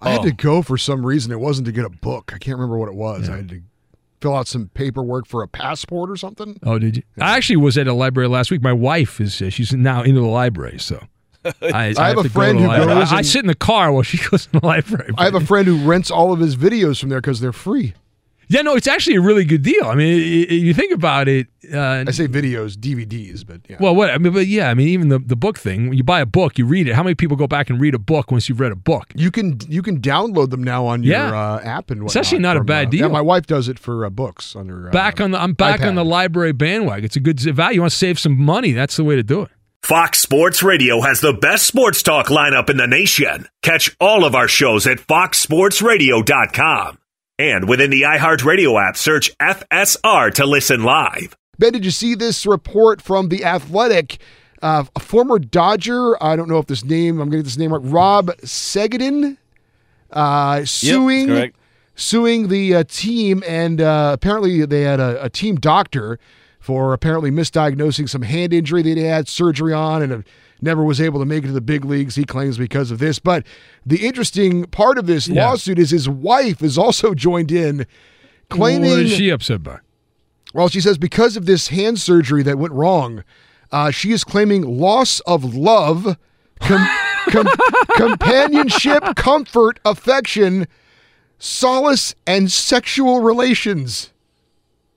I had Oh. to go for some reason. It wasn't to get a book. I can't remember what it was. I had to fill out some paperwork for a passport or something. Oh, did you? I actually was at a library last week. My wife is uh, she's now into the library, so (laughs) I, I have a to go friend who goes I, I sit in the car while she goes to the library. I have a friend who rents all of his videos from there because they're free. Yeah, no, it's actually a really good deal. I mean, i- i- you think about it. Uh, I say videos, DVDs, but yeah. Well, what I mean, but yeah, I mean, even the, the book thing. When you buy a book, you read it. How many people go back and read a book once you've read a book? You can you can download them now on your Yeah. uh, app and It's actually not a bad uh, deal. Yeah, my wife does it for uh, books on her. Uh, Back on the, I'm back on the library bandwagon. It's a good value. You want to save some money? That's the way to do it. Fox Sports Radio has the best sports talk lineup in the nation. Catch all of our shows at foxsportsradio.com. And within the iHeartRadio app, search FSR to listen live. Ben, did you see this report from the Athletic? Uh, a former Dodger, I don't know if this name, I'm going to get this name right, Rob Segedin, uh, suing correct. suing the uh, team, and uh, apparently they had a, a team doctor for apparently misdiagnosing some hand injury that he had surgery on, and uh, never was able to make it to the big leagues. He claims because of this. But the interesting part of this Yeah. lawsuit is his wife is also joined in, claiming What is she upset by? well, she says because of this hand surgery that went wrong, uh, she is claiming loss of love, com- (laughs) com- companionship, comfort, affection, solace, and sexual relations.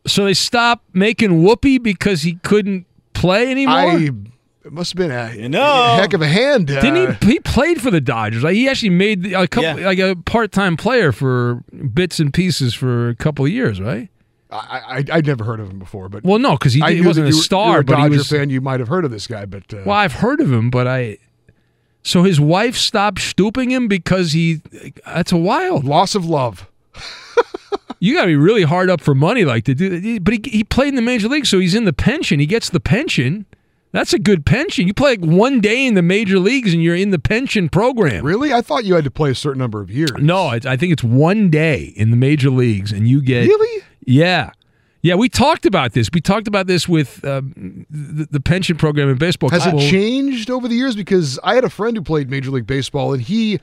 So they stopped making Whoopi because he couldn't play anymore. I it must have been a, you know. a heck of a hand. uh, Didn't he? He played for the Dodgers. Like, he actually made a couple, Yeah. like a part-time player for bits and pieces for a couple of years, right? I, I I'd never heard of him before, but Well, no, because he, he wasn't a you were- star, you were a but he Dodger was. fan. You might have heard of this guy, but uh, Well, I've heard of him, but I. So his wife stopped stooping him because he. That's a wild. loss of love. (laughs) You got to be really hard up for money, like to do. But he, he played in the major league, so he's in the pension. He gets the pension. That's a good pension. You play like one day in the major leagues, and you're in the pension program. Really, I thought you had to play a certain number of years. No, it's, I think it's one day in the major leagues, and you get Really? yeah. Yeah, we talked about this. We talked about this with um, the, the pension program in baseball. Has it changed over the years? Because I had a friend who played Major League Baseball, and he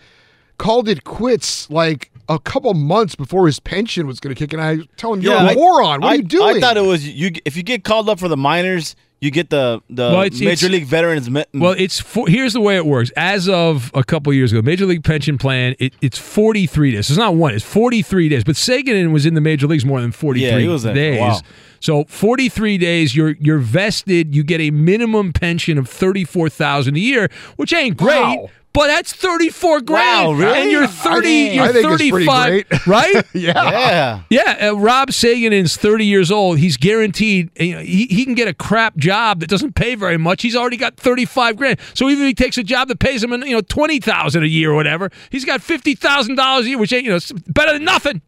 called it quits like a couple months before his pension was going to kick in. I tell him, "You're Yeah, a I- moron. What I, are you doing?" I thought it was you. If you get called up for the minors, you get the the Well, it's- major it's- league veterans. Me- Well, it's for, here's the way it works. As of a couple years ago, Major League Pension Plan, it, it's 43 days. It's not one; it's 43 days. But Sagan was in the major leagues more than 43 Yeah, he was a days. while. So 43 days, you're you're vested. You get a minimum pension of 34,000 a year, which ain't great. Wow. But that's 34 grand. Wow, really? And you're I 30, you're I think it's 35, great. (laughs) right? yeah. yeah. Yeah, uh, Rob Sagan is 30 years old. He's guaranteed you know, he, he can get a crap job that doesn't pay very much. He's already got 35 grand. So even if he takes a job that pays him you know 20,000 a year or whatever, he's got $50,000 a year, which ain't you know better than nothing.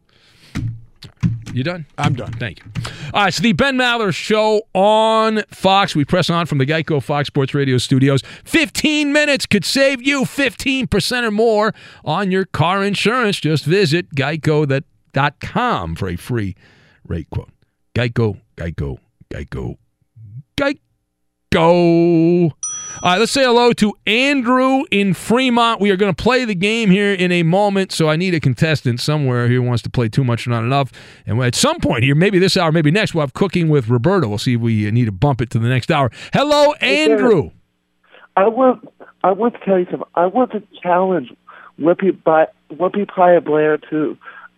You done? I'm done. Thank you. All right, so the Ben Maller show on Fox. We press on from the Geico Fox Sports Radio studios. 15 minutes could save you 15% or more on your car insurance. Just visit geico.com for a free rate quote. Geico, Geico, Geico, Geico. All right, let's say hello to Andrew in Fremont. We are going to play the game here in a moment, so I need a contestant somewhere who wants to play too much or not enough. And at some point here, maybe this hour, maybe next, we'll have cooking with Roberto. We'll see if we uh, need to bump it to the next hour. Hello, Andrew. I want I want to tell you something. I want to challenge Whippy by Whippy Pia Blair to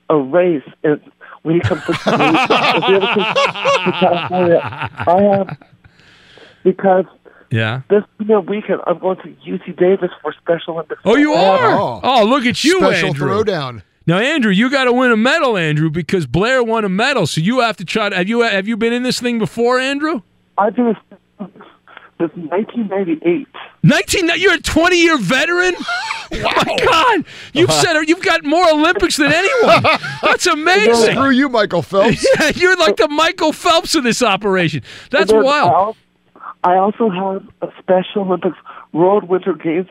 a race and when he comes to, if he comes to California. I have because Yeah. this you know, weekend I'm going to UC Davis for Special Olympics. Oh, you are? Oh, look at you, Special Andrew. throwdown. Now, Andrew, you got to win a medal, Andrew, because Blair won a medal. So you have to try to. Have you have you been in this thing before, Andrew? I've been since 1998. 19. You're a 20 year veteran. Oh (laughs) (laughs) my God, you've said (laughs) you've got more Olympics than anyone. That's amazing. Screw you, Michael Phelps. Yeah, you're like the Michael Phelps of this operation. That's wild. Al- I also have a Special Olympics World Winter Games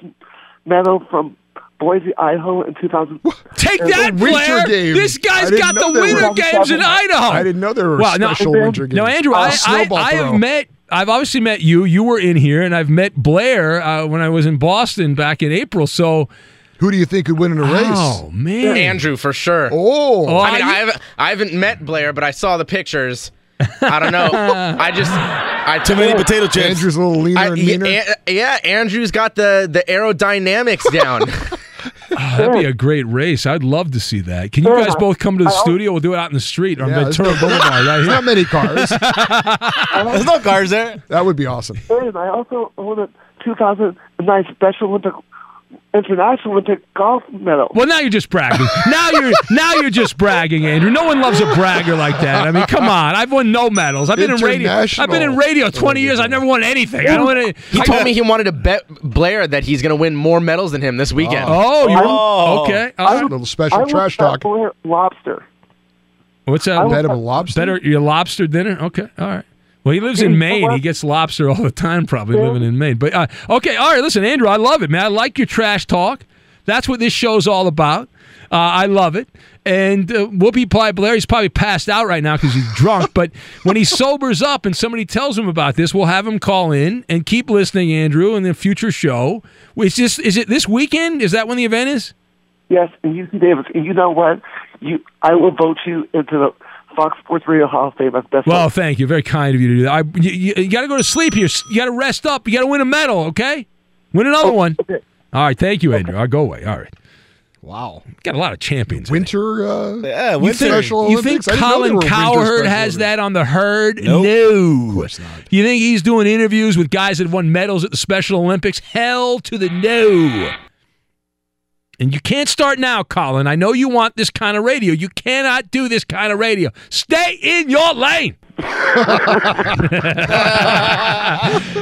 medal from Boise, Idaho in 2000. Take that, Blair. Games. This guy's got the there were- Winter Games in Idaho. I didn't know there were Well, now- special winter games. Now, Andrew, Uh, I, I, I have met. I've obviously met you. You were in here, and I've met Blair uh, when I was in Boston back in April. So, who do you think could win in a race? Oh man, Andrew for sure. Oh, I mean, I haven't, I haven't met Blair, but I saw the pictures. I don't know. I just, I Too many potato chips. Andrew's a little leaner I, and yeah, meaner. a- yeah, Andrew's got the the aerodynamics (laughs) down. Ah, that'd be a great race. I'd love to see that. Can you guys both come to the studio? We'll do it out in the street on Yeah, there's Ventura no- Boulevard, right There's here. not many cars. (laughs) There's no cars there. That would be awesome. I also won a 2009 Special Olympic International Olympic golf medal. Well, now you're just bragging. now you're now you're just bragging, Andrew. No one loves a bragger like that. I mean, come on. I've won no medals. I've been in radio. I've been in radio 20 years. I've never won anything. I don't win any. He I- told me he wanted to bet Blair that he's going to win more medals than him this weekend. Oh, you're Oh. okay. A little special I trash talk. Blair lobster. What's that? Bet him a lobster. Better your lobster dinner. Okay, all right. Well, he lives in Maine. He gets lobster all the time, probably living in Maine. But uh, okay, all right. Listen, Andrew, I love it, man. I like your trash talk. That's what this show's all about. Uh, I love it. And uh, Whoopi Pie Blair, he's probably passed out right now because he's (laughs) drunk. but when he sobers up and somebody tells him about this, we'll have him call in and keep listening, Andrew, in the future show. Is this is it this weekend? Is that when the event is? Yes, and UC Davis. And you know what? You, I will vote you into the Fox Sports Radio Hall of Fame best. Well, thank you. Very kind of you to do that. I, you you, you got to go to sleep here. You got to rest up. You got to win a medal, okay? Win another one. All right. Thank you, Andrew. I'll go away. All right. Wow. Got a lot of champions. Winter, uh, Yeah, You winter. think, Special you think Olympics? I Colin there were Cowherd has that on the herd? Nope. No. Of course not. You think he's doing interviews with guys that won medals at the Special Olympics? Hell to the no. And you can't start now, Colin. I know you want this kind of radio. You cannot do this kind of radio. Stay in your lane. (laughs) All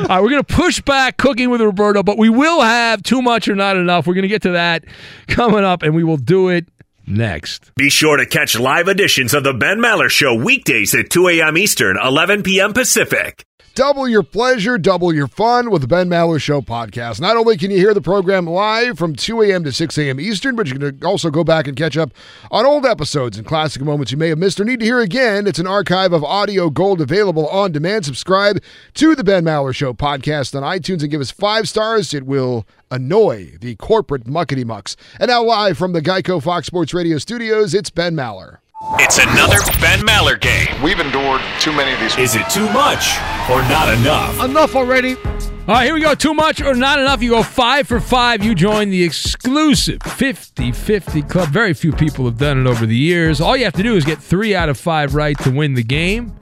right, we're going to push back cooking with Roberto, but we will have too much or not enough. We're going to get to that coming up, and we will do it next. Be sure to catch live editions of The Ben Maller Show weekdays at 2 a.m. Eastern, 11 p.m. Pacific. Double your pleasure, double your fun with the Ben Maller Show podcast. Not only can you hear the program live from 2 a.m. to 6 a.m. Eastern, but you can also go back and catch up on old episodes and classic moments you may have missed or need to hear again. It's an archive of audio gold available on demand. Subscribe to the Ben Maller Show podcast on iTunes and give us five stars. It will annoy the corporate muckety mucks. And now, live from the Geico Fox Sports Radio studios, it's Ben Maller. It's another Ben Maller game. We've endured too many of these. Is it too much or not enough? Enough already. All right, here we go. Too much or not enough? You go five for five. You join the exclusive 50 50 club. Very few people have done it over the years. All you have to do is get three out of five right to win the game.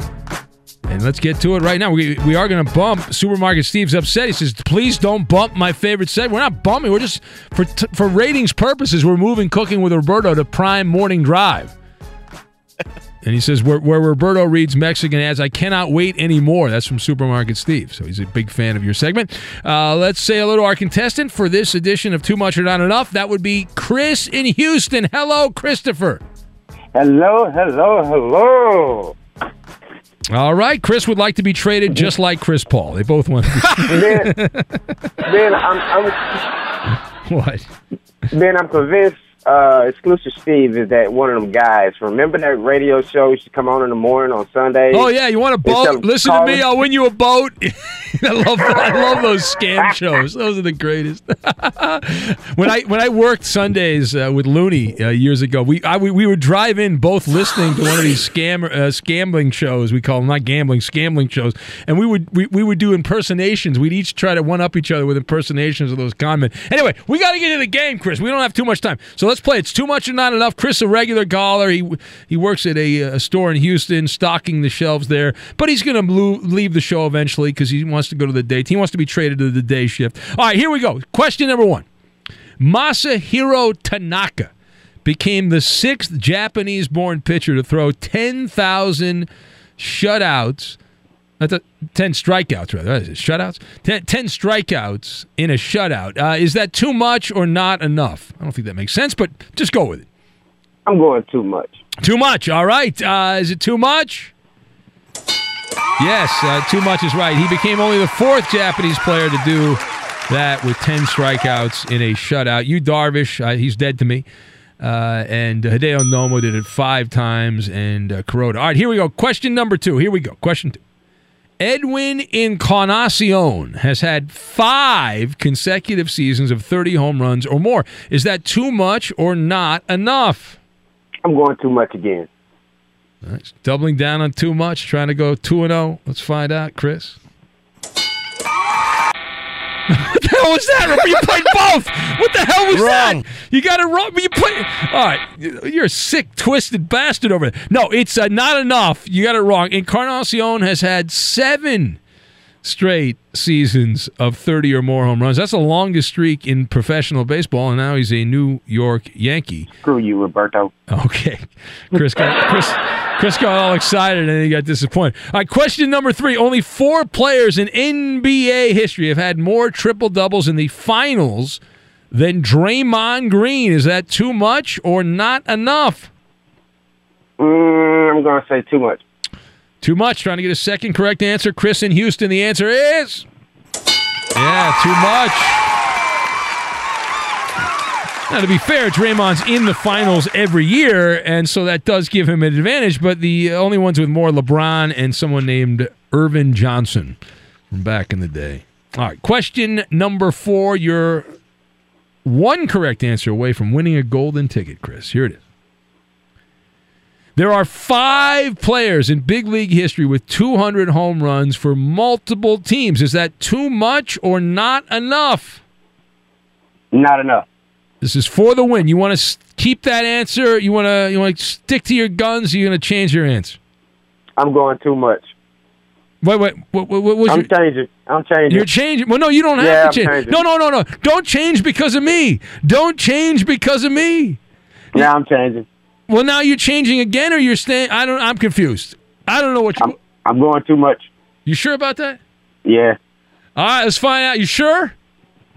And let's get to it right now. We, we are going to bump. Supermarket Steve's upset. He says, please don't bump my favorite segment. We're not bumping. We're just, for, t- for ratings purposes, we're moving Cooking with Roberto to prime morning drive. And he says, where, where Roberto reads Mexican ads, I cannot wait anymore. That's from Supermarket Steve. So he's a big fan of your segment. Uh, let's say hello to our contestant for this edition of Too Much or Not Enough. That would be Chris in Houston. Hello, Christopher. Hello, hello, hello. All right. Chris would like to be traded just like Chris Paul. They both want to be. (laughs) Ben, ben I'm, I'm, (laughs) what? Ben, I'm convinced uh, exclusive Steve is that one of them guys. Remember that radio show used to come on in the morning on Sunday? Oh yeah, you want a boat? Listen to me. I'll win you a boat. (laughs) I love I love those scam (laughs) shows. Those are the greatest. (laughs) when I when I worked Sundays uh, with Looney uh, years ago, we, I, we we would drive in both listening to one of these scam uh, scambling shows. We call them not gambling, scambling shows, and we would we, we would do impersonations. We'd each try to one up each other with impersonations of those conmen. Anyway, we got to get into the game, Chris. We don't have too much time, so let's play. It's too much or not enough. Chris, a regular caller. He he works at a, a store in Houston, stocking the shelves there, but he's going to leave the show eventually because he wants to go to the day. He wants to be traded to the day shift. All right, here we go. Question number one: Masahiro Tanaka became the sixth Japanese-born pitcher to throw ten thousand shutouts. That's a, 10 strikeouts, rather. What is it? Shutouts? 10, 10 strikeouts in a shutout. Uh, is that too much or not enough? I don't think that makes sense, but just go with it. I'm going too much. Too much. All right. Uh, is it too much? Yes, uh, too much is right. He became only the fourth Japanese player to do that with 10 strikeouts in a shutout. Yu Darvish, uh, he's dead to me. Uh, and Hideo Nomo did it five times, and uh, Kuroda. All right, here we go. Question number two. Here we go. Question two. Edwin Encarnacion has had five consecutive seasons of 30 home runs or more. Is that too much or not enough? I'm going too much again. Nice. Doubling down on too much, trying to go 2 and 0. Let's find out, Chris. (laughs) what hell was that? You played both. What the hell was Wrong. that? You got it wrong. You played. All right, you're a sick, twisted bastard over there. No, it's uh, not enough. You got it wrong. Encarnacion has had seven straight seasons of 30 or more home runs. That's the longest streak in professional baseball, and now he's a New York Yankee. Screw you, Roberto. Okay, Chris got Chris. Chris got all excited and he got disappointed. All right, question number three. Only four players in NBA history have had more triple doubles in the finals than Draymond Green. Is that too much or not enough? Mm, I'm going to say too much. Too much. Trying to get a second correct answer. Chris in Houston, the answer is. Yeah, too much. Now, to be fair, Draymond's in the finals every year, and so that does give him an advantage. But the only ones with more LeBron and someone named Earvin Johnson from back in the day. All right, question number four. You're one correct answer away from winning a golden ticket, Chris. Here it is. There are five players in big league history with 200 home runs for multiple teams. Is that too much or not enough? Not enough. This is for the win. You want to keep that answer? You want to you want to stick to your guns? Or you going to change your answer? I'm going too much. Wait, wait. What, what, what was I'm your, changing. I'm changing. You're changing. Well, no, you don't have Yeah, to I'm change. changing. No, no, no, no. Don't change because of me. Don't change because of me. Now I'm changing. Well, now you're changing again, or you're staying. I don't. I'm confused. I don't know what you. I'm going too much. You sure about that? Yeah. All right, let's find out. You sure? All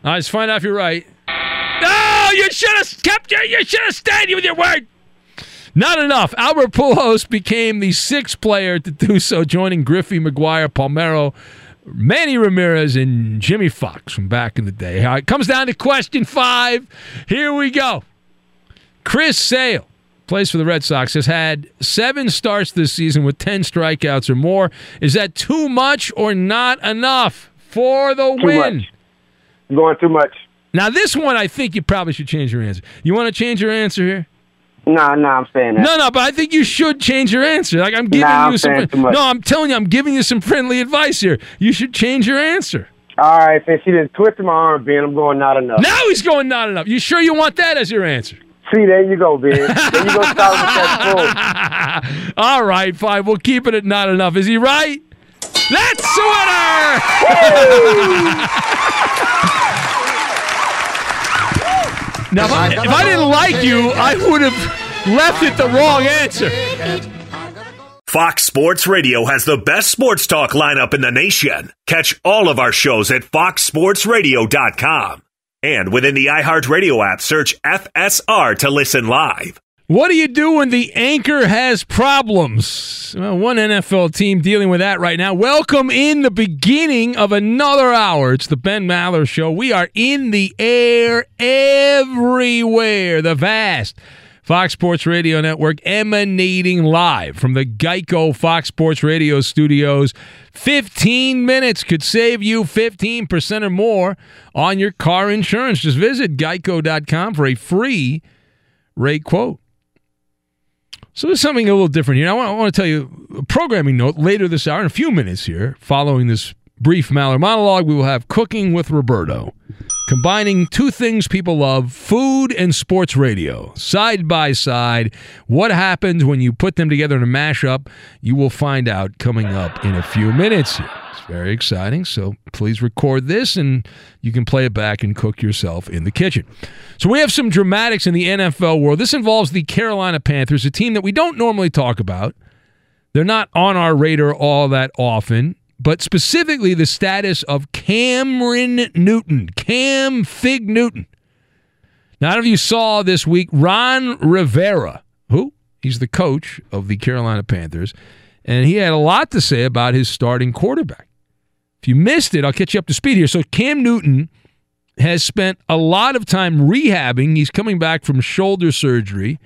right, let's find out if you're right. No, you should have kept your. You should have stayed with your word. Not enough. Albert Pujols became the sixth player to do so, joining Griffey, McGwire, Palmeiro, Manny Ramirez, and Jimmie Foxx from back in the day. All right, comes down to question five. Here we go. Chris Sale plays for the Red Sox, has had seven starts this season with 10 strikeouts or more. Is that too much or not enough for the Too win? much. Going too much. Now, this one, I think you probably should change your answer. You want to change your answer here? Nah, nah, I'm saying that. No, no, but I think you should change your answer. Like I'm giving Nah, I'm you some. saying. No, I'm telling you, I'm giving you some friendly advice here. You should change your answer. All right, since she just twisted my arm, Ben, I'm going not enough. Now he's going not enough. You sure you want that as your answer? See, there you go, Ben. there you go, start with that full. All right, fine. We'll keep it at not enough. Is he right? That's the winner! now, if I, if I didn't like you, I would have left it the wrong answer. Fox Sports Radio has the best sports talk lineup in the nation. Catch all of our shows at foxsportsradio.com. And within the iHeartRadio app, search FSR to listen live. What do you do when the anchor has problems? Well, one NFL team dealing with that right now. Welcome in the beginning of another hour. It's the Ben Maller Show. We are in the air everywhere. The vast Fox Sports Radio Network emanating live from the Geico Fox Sports Radio studios. 15 minutes could save you 15% or more on your car insurance. Just visit geico.com for a free rate quote. So there's something a little different here. I want, I want to tell you a programming note later this hour in a few minutes here. Following this brief Maller monologue, we will have Cooking with Roberto, combining two things people love food and sports radio, side by side. What happens when you put them together in a mashup? You will find out coming up in a few minutes. It's very exciting. So please record this and you can play it back and cook yourself in the kitchen. So we have some dramatics in the NFL world. This involves the Carolina Panthers, a team that we don't normally talk about. They're not on our radar all that often, but specifically the status of Cameron Newton, Cam Fig Newton. Now, I don't know if you saw this week, Ron Rivera, who he's the coach of the Carolina Panthers, and he had a lot to say about his starting quarterback. If you missed it, I'll catch you up to speed here. So Cam Newton has spent a lot of time rehabbing. He's coming back from shoulder surgery.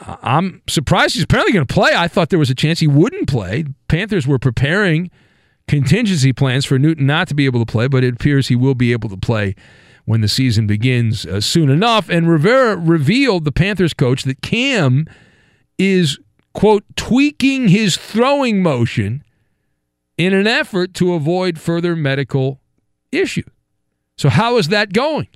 Uh, I'm surprised he's apparently going to play. I thought there was a chance he wouldn't play. Panthers were preparing contingency plans for Newton not to be able to play, but it appears he will be able to play when the season begins uh, soon enough. And Rivera revealed, the Panthers coach, that Cam is, quote, tweaking his throwing motion in an effort to avoid further medical issues. So, how is that going?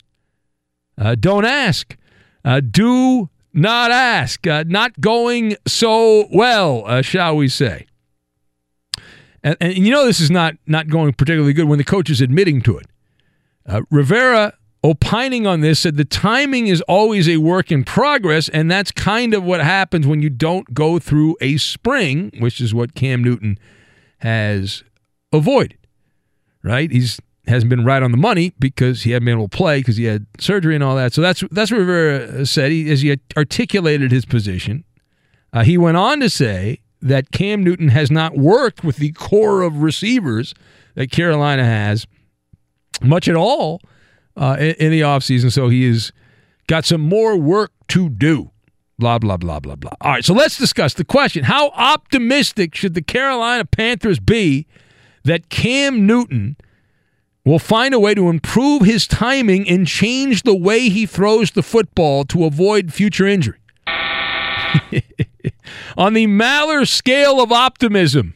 Uh, don't ask. Uh, do not ask. Uh, not going so well, uh, shall we say. And, and you know this is not, not going particularly good when the coach is admitting to it. Uh, Rivera, opining on this, said the timing is always a work in progress, and that's kind of what happens when you don't go through a spring, which is what Cam Newton has avoided. Right? He's hasn't been right on the money because he hadn't been able to play because he had surgery and all that. So that's that's what Rivera said. He, as he articulated his position, uh, he went on to say that Cam Newton has not worked with the core of receivers that Carolina has much at all uh, in, in the offseason. So he has got some more work to do. Blah, blah, blah, blah, blah. All right, so let's discuss the question. How optimistic should the Carolina Panthers be that Cam Newton will find a way to improve his timing and change the way he throws the football to avoid future injury? (laughs) On the Maller scale of optimism,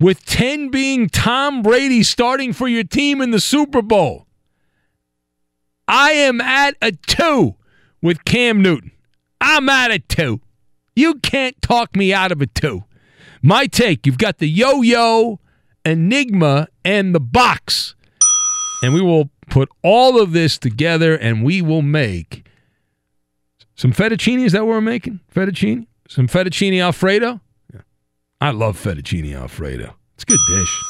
with 10 being Tom Brady starting for your team in the Super Bowl, I am at a two with Cam Newton. I'm at a two. You can't talk me out of a two. My take you've got the yo yo, Enigma, and the box. And we will put all of this together and we will make some fettuccine. Is that what we're making? Fettuccine? Some fettuccine Alfredo? Yeah. I love fettuccine Alfredo. It's a good dish.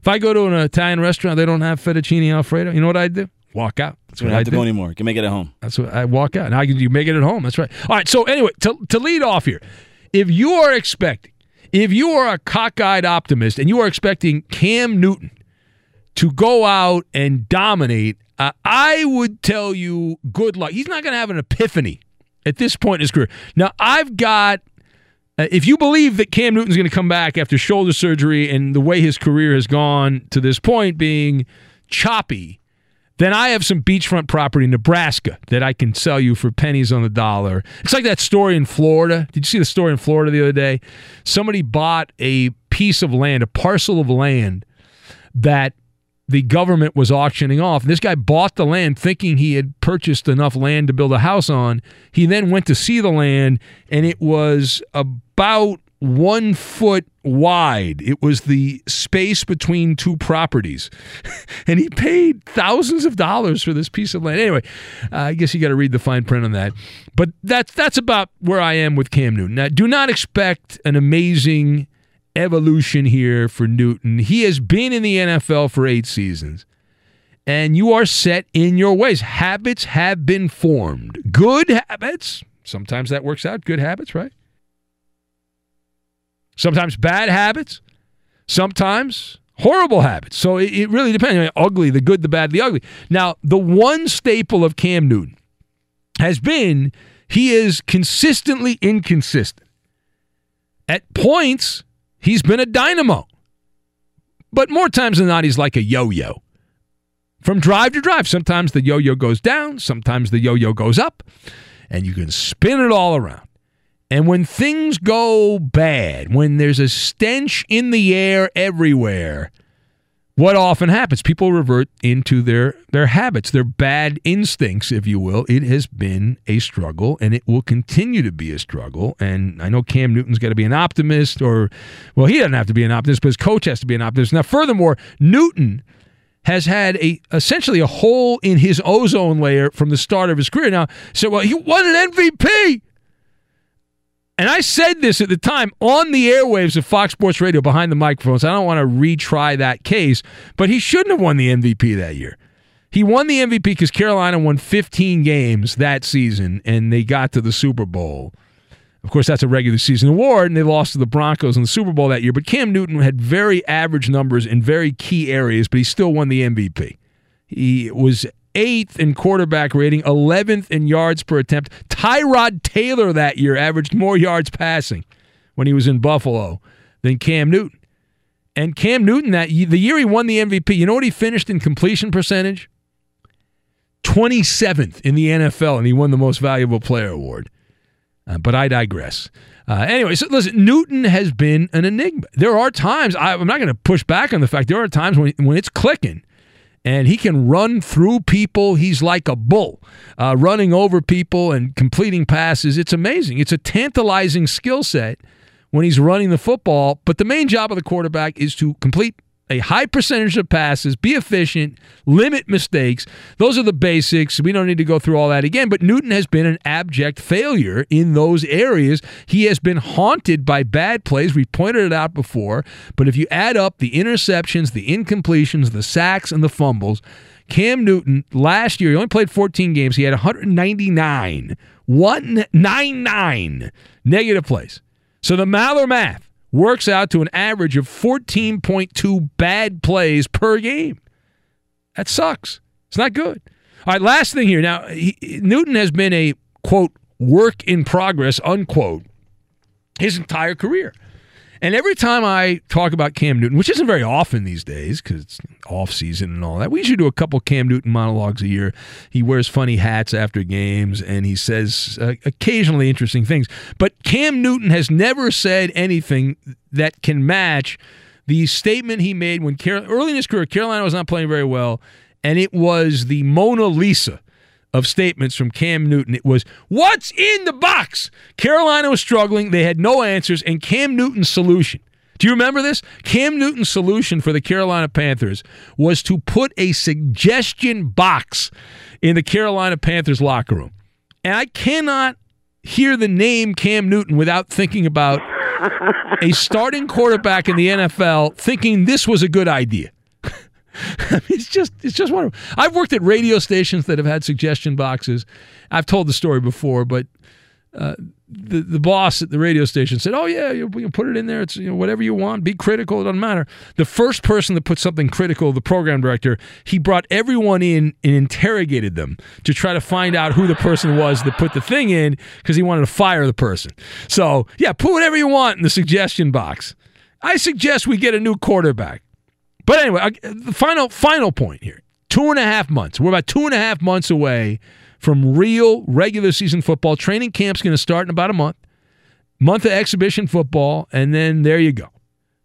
If I go to an Italian restaurant, they don't have fettuccine Alfredo. You know what I do? walk out. That's what I have to do. go anymore. You can make it at home. That's what I walk out. Now you you make it at home. That's right. All right. So anyway, to to lead off here, if you are expecting, if you are a cockeyed optimist and you are expecting Cam Newton to go out and dominate, uh, I would tell you good luck. He's not going to have an epiphany at this point in his career. Now I've got. Uh, if you believe that Cam Newton's going to come back after shoulder surgery and the way his career has gone to this point being choppy, then I have some beachfront property in Nebraska that I can sell you for pennies on the dollar. It's like that story in Florida. Did you see the story in Florida the other day? Somebody bought a piece of land, a parcel of land that the government was auctioning off. This guy bought the land thinking he had purchased enough land to build a house on. He then went to see the land, and it was about one foot wide. It was the space between two properties. (laughs) and he paid thousands of dollars for this piece of land. Anyway, uh, I guess you got to read the fine print on that. But that's that's about where I am with Cam Newton. Now, do not expect an amazing evolution here for Newton. He has been in the NFL for eight seasons, and you are set in your ways. Habits have been formed. Good habits. Sometimes that works out. Good habits, right? Sometimes bad habits. Sometimes horrible habits. So it, it really depends. I mean, ugly, the good, the bad, the ugly. Now, the one staple of Cam Newton has been he is consistently inconsistent. At points, he's been a dynamo. But more times than not, he's like a yo yo. From drive to drive, sometimes the yo yo goes down, sometimes the yo yo goes up, and you can spin it all around. And when things go bad, when there's a stench in the air everywhere, what often happens? People revert into their their habits, their bad instincts, if you will. It has been a struggle, and it will continue to be a struggle. And I know Cam Newton's got to be an optimist, or well, he doesn't have to be an optimist, but his coach has to be an optimist. Now, furthermore, Newton has had a essentially a hole in his ozone layer from the start of his career. Now, so well, he won an MVP. And I said this at the time on the airwaves of Fox Sports Radio behind the microphones. I don't want to retry that case, but he shouldn't have won the MVP that year. He won the MVP because Carolina won 15 games that season and they got to the Super Bowl. Of course, that's a regular season award, and they lost to the Broncos in the Super Bowl that year. But Cam Newton had very average numbers in very key areas, but he still won the MVP. He was eighth in quarterback rating, 11th in yards per attempt. Tyrod Taylor that year averaged more yards passing when he was in Buffalo than Cam Newton. And Cam Newton, that the year he won the MVP, you know what he finished in completion percentage? 27th in the NFL, and he won the most valuable player award. Uh, but I digress. Uh, anyway, so listen, Newton has been an enigma. There are times, I, I'm not going to push back on the fact, there are times when, when it's clicking and he can run through people. He's like a bull, uh, running over people and completing passes. It's amazing. It's a tantalizing skill set when he's running the football. But the main job of the quarterback is to complete a high percentage of passes, be efficient, limit mistakes. Those are the basics. We don't need to go through all that again. But Newton has been an abject failure in those areas. He has been haunted by bad plays. We've pointed it out before. But if you add up the interceptions, the incompletions, the sacks, and the fumbles, Cam Newton last year, he only played 14 games. He had 199, 199 negative plays. So the Maller math works out to an average of 14.2 bad plays per game. That sucks. It's not good. All right, last thing here. Now, he, Newton has been a quote work in progress unquote his entire career. And every time I talk about Cam Newton, which isn't very often these days because it's off season and all that, we usually do a couple Cam Newton monologues a year. He wears funny hats after games and he says uh, occasionally interesting things. But Cam Newton has never said anything that can match the statement he made when Carol- early in his career, Carolina was not playing very well, and it was the Mona Lisa of statements from Cam Newton. It was, What's in the box? Carolina was struggling. They had no answers. And Cam Newton's solution, do you remember this? Cam Newton's solution for the Carolina Panthers was to put a suggestion box in the Carolina Panthers locker room. And I cannot hear the name Cam Newton without thinking about a starting quarterback in the NFL thinking this was a good idea. (laughs) It's just it's just wonderful. I've worked at radio stations that have had suggestion boxes. I've told the story before, but uh, the the boss at the radio station said, "Oh yeah, you, you put it in there. It's you know whatever you want. Be critical. It doesn't matter." The first person that put something critical, the program director, he brought everyone in and interrogated them to try to find out who the person was that put the thing in because he wanted to fire the person. So yeah, put whatever you want in the suggestion box. I suggest we get a new quarterback. But anyway, the final final point here: two and a half months. We're about two and a half months away from real regular season football. Training camp's going to start in about a month. Month of exhibition football, and then there you go.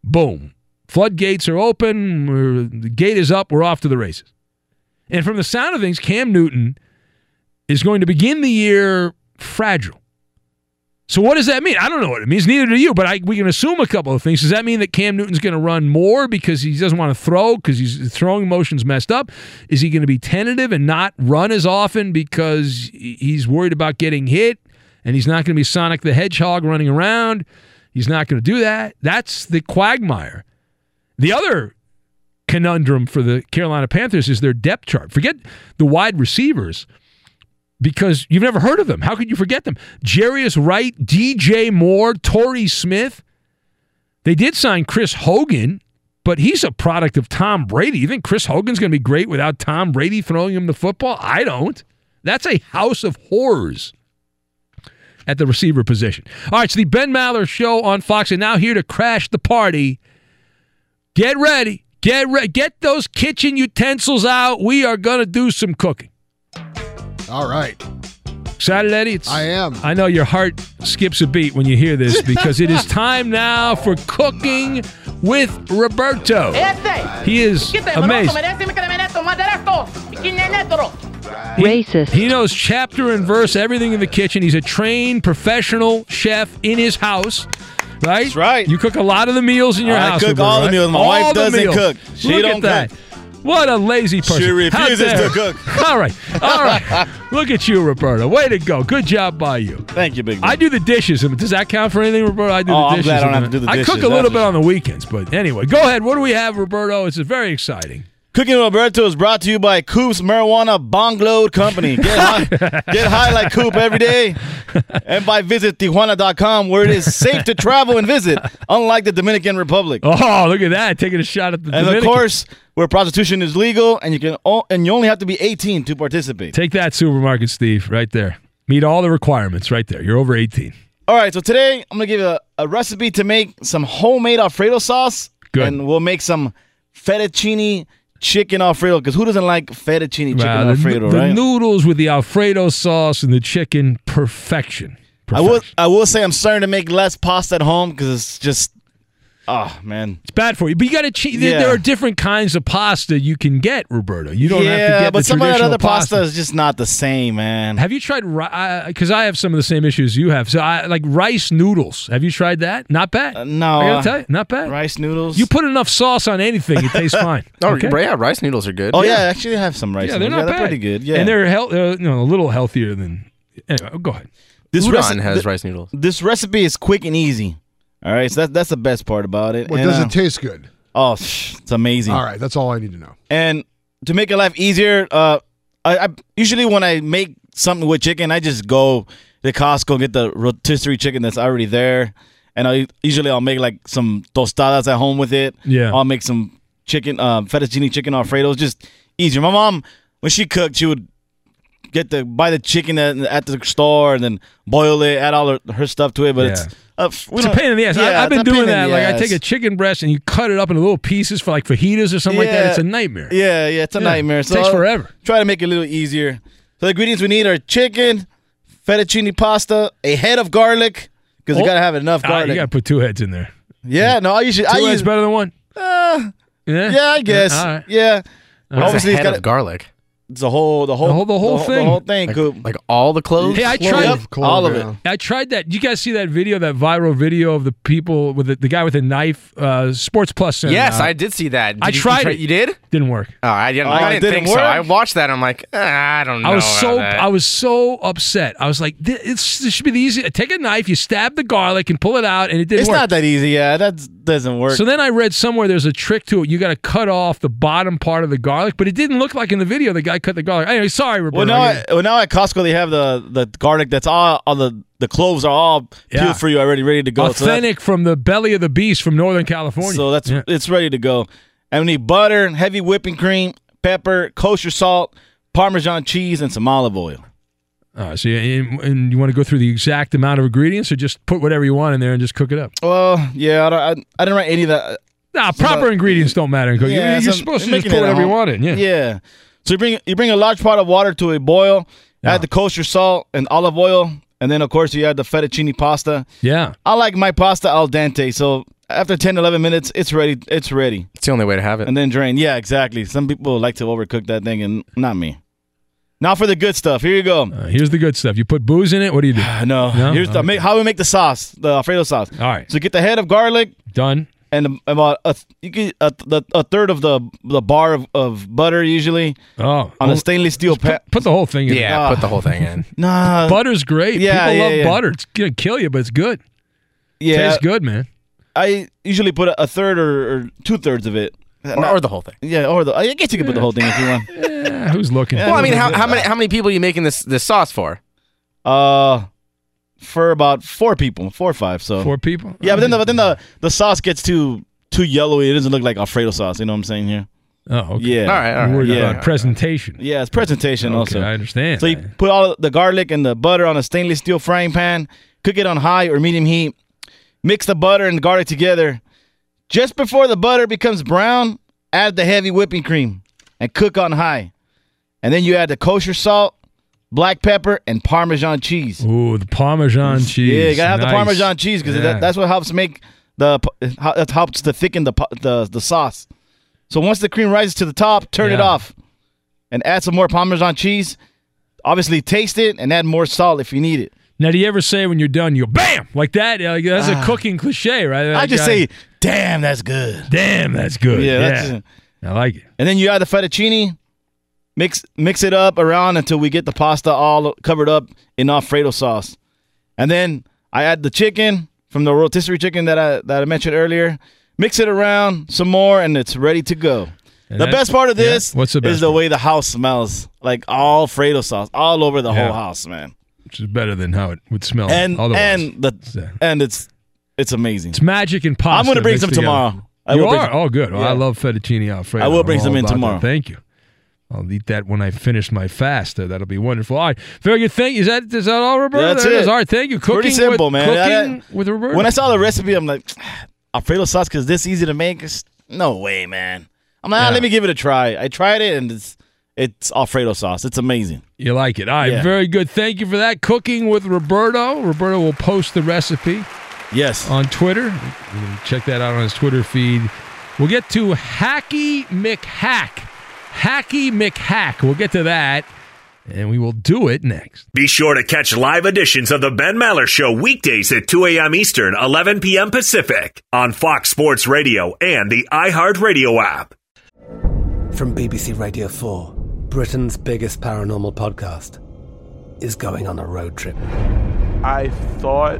Boom. Floodgates are open. The gate is up. We're off to the races. And from the sound of things, Cam Newton is going to begin the year fragile. So what does that mean? I don't know what it means. Neither do you. But I, we can assume a couple of things. Does that mean that Cam Newton's going to run more because he doesn't want to throw because his throwing motion's messed up? Is he going to be tentative and not run as often because he's worried about getting hit and he's not going to be Sonic the Hedgehog running around? He's not going to do that. That's the quagmire. The other conundrum for the Carolina Panthers is their depth chart. Forget the wide receivers because you've never heard of them. How could you forget them? Jarius Wright, DJ Moore, Torrey Smith. They did sign Chris Hogan, but he's a product of Tom Brady. You think Chris Hogan's going to be great without Tom Brady throwing him the football? I don't. That's a house of horrors at the receiver position. All right, so the Ben Maller show on Fox and now here to crash the party. Get ready. Get re- get those kitchen utensils out. We are going to do some cooking. All right. Excited, Eddie? It's, I am. I know your heart skips a beat when you hear this because it is (laughs) time now for cooking with Roberto. He is amazing. Racist. He knows chapter and verse, everything in the kitchen. He's a trained professional chef in his house. Right? That's right. You cook a lot of the meals in your I house. cook Roberto, all the meals. My All wife doesn't meals. cook. She Look don't at that. What a lazy person. She refuses to cook. All right. All right. (laughs) Look at you, Roberto. Way to go. Good job by you. Thank you, big man. I do the dishes. Does that count for anything, Roberto? I do Oh, the I'm glad I don't have to do the I cook a little bit on the weekends, but anyway, go ahead. What do we have, Roberto? It's very exciting. Cooking with Roberto is brought to you by Coop's Marijuana Bong Load Company. Get (laughs) high, get high like Coop every day. And by visit Tijuana.com where it is safe to travel and visit, unlike the Dominican Republic. Oh, look at that. Taking a shot at the and Dominican. of course, where prostitution is legal and you can o- and you only have to be 18 to participate. Take that, supermarket Steve, right there. Meet all the requirements right there. You're over 18. All right, so today I'm gonna give you a, a recipe to make some homemade Alfredo sauce. Good. And we'll make some fettuccine chicken Alfredo because who doesn't like fettuccine chicken the, Alfredo, the right? The noodles with the Alfredo sauce and the chicken, perfection. I will. I will say I'm starting to make less pasta at home because it's just, oh man, It's bad for you, but you got to. Che- there- Yeah. There are different kinds of pasta you can get, Roberto. You don't yeah, have to get but the some of that traditional other pasta is just not the same, man. Have you tried because I have some of the same issues you have? So I like rice noodles. Have you tried that? Not bad. Uh, no, I gotta tell you, not bad. Rice noodles. You put enough sauce on anything, it tastes (laughs) fine. Oh, okay? yeah, rice noodles are good. Oh yeah, I actually have some rice. yeah, they're noodles. not yeah, bad. They're pretty good. Yeah, and they're health, uh, you know, a little healthier than. Anyway, go ahead. this Udon reci- has th- rice noodles. This recipe is quick and easy. All right, so that's that's the best part about it. What And, does uh, it taste good? Oh, psh, it's amazing. All right, that's all I need to know. And to make your life easier, uh, I, I usually when I make something with chicken, I just go to Costco get the rotisserie chicken that's already there, and I usually I'll make like some tostadas at home with it. Yeah. I'll make some chicken, uh, fettuccine chicken alfredos, just easier. My mom, when she cooked, she would get the buy the chicken at, at the store and then boil it, add all her, her stuff to it. But it's Yeah. uh, It's a pain in the ass. I, Yeah, I've been doing that. Like I take a chicken breast and you cut it up into little pieces for like fajitas or something like that. It's a nightmare. Yeah, yeah, it's a Yeah, nightmare. it So takes I'll forever. Try to make it a little easier. So the ingredients we need are chicken, fettuccine pasta, a head of garlic because Oh. you gotta have enough Ah, garlic. you gotta put two heads in there. yeah, no, I usually Two I heads use better than one. uh, Yeah, yeah, I guess. right. Yeah, What's obviously a it's head gotta- of garlic? It's the whole, the whole, The whole- the whole thing. the whole thing. Like, Coop. like all the clothes. Hey, I Clothes. tried Yep, all of it. I tried that. You guys see that video, that viral video of the people with the, the guy with a knife, uh, Sports Plus. sent Yes, out. I did see that. I Did you- you tried try- it. You did? Didn't work. Oh, I didn't. Oh, I didn't didn't think so. I watched that. I'm like, ah, I don't know. I was about so that. I was so upset. I was like, this, this should be the easy. Take a knife, you stab the garlic, and pull it out, and it didn't It's work. not that easy. Yeah, that doesn't work. So then I read somewhere there's a trick to it. You got to cut off the bottom part of the garlic, but it didn't look like in the video the guy cut the garlic. Anyway, sorry, Roberto. well, now, I, well, now at Costco they have the the garlic that's all, all the the cloves are all peeled Yeah. for you already, ready to go. So authentic from the belly of the beast from Northern California. So that's Yeah. it's ready to go. And we need butter, heavy whipping cream, pepper, kosher salt, Parmesan cheese, and some olive oil. All right, so you, and, and you want to go through the exact amount of ingredients, or just put whatever you want in there and just cook it up? Well, yeah, I, don't, I, I didn't write any of that. Nah, proper ingredients don't matter in cooking. Yeah, You're so supposed to I'm just put whatever you home. want in. Yeah. Yeah. So you bring you bring a large pot of water to a boil. Add the kosher salt and olive oil, and then of course you add the fettuccine pasta. Yeah. I like my pasta al dente, so after 10, 11 minutes, it's ready. It's ready. It's the only way to have it. And then drain. Yeah, exactly. Some people like to overcook that thing, and not me. Now for the good stuff. Here you go. Uh, here's the good stuff. You put booze in it. What do you do? (sighs) no. No? Here's the, Okay. make, how we make the sauce, the Alfredo sauce. All right. So get the head of garlic. Done. And about a, you get a, the, a third of the the bar of, of butter usually Oh, on a stainless steel pan. Put the whole thing in. Yeah, Ah. put the whole thing in. (laughs) Nah, Butter's great. Yeah, People yeah, love yeah. butter. It's gonna kill you, but it's good. yeah, Tastes good, man. I usually put a, a third or, or two thirds of it, Or, or the whole thing. Yeah, or the I guess you could put the whole thing if you want. (laughs) Yeah, who's looking? Well, I mean, how, how many how many people are you making this this sauce for? Uh, for about four people, four or five. So Four people. Yeah, but then the, but then the the sauce gets too too yellowy. It doesn't look like Alfredo sauce. You know what I'm saying here? Oh, okay. Yeah. All right, all right. You're worried Yeah. about presentation. Yeah, it's presentation Okay, also. I understand. So you put all the garlic and the butter on a stainless steel frying pan. Cook it on high or medium heat. Mix the butter and the garlic together. Just before the butter becomes brown, add the heavy whipping cream and cook on high. And then you add the kosher salt, black pepper, and Parmesan cheese. Ooh, the Parmesan cheese. Yeah, you gotta have the Parmesan cheese because Yeah. that, that's what helps make the that helps to thicken the the the sauce. So once the cream rises to the top, turn it off, and add some more Parmesan cheese. Obviously, taste it and add more salt if you need it. Now, do you ever say when you're done, you go bam like that? Like, that's a Ah. cooking cliche, right? I just say, "Damn, that's good." damn, that's good. Yeah, Yeah, that's it. I like it. And then you add the fettuccine. Mix mix it up around until we get the pasta all covered up in Alfredo sauce. And then I add the chicken from the rotisserie chicken that I that I mentioned earlier. Mix it around some more, and it's ready to go. And the best part of yeah, this what's the is the way the house smells, like Alfredo sauce all over the Yeah. whole house, man. Which is better than how it would smell And otherwise. and the uh, and it's it's amazing. it's magic and pasta. I'm gonna bring some together. tomorrow. I you are? some- oh, good. Well, I love fettuccine alfredo. I will bring some in about that. tomorrow. Thank you. I'll eat that when I finish my fast. Uh, that'll be wonderful. All right, very good. Thank you. is that is that all, Roberto? That's There it. is. All right, thank you. Cooking Pretty simple, with, man. Cooking I- with Roberto. When I saw the recipe, I'm like, (sighs) Alfredo sauce because this easy to make. No way, man. I'm like, ah, let me give it a try. I tried it and it's it's Alfredo sauce. It's amazing. You like it. All right, Yeah. very good. Thank you for that. Cooking with Roberto. Roberto will post the recipe Yes. on Twitter. Check that out on his Twitter feed. We'll get to Hacky McHack. Hacky McHack. We'll get to that, and we will do it next. Be sure to catch live editions of the Ben Maller Show weekdays at 2 a.m. Eastern, 11 p.m. Pacific on Fox Sports Radio and the iHeartRadio app. From BBC Radio 4, Britain's biggest paranormal podcast is going on a road trip. I thought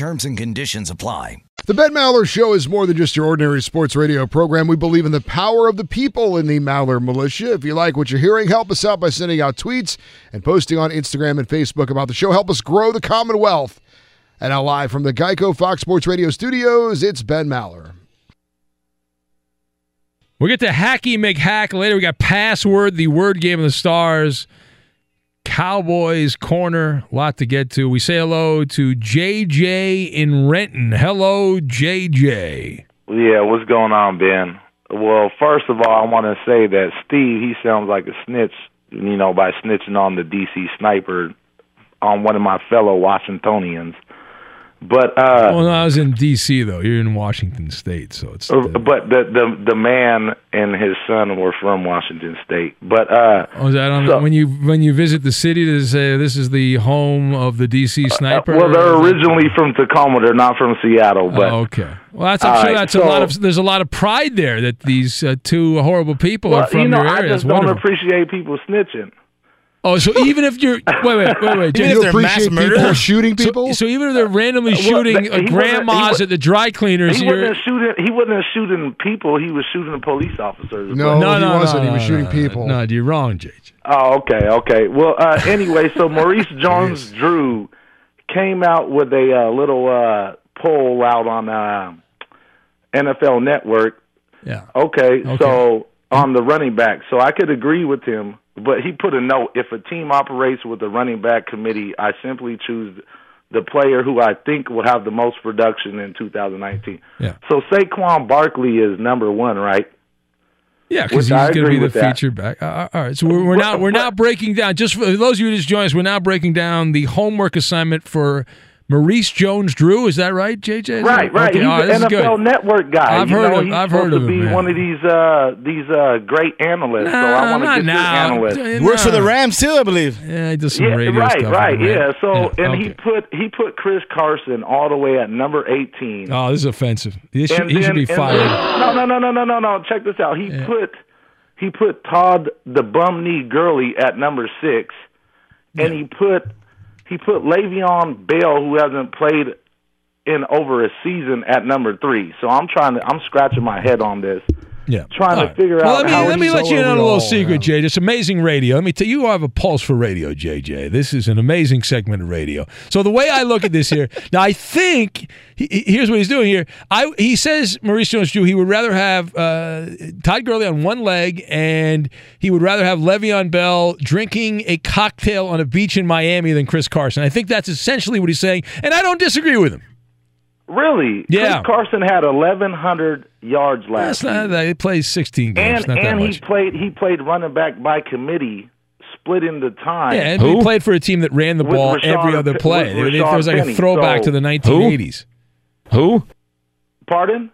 Terms and conditions apply. The Ben Maller Show is more than just your ordinary sports radio program. We believe in the power of the people in the Maller Militia. If you like what you're hearing, help us out by sending out tweets and posting on Instagram and Facebook about the show. Help us grow the Commonwealth. And now, live from the Geico Fox Sports Radio studios, it's Ben Maller. We'll get to Hacky McHack later. We got Password, the word game of the stars. Cowboys corner, a lot to get to. We say hello to JJ in Renton. Hello, JJ. Yeah, what's going on, Ben? Well, first of all, I want to say that Steve, he sounds like a snitch, you know, by snitching on the DC sniper on one of my fellow Washingtonians. But uh well, no, I was in D.C. though. You're in Washington State, so it's. uh, but the the the man and his son were from Washington State. But uh Oh, so- when you when you visit the city to say this is the home of the D.C. sniper? Uh, well, they're originally from Tacoma. They're not from Seattle. But Oh, okay. Well, that's I'm sure right, that's a lot of. There's a lot of pride there that these uh, two horrible people well, are from you know, your I area. just It's don't appreciate people snitching. Oh, so (laughs) even if you're wait, wait, wait, wait, (laughs) Even Jay, if they're mass murderers? shooting people? So, even if they're randomly shooting but uh, he grandmas at the dry cleaners, He wasn't shooting. He wasn't shooting people. He was shooting police officers. No, no, he no, wasn't. no, he was no, shooting no, people. No, you're wrong, Jay. Oh, okay, okay. Well, uh, (laughs) anyway, so Maurice Jones-Drew came out with a uh, little uh, poll out on uh, NFL Network. Yeah. Okay, Okay. so on the running back, so I could agree with him, but he put a note: if a team operates with a running back committee, I simply choose the player who I think will have the most production in 2019. Yeah. So Saquon Barkley is number one, right? Yeah, because he's going to be the that. featured back. Uh, uh, all right, so we're, we're now we're now breaking down. Just for those of you who just joined us, we're now breaking down the homework assignment for Maurice Jones-Drew. Is that right, JJ? Is Right, right. Okay, He's all right, an NFL good. Network guy. I've You heard know, of- he's I've supposed heard to of him, be yeah. one of these uh, these uh, great analysts. so I want to not get now. this analyst. Works for the Rams too, I believe. Yeah, he does some Yeah, radio right, stuff. right, with the yeah. So, Yeah, and okay. he put he put Chris Carson all the way at number eighteen. Oh, this is offensive. He should, And he should be fired. no, no, no, no, no, no, no. Check this out. He put he put Todd the bum knee Gurley at number six, and he put he put Le'Veon Bell, who hasn't played in over a season, at number three. So I'm trying to I'm scratching my head on this. Yeah. Trying All to right. figure well, out let me how let me let you in on a little secret, JJ. It's amazing radio. Let me tell you, you have a pulse for radio, JJ. This is an amazing segment of radio. So the way I look at this here, (laughs) now I think he, he- here's what he's doing here. I he says Maurice Jones-Drew he would rather have uh, Todd Gurley on one leg, and he would rather have Le'Veon Bell drinking a cocktail on a beach in Miami than Chris Carson. I think that's essentially what he's saying, and I don't disagree with him. Really? Yeah. Chris Carson had 1,100 yards last That's not that. He plays 16 games. and not that and much. he played he played running back by committee, splitting the time. Yeah, and he played for a team that ran the With ball Rashad every other play. It, There- there was like a throwback so- to the 1980s. Who? Pardon?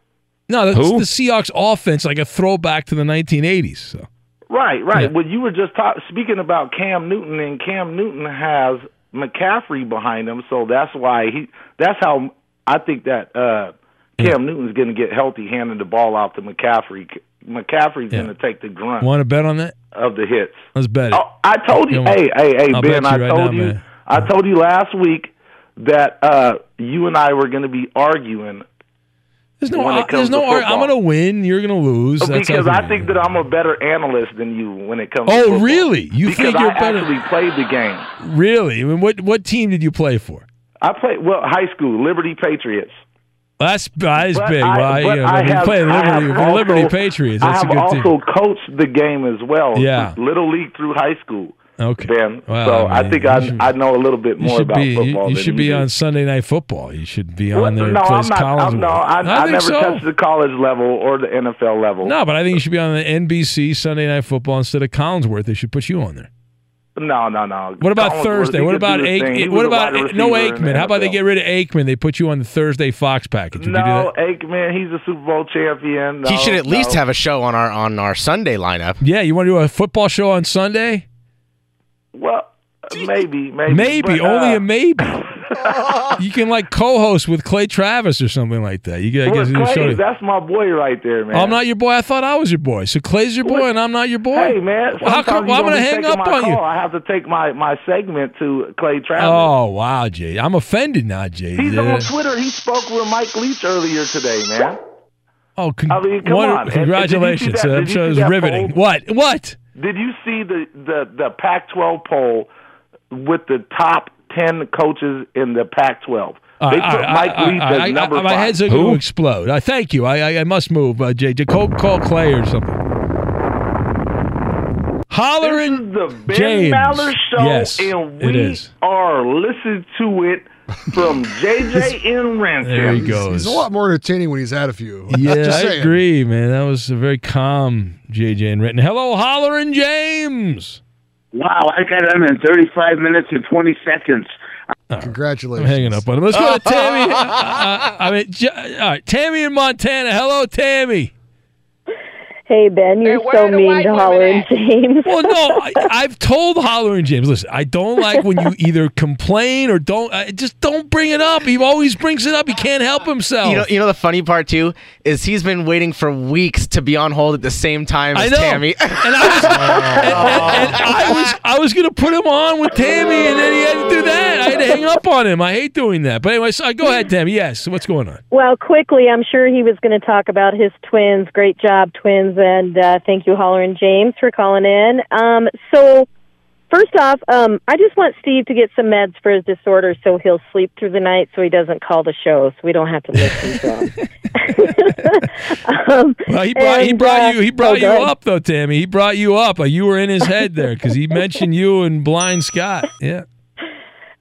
No, that's Who? the Seahawks offense, like a throwback to the 1980s. So Right, right. Yeah. Well, you were just talk, speaking about Cam Newton, and Cam Newton has McCaffrey behind him, so that's why he. That's how I think that uh, Cam Newton's going to get healthy, handing the ball off to McCaffrey. McCaffrey's going to take the grunt want to bet on that? of the hits. Let's bet it. Oh, I told you, hey, hey, hey, I'll Ben. I right told now, you, man. I told you last week that uh, you and I were going to be arguing. There's no, when it ar- there's no. to I'm going to win. You're going to lose. That's because I think that I'm a better analyst than you when it comes. to Oh, really? You because think you're I better- actually played the game. Really? I mean, what what team did you play for? I played well high school Liberty Patriots. That's uh, that is But big. I- well, I, you know, I have- play I Liberty, also- Liberty Patriots. That's I have a good also team. coached the game as well. Yeah. little league through high school. Okay. Ben. Well, so I I, think I should- I know a little bit more about be. You, football. you than should be on Sunday Night Football. You should be on there. no, I'm not. I'm, no, I, I, think never so. touched the college level or the NFL level. No, but I think you should be on the NBC Sunday Night Football instead of Collinsworth. They should put you on there. No, no, no. What about Collinsworth, Thursday? What about do his thing. He Aikman? What about no receiver in the Aikman? How about they get rid of Aikman? They put you on the Thursday Fox package. Would you do No, that? Aikman, he's a Super Bowl champion. he should at least have a show on our on our Sunday lineup. Yeah, you want to do a football show on Sunday? Well, maybe, maybe, Maybe, but, only uh, a maybe. (laughs) (laughs) you can like co-host with Clay Travis or something like that. You get, I Well, Clay, show that's my boy right there, man. I'm not your boy. I thought I was your boy. So Clay's your boy, and I'm not your boy. Hey man, Well, how come? Well, I'm gonna hang up on you. I have to take my my segment to Clay Travis. Oh wow, Jay! I'm offended now, Jay. He's Yeah. on Twitter. He spoke with Mike Leach earlier today, man. Oh, con- I mean, come what- on. And- and did you see congratulations! that- I'm sure it was riveting. poll? What? What? Did you see the the the Pac-12 poll with the top ten coaches in the Pac-12? They put all right, Mike all right, Leach all right, as I- number I- my five. head's going to explode. I thank you. I, I I must move, uh, Jay. Call, call Clay or something. Hollering the Ben James. Maller Show, Yes, and we is. are listening to it from JJ in Renton. There he He's goes. a lot more entertaining when he's had a few. (laughs) Yeah, I agree, man. That was a very calm JJ in Renton. Hello, Hollering James. Wow, I got him in 35 minutes and 20 seconds. Congratulations. I'm hanging up on him. Let's go to Tammy. Uh, (laughs) uh, I mean, J- all right, Tammy in Montana. Hello, Tammy. Hey Ben, you're so mean to Holler and James. Well, no, (laughs) I, I've told Holler and James. Listen, I don't like when you either complain or don't. Uh, just don't bring it up. He always brings it up. He can't help himself. You know, you know the funny part too is he's been waiting for weeks to be on hold at the same time I as know. Tammy. And I was, and, and- and I was, I was gonna put him on with Tammy, and then he had to do that. I had to hang up on him. I hate doing that. But anyway, so, go ahead, Tammy. Yes, what's going on? Well, quickly, I'm sure he was going to talk about his twins. Great job, twins, and uh, thank you, Holler and James, for calling in. Um, so, First off, um, I just want Steve to get some meds for his disorder so he'll sleep through the night so he doesn't call the show so we don't have to listen to him. (laughs) um, Well, he brought he brought uh, you he brought oh, you up though, Tammy. He brought you up. Uh, You were in his head there because he mentioned you and Blind Scott. Yeah.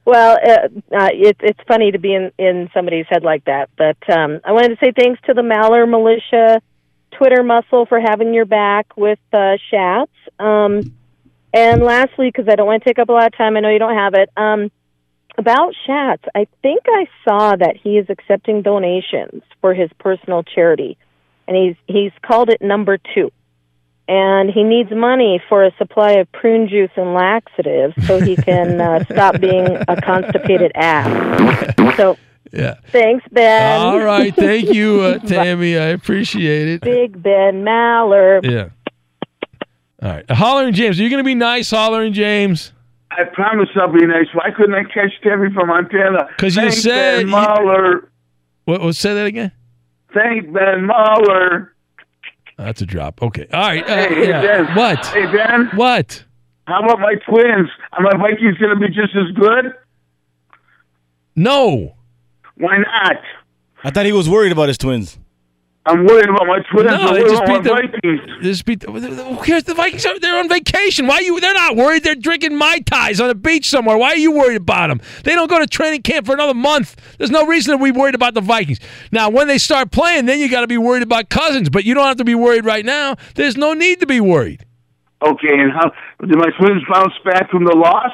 Well, uh, uh, it, it's funny to be in, in somebody's head like that. But um, I wanted to say thanks to the Maller Militia Twitter muscle for having your back with uh, Shats. Um, and lastly, because I don't want to take up a lot of time, I know you don't have it. Um, about Shats, I think I saw that he is accepting donations for his personal charity, and he's he's called it Number Two and he needs money for a supply of prune juice and laxatives so he can uh, stop being a constipated ass. So, Yeah. thanks, Ben. All right. Thank you, uh, (laughs) Tammy. I appreciate it. Big Ben Maller. Yeah. All right. Hollering James, are you going to be nice, Hollering James? I promise I'll be nice. Why couldn't I catch Tammy from Montana? Because you said Ben you- Mahler. What? What? Say that again. Thank Ben Mahler. That's a drop. Okay. All right. Uh, Hey, hey, yeah. Ben. What? Hey, Ben. What? How about my twins? Are my Vikings going to be just as good? No. Why not? I thought he was worried about his twins. I'm worried about my twins. No, I'm they worried just beat the- Vikings. They just beat. The, who cares? The Vikings are they're on vacation. Why you? They're not worried. They're drinking mai tais on a beach somewhere. Why are you worried about them? They don't go to training camp for another month. There's no reason to be worried about the Vikings. Now, when they start playing, then you got to be worried about Cousins. But you don't have to be worried right now. There's no need to be worried. Okay, and how did my twins bounce back from the loss?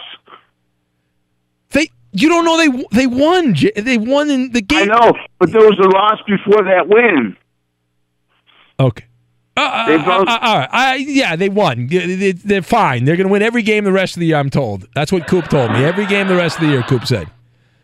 You don't know they they won. They won in the game. I know, but there was a loss before that win. Okay. Uh, uh, They uh, both- uh, all right. I, yeah, they won. They- they- They're fine. They're going to win every game the rest of the year. I'm told. That's what Coop told me. Every game the rest of the year. Coop said.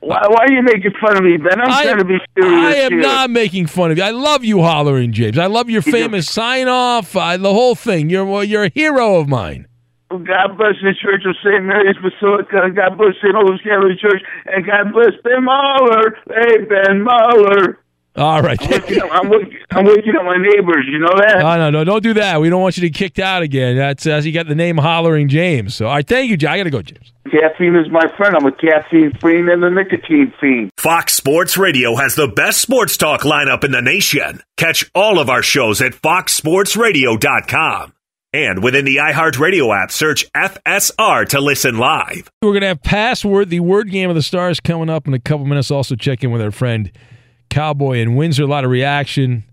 Why, why are you making fun of me, Ben? I'm I- trying to be serious I am here. not making fun of you. I love you, hollering James. I love your famous sign off. I, the whole thing. You're well, you're a hero of mine. God bless the Church of St. Mary's Basilica, God bless St. Louis Catholic Church, and God bless Ben Mahler. Hey, Ben Mahler. All right. I'm waking up, I'm waking, I'm waking up my neighbors. You know that? No, no, no, don't do that. We don't want you to get kicked out again. That's uh, you got the name hollering James. So, all right, thank you, i got to go, James. Caffeine is my friend. I'm a caffeine fiend and a nicotine fiend. Fox Sports Radio has the best sports talk lineup in the nation. Catch all of our shows at foxsportsradio.com. And within the iHeartRadio app, search FSR to listen live. We're going to have password, the word game of the stars coming up in a couple minutes. Also, check in with our friend Cowboy in Windsor. A lot of reaction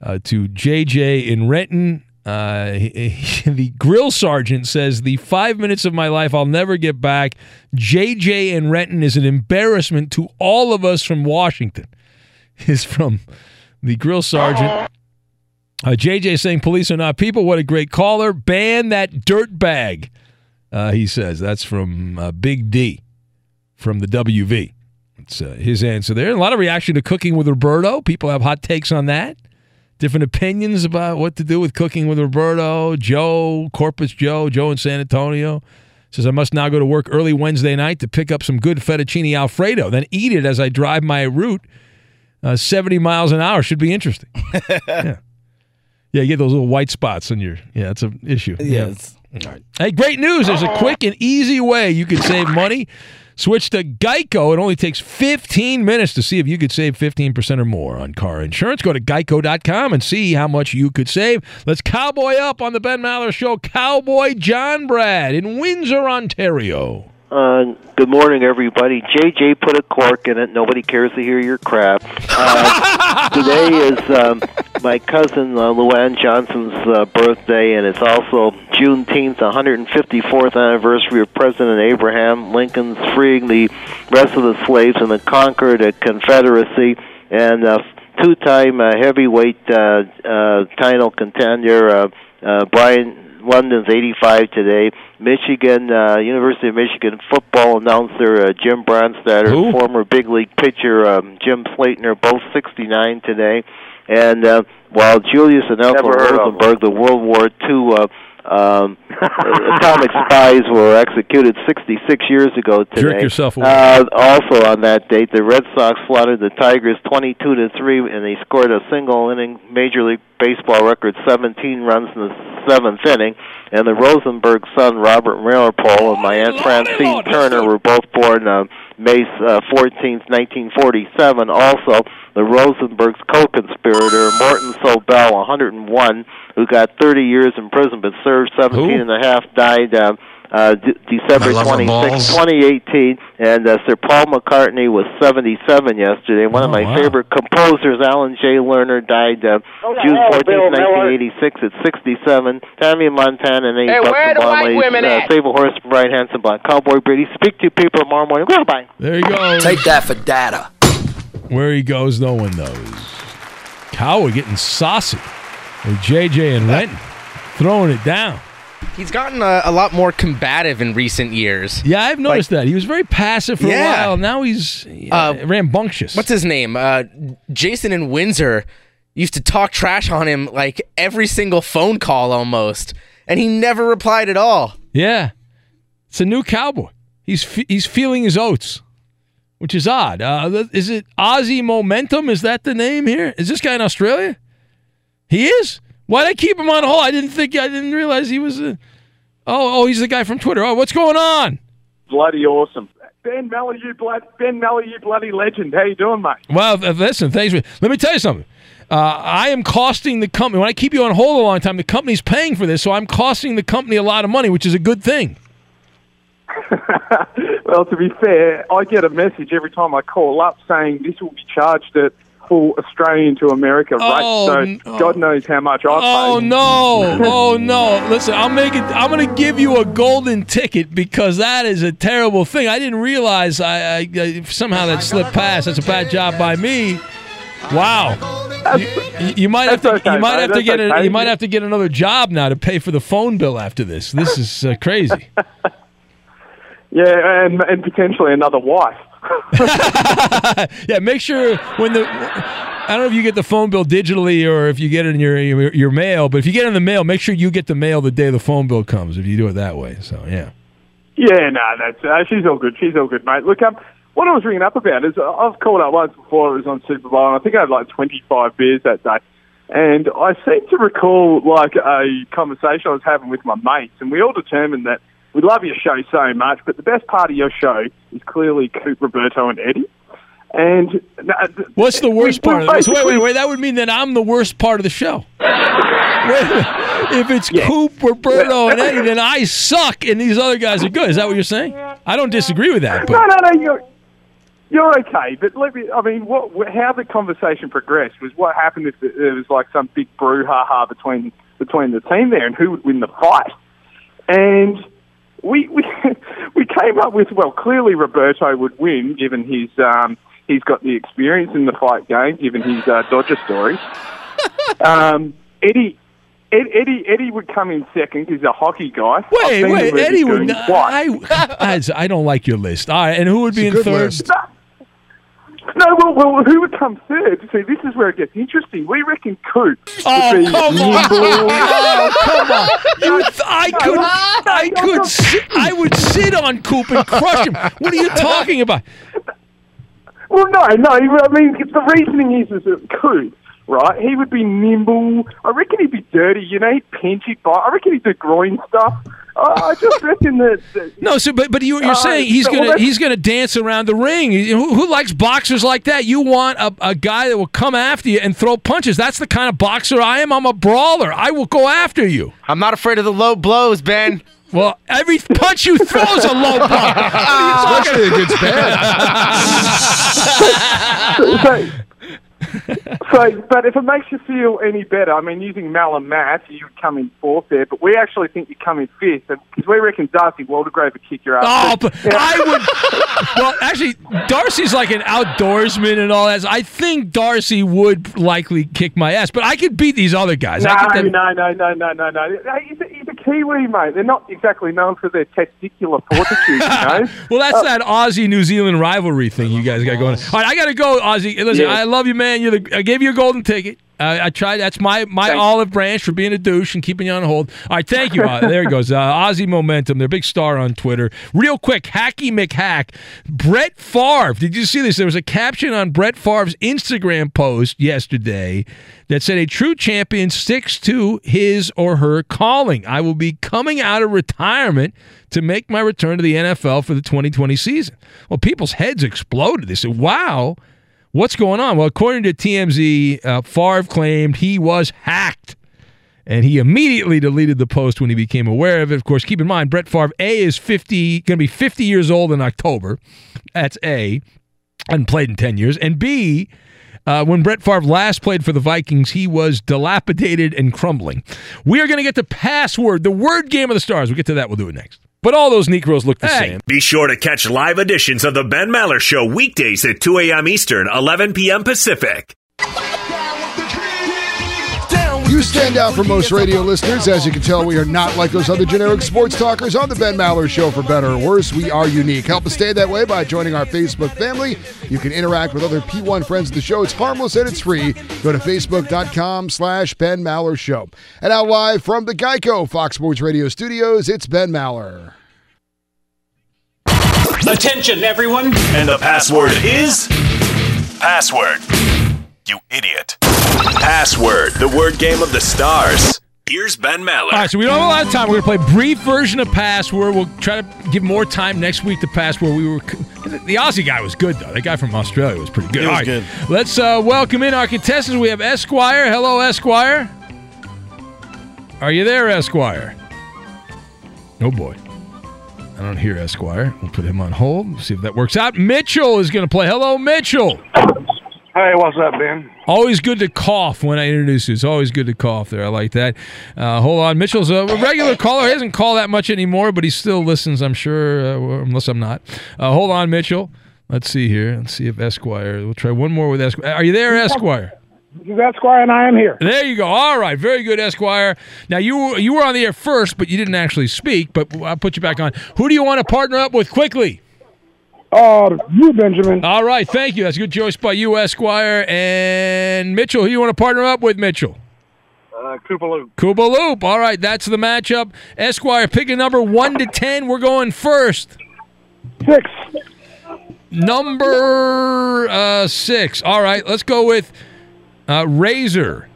uh, to JJ in Renton. Uh, he- he- (laughs) the grill sergeant says, The five minutes of my life I'll never get back. JJ in Renton is an embarrassment to all of us from Washington. (laughs) Is from the grill sergeant. Uh, JJ saying police are not people. What a great caller. Ban that dirt bag. Uh, he says that's from uh, Big D from the WV. It's uh, his answer there. A lot of reaction to cooking with Roberto. People have hot takes on that. Different opinions about what to do with cooking with Roberto. Joe, Corpus Joe, Joe in San Antonio says I must now go to work early Wednesday night to pick up some good fettuccine alfredo, then eat it as I drive my route. Uh, 70 miles an hour should be interesting. (laughs) yeah. Yeah, you get those little white spots on your. Yeah, that's an issue. Yes. Yeah. All right. Hey, great news. There's a oh. quick and easy way you can save money. Switch to Geico. It only takes 15 minutes to see if you could save 15% or more on car insurance. Go to geico.com and see how much you could save. Let's cowboy up on the Ben Maller Show. Cowboy John Brad in Windsor, Ontario. Uh, good morning, everybody. JJ put a cork in it. Nobody cares to hear your crap. Uh, (laughs) today is um, my cousin uh, Luann Johnson's uh, birthday, and it's also Juneteenth, the 154th anniversary of President Abraham Lincoln's freeing the rest of the slaves in the Concord Confederacy, and uh, two-time uh, heavyweight uh, uh, title contender uh, uh, Brian London's 85 today. Michigan, uh, University of Michigan football announcer uh, Jim Brandstatter, former big league pitcher um, Jim Slaton are both 69 today. And uh, while Julius and Ethel Never Rosenberg, the World War II uh, um, (laughs) atomic spies, were executed 66 years ago today. Jerk yourself away. Uh, also on that date, the Red Sox slaughtered the Tigers 22 to three, and they scored a single inning Major League baseball record 17 runs in the seventh inning. And the Rosenberg son, Robert Meeropol, and my Aunt Francine Turner were both born uh, May uh, 14th, 1947. Also, the Rosenberg's co-conspirator, Morton Sobell, 101, who got 30 years in prison but served 17 and a half, died uh, uh, D- December 26, 2018. And uh, Sir Paul McCartney was 77 yesterday. One of Oh, my wow. favorite composers, Alan J. Lerner, died uh, June 14, Bill Miller. 1986 at 67. Tammy Montana and Hey, Buster where the white Blomley, women uh, at? Save a Horse, Brian Hanson, Black Cowboy Brady. Speak to people tomorrow morning. Goodbye. There you go. Take that for data. Where he goes, no one knows. Cowboy getting saucy with JJ and Renton throwing it down. He's gotten a, a lot more combative in recent years. Yeah, I've noticed that. He was very passive for Yeah. a while. Now he's uh, rambunctious. What's his name? Uh, Jason in Windsor used to talk trash on him like every single phone call almost, and he never replied at all. Yeah, it's a new cowboy. He's fe- he's feeling his oats, which is odd. Uh, is it Aussie Momentum? Is that the name here? Is this guy in Australia? He is. Why did I keep him on hold? I didn't think I didn't realize he was. A, oh, oh, he's the guy from Twitter. Oh, what's going on? Bloody awesome. Ben Mellor, you blood, Ben Mellor, you bloody legend. How you doing, mate? Well, uh, listen, thanks. For, let me tell you something. Uh, I am costing the company. When I keep you on hold a long time, the company's paying for this, so I'm costing the company a lot of money, which is a good thing. (laughs) Well, to be fair, I get a message every time I call up saying this will be charged at full Australian to America Oh, rate. So God knows how much I Oh pay. no! Oh no! Listen, make it. I'm going to give you a golden ticket because that is a terrible thing. I didn't realize. I, I, I somehow that slipped past. That's a bad job by me. Wow. You, you might have to. okay, you might have to get. A, you might have to get another job now to pay for the phone bill after this. This is uh, crazy. (laughs) Yeah, and and potentially another wife. (laughs) yeah, make sure when the I don't know if you get the phone bill digitally or if you get it in your, your your mail, but if you get it in the mail, make sure you get the mail the day the phone bill comes. If you do it that way, so yeah. Yeah, no, that's uh, she's all good. She's all good, mate. Look, um, what I was ringing up about is uh, I've called up once before. It was on Super Bowl, and I think I had like twenty-five beers that day. And I seem to recall like a conversation I was having with my mates, and we all determined that we love your show so much, but the best part of your show is clearly Coop, Roberto, and Eddie. And uh, What's the worst part of this? Wait, wait, wait. That would mean that I'm the worst part of the show. (laughs) If it's Coop, Roberto, and Eddie, then I suck, and these other guys are good. Is that what you're saying? I don't disagree with that. But No, no, no. You're you're okay, but let me. I mean, what? How the conversation progressed was what happened if there was like some big brouhaha between between the team there, and who would win the fight? And we we (laughs) we came up with well, clearly Roberto would win, given his um he's got the experience in the fight game, given his uh, Dodger story. (laughs) um, Eddie. Ed, Eddie Eddie would come in second. He's a hockey guy. I've wait, wait. Eddie would. Goon Not. I, (laughs) I I don't like your list. All right, and who would be in third? No, well, well, who would come third? See, this is where it gets interesting. We reckon Coop. Oh, would be come on. (laughs) Oh, come on. You th- I could, I could, sit, I would sit on Coop and crush him. What are you talking about? Well, no, no. I mean, the reasoning is, is that Coop, right? He would be nimble. I reckon he'd be dirty. You know, he'd pinch it by. I reckon he'd do groin stuff. Uh, I just (laughs) reckon that. that No, so but but you, you're Uh, saying he's so- well, gonna that's- he's gonna dance around the ring. Who, who likes boxers like that? You want a, a guy that will come after you and throw punches. That's the kind of boxer I am. I'm a brawler. I will go after you. I'm not afraid of the low blows, Ben. Well, every punch you throw is a low blow. (laughs) Especially against (laughs) so, (laughs) so, but if it makes you feel any better, I mean, using Mal and Matt, you would come in fourth there, but we actually think you come in fifth, because we reckon Darcy Waldegrave would kick your ass. Oh, but I would. (laughs) Well, actually, Darcy's like an outdoorsman and all that. I think Darcy would likely kick my ass, but I could beat these other guys. No, no, no, no, no, no, no. He's a, he's a Kiwi, mate. They're not exactly known for their testicular fortitude, you (laughs) know? Well, that's Uh, that Aussie New Zealand rivalry thing you guys got going. on. All right, I got to go, Aussie. Listen, Yeah. I love you, man. You're the. I gave you a golden ticket. I, I tried. That's my my olive branch for being a douche and keeping you on hold. All right, thank you. Uh, there he goes. Uh, Aussie Momentum, their big star on Twitter. Real quick, Hacky McHack. Brett Favre. Did you see this? There was a caption on Brett Favre's Instagram post yesterday that said, "A true champion sticks to his or her calling. I will be coming out of retirement." To make my return to the NFL for the 2020 season. Well, people's heads exploded. They said, wow, What's going on? Well, according to TMZ, uh, Favre claimed he was hacked. And he immediately deleted the post when he became aware of it. Of course, keep in mind, Brett Favre, A, is 50, going to be 50 years old in October. That's A, and played in 10 years. And B, uh, when Brett Favre last played for the Vikings, he was dilapidated and crumbling. We are going to get the password, the word game of the stars. We'll get to that. We'll do it next. But all those Negroes look the same. Be sure to catch live editions of the Ben Maller Show weekdays at 2 a.m. Eastern, 11 p.m. Pacific. Stand out from most radio listeners. As you can tell, we are not like those other generic sports talkers on the Ben Maller Show for better or worse. We are unique. Help us stay that way by joining our Facebook family. You can interact with other P1 friends of the show. It's harmless and it's free. Go to facebook.com slash Ben Maller Show. And now live from the Geico Fox Sports Radio studios, it's Ben Maller. Attention, everyone. And the password is password. You idiot. Password, the word game of the stars. Here's Ben Maller. All right, so we don't have a lot of time. We're going to play a brief version of Password. We'll try to give more time next week to Password. We were the Aussie guy was good though. That guy from Australia was pretty good. He was All right, good. Let's uh, welcome in our contestants. We have Esquire. Hello, Esquire. Are you there, Esquire? Oh boy, I don't hear Esquire. We'll put him on hold. See if that works out. Mitchell is going to play. Hello, Mitchell. Hey, what's up, Ben? Always good to cough when I introduce you. It's always good to cough there. I like that. Uh, hold on. Mitchell's a regular caller. He doesn't call that much anymore, but he still listens, I'm sure, uh, unless I'm not. Uh, hold on, Mitchell. Let's see here. Let's see if Esquire. We'll try one more with Esquire. Are you there, Esquire? This is Esquire, and I am here. There you go. All right, very good, Esquire. Now you you were on the air first, but you didn't actually speak. But I'll put you back on. Who do you want to partner up with quickly? Uh, you, Benjamin. All right, thank you. That's a good choice by you, Esquire. And Mitchell, who you want to partner up with, Mitchell? Uh, Koopa Loop. Koopa Loop. All right, that's the matchup. Esquire, pick a number one to ten. We're going first. Six. Number uh, six. All right, let's go with uh, Razor.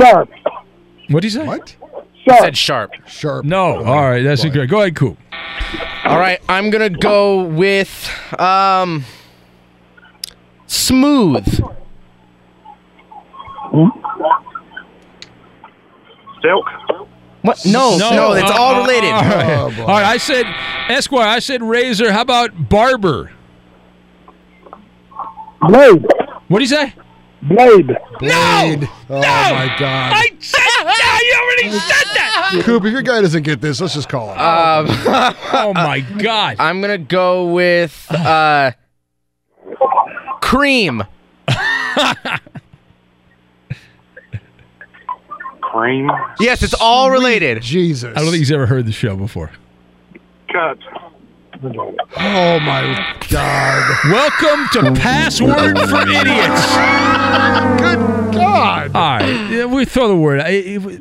Sharp. What did he say? What? Sharp. Said sharp. Sharp. No. All right, that's incorrect. Go ahead, Coop. All right, I'm gonna go with um smooth. Silk. What? No, no, it's uh, all uh, related. all right. Oh, boy. All right, I said Esquire. I said Razor. How about Barber? Blade. What do you say? Blade. Blade. Oh, my God. I said that. (laughs) You already said that. Coop, if your guy doesn't get this, let's just call him. Um, (laughs) oh my (laughs) God. I'm gonna go with uh cream. Cream. Yes, it's all related. Jesus. I don't think he's ever heard the show before. Cut. Oh, my God. Welcome to Password for Idiots. Good God. All right, yeah, we throw the word. I- If,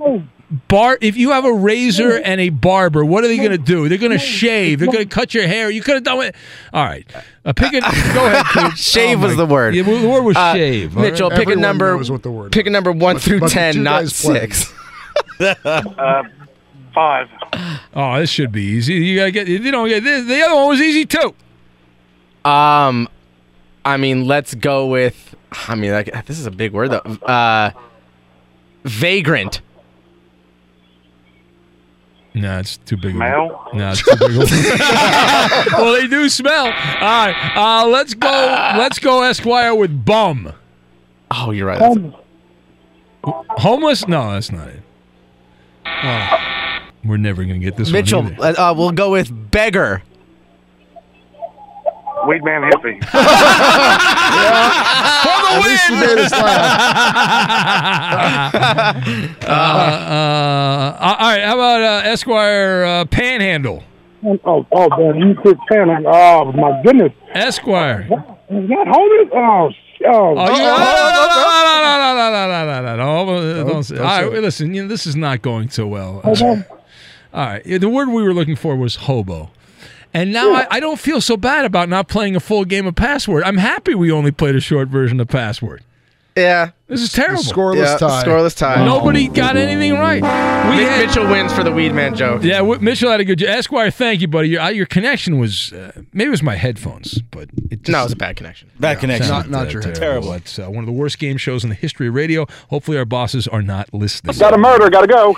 bar. If you have a razor and a barber, what are they going to do? They're going to shave. They're going to cut your hair. You could have done it. All right, uh, pick it. Go ahead. (laughs) Coop. Shave Oh, was the word. Yeah, well, the word was Uh, shave. Mitchell, right? pick a number. knows what the word Pick a number one But- through but the ten, two not six. Uh, five. Oh, this should be easy. You gotta get. You don't get this, the other one was easy too. Um, I mean, let's go with. I mean, like, this is a big word though. Uh, vagrant. No, it's too big. Smell? Of a, no, it's too big. (laughs) Well, they do smell. All right, uh, let's go. Let's go, Esquire, with bum. Oh, you're right. Homeless? No, that's not it. Oh, we're never gonna get this Mitchell, one. either. uh, uh, we'll go with beggar. Weed Man Hippie. At least you made us uh, uh, all right, how about uh, Esquire uh, Panhandle? Oh, oh, man, you quit Tanner. Oh, my goodness. Esquire. Is that homie? Oh, sh- oh. Oh, you, no, no, no, no, no, no, no, no, no, no, no, no, don't say- don't All say right, listen, you know, this is not going so well. Hold on. All right, the word we were looking for was hobo. And now I, I don't feel so bad about not playing a full game of Password. I'm happy we only played a short version of Password. Yeah. This is terrible. Scoreless Yeah, tie. scoreless tie. Nobody got anything right. We Mitch- had- Mitchell wins for the weed man joke. Yeah, w- Mitchell had a good job. Esquire, thank you, buddy. Your, uh, your connection was uh, maybe it was my headphones, but it just, No, it was a bad connection. Bad connection. Not- not uh, your terrible. It's uh, one of the worst game shows in the history of radio. Hopefully, our bosses are not listening. Got a murder. Got to go.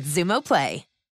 Xumo Play.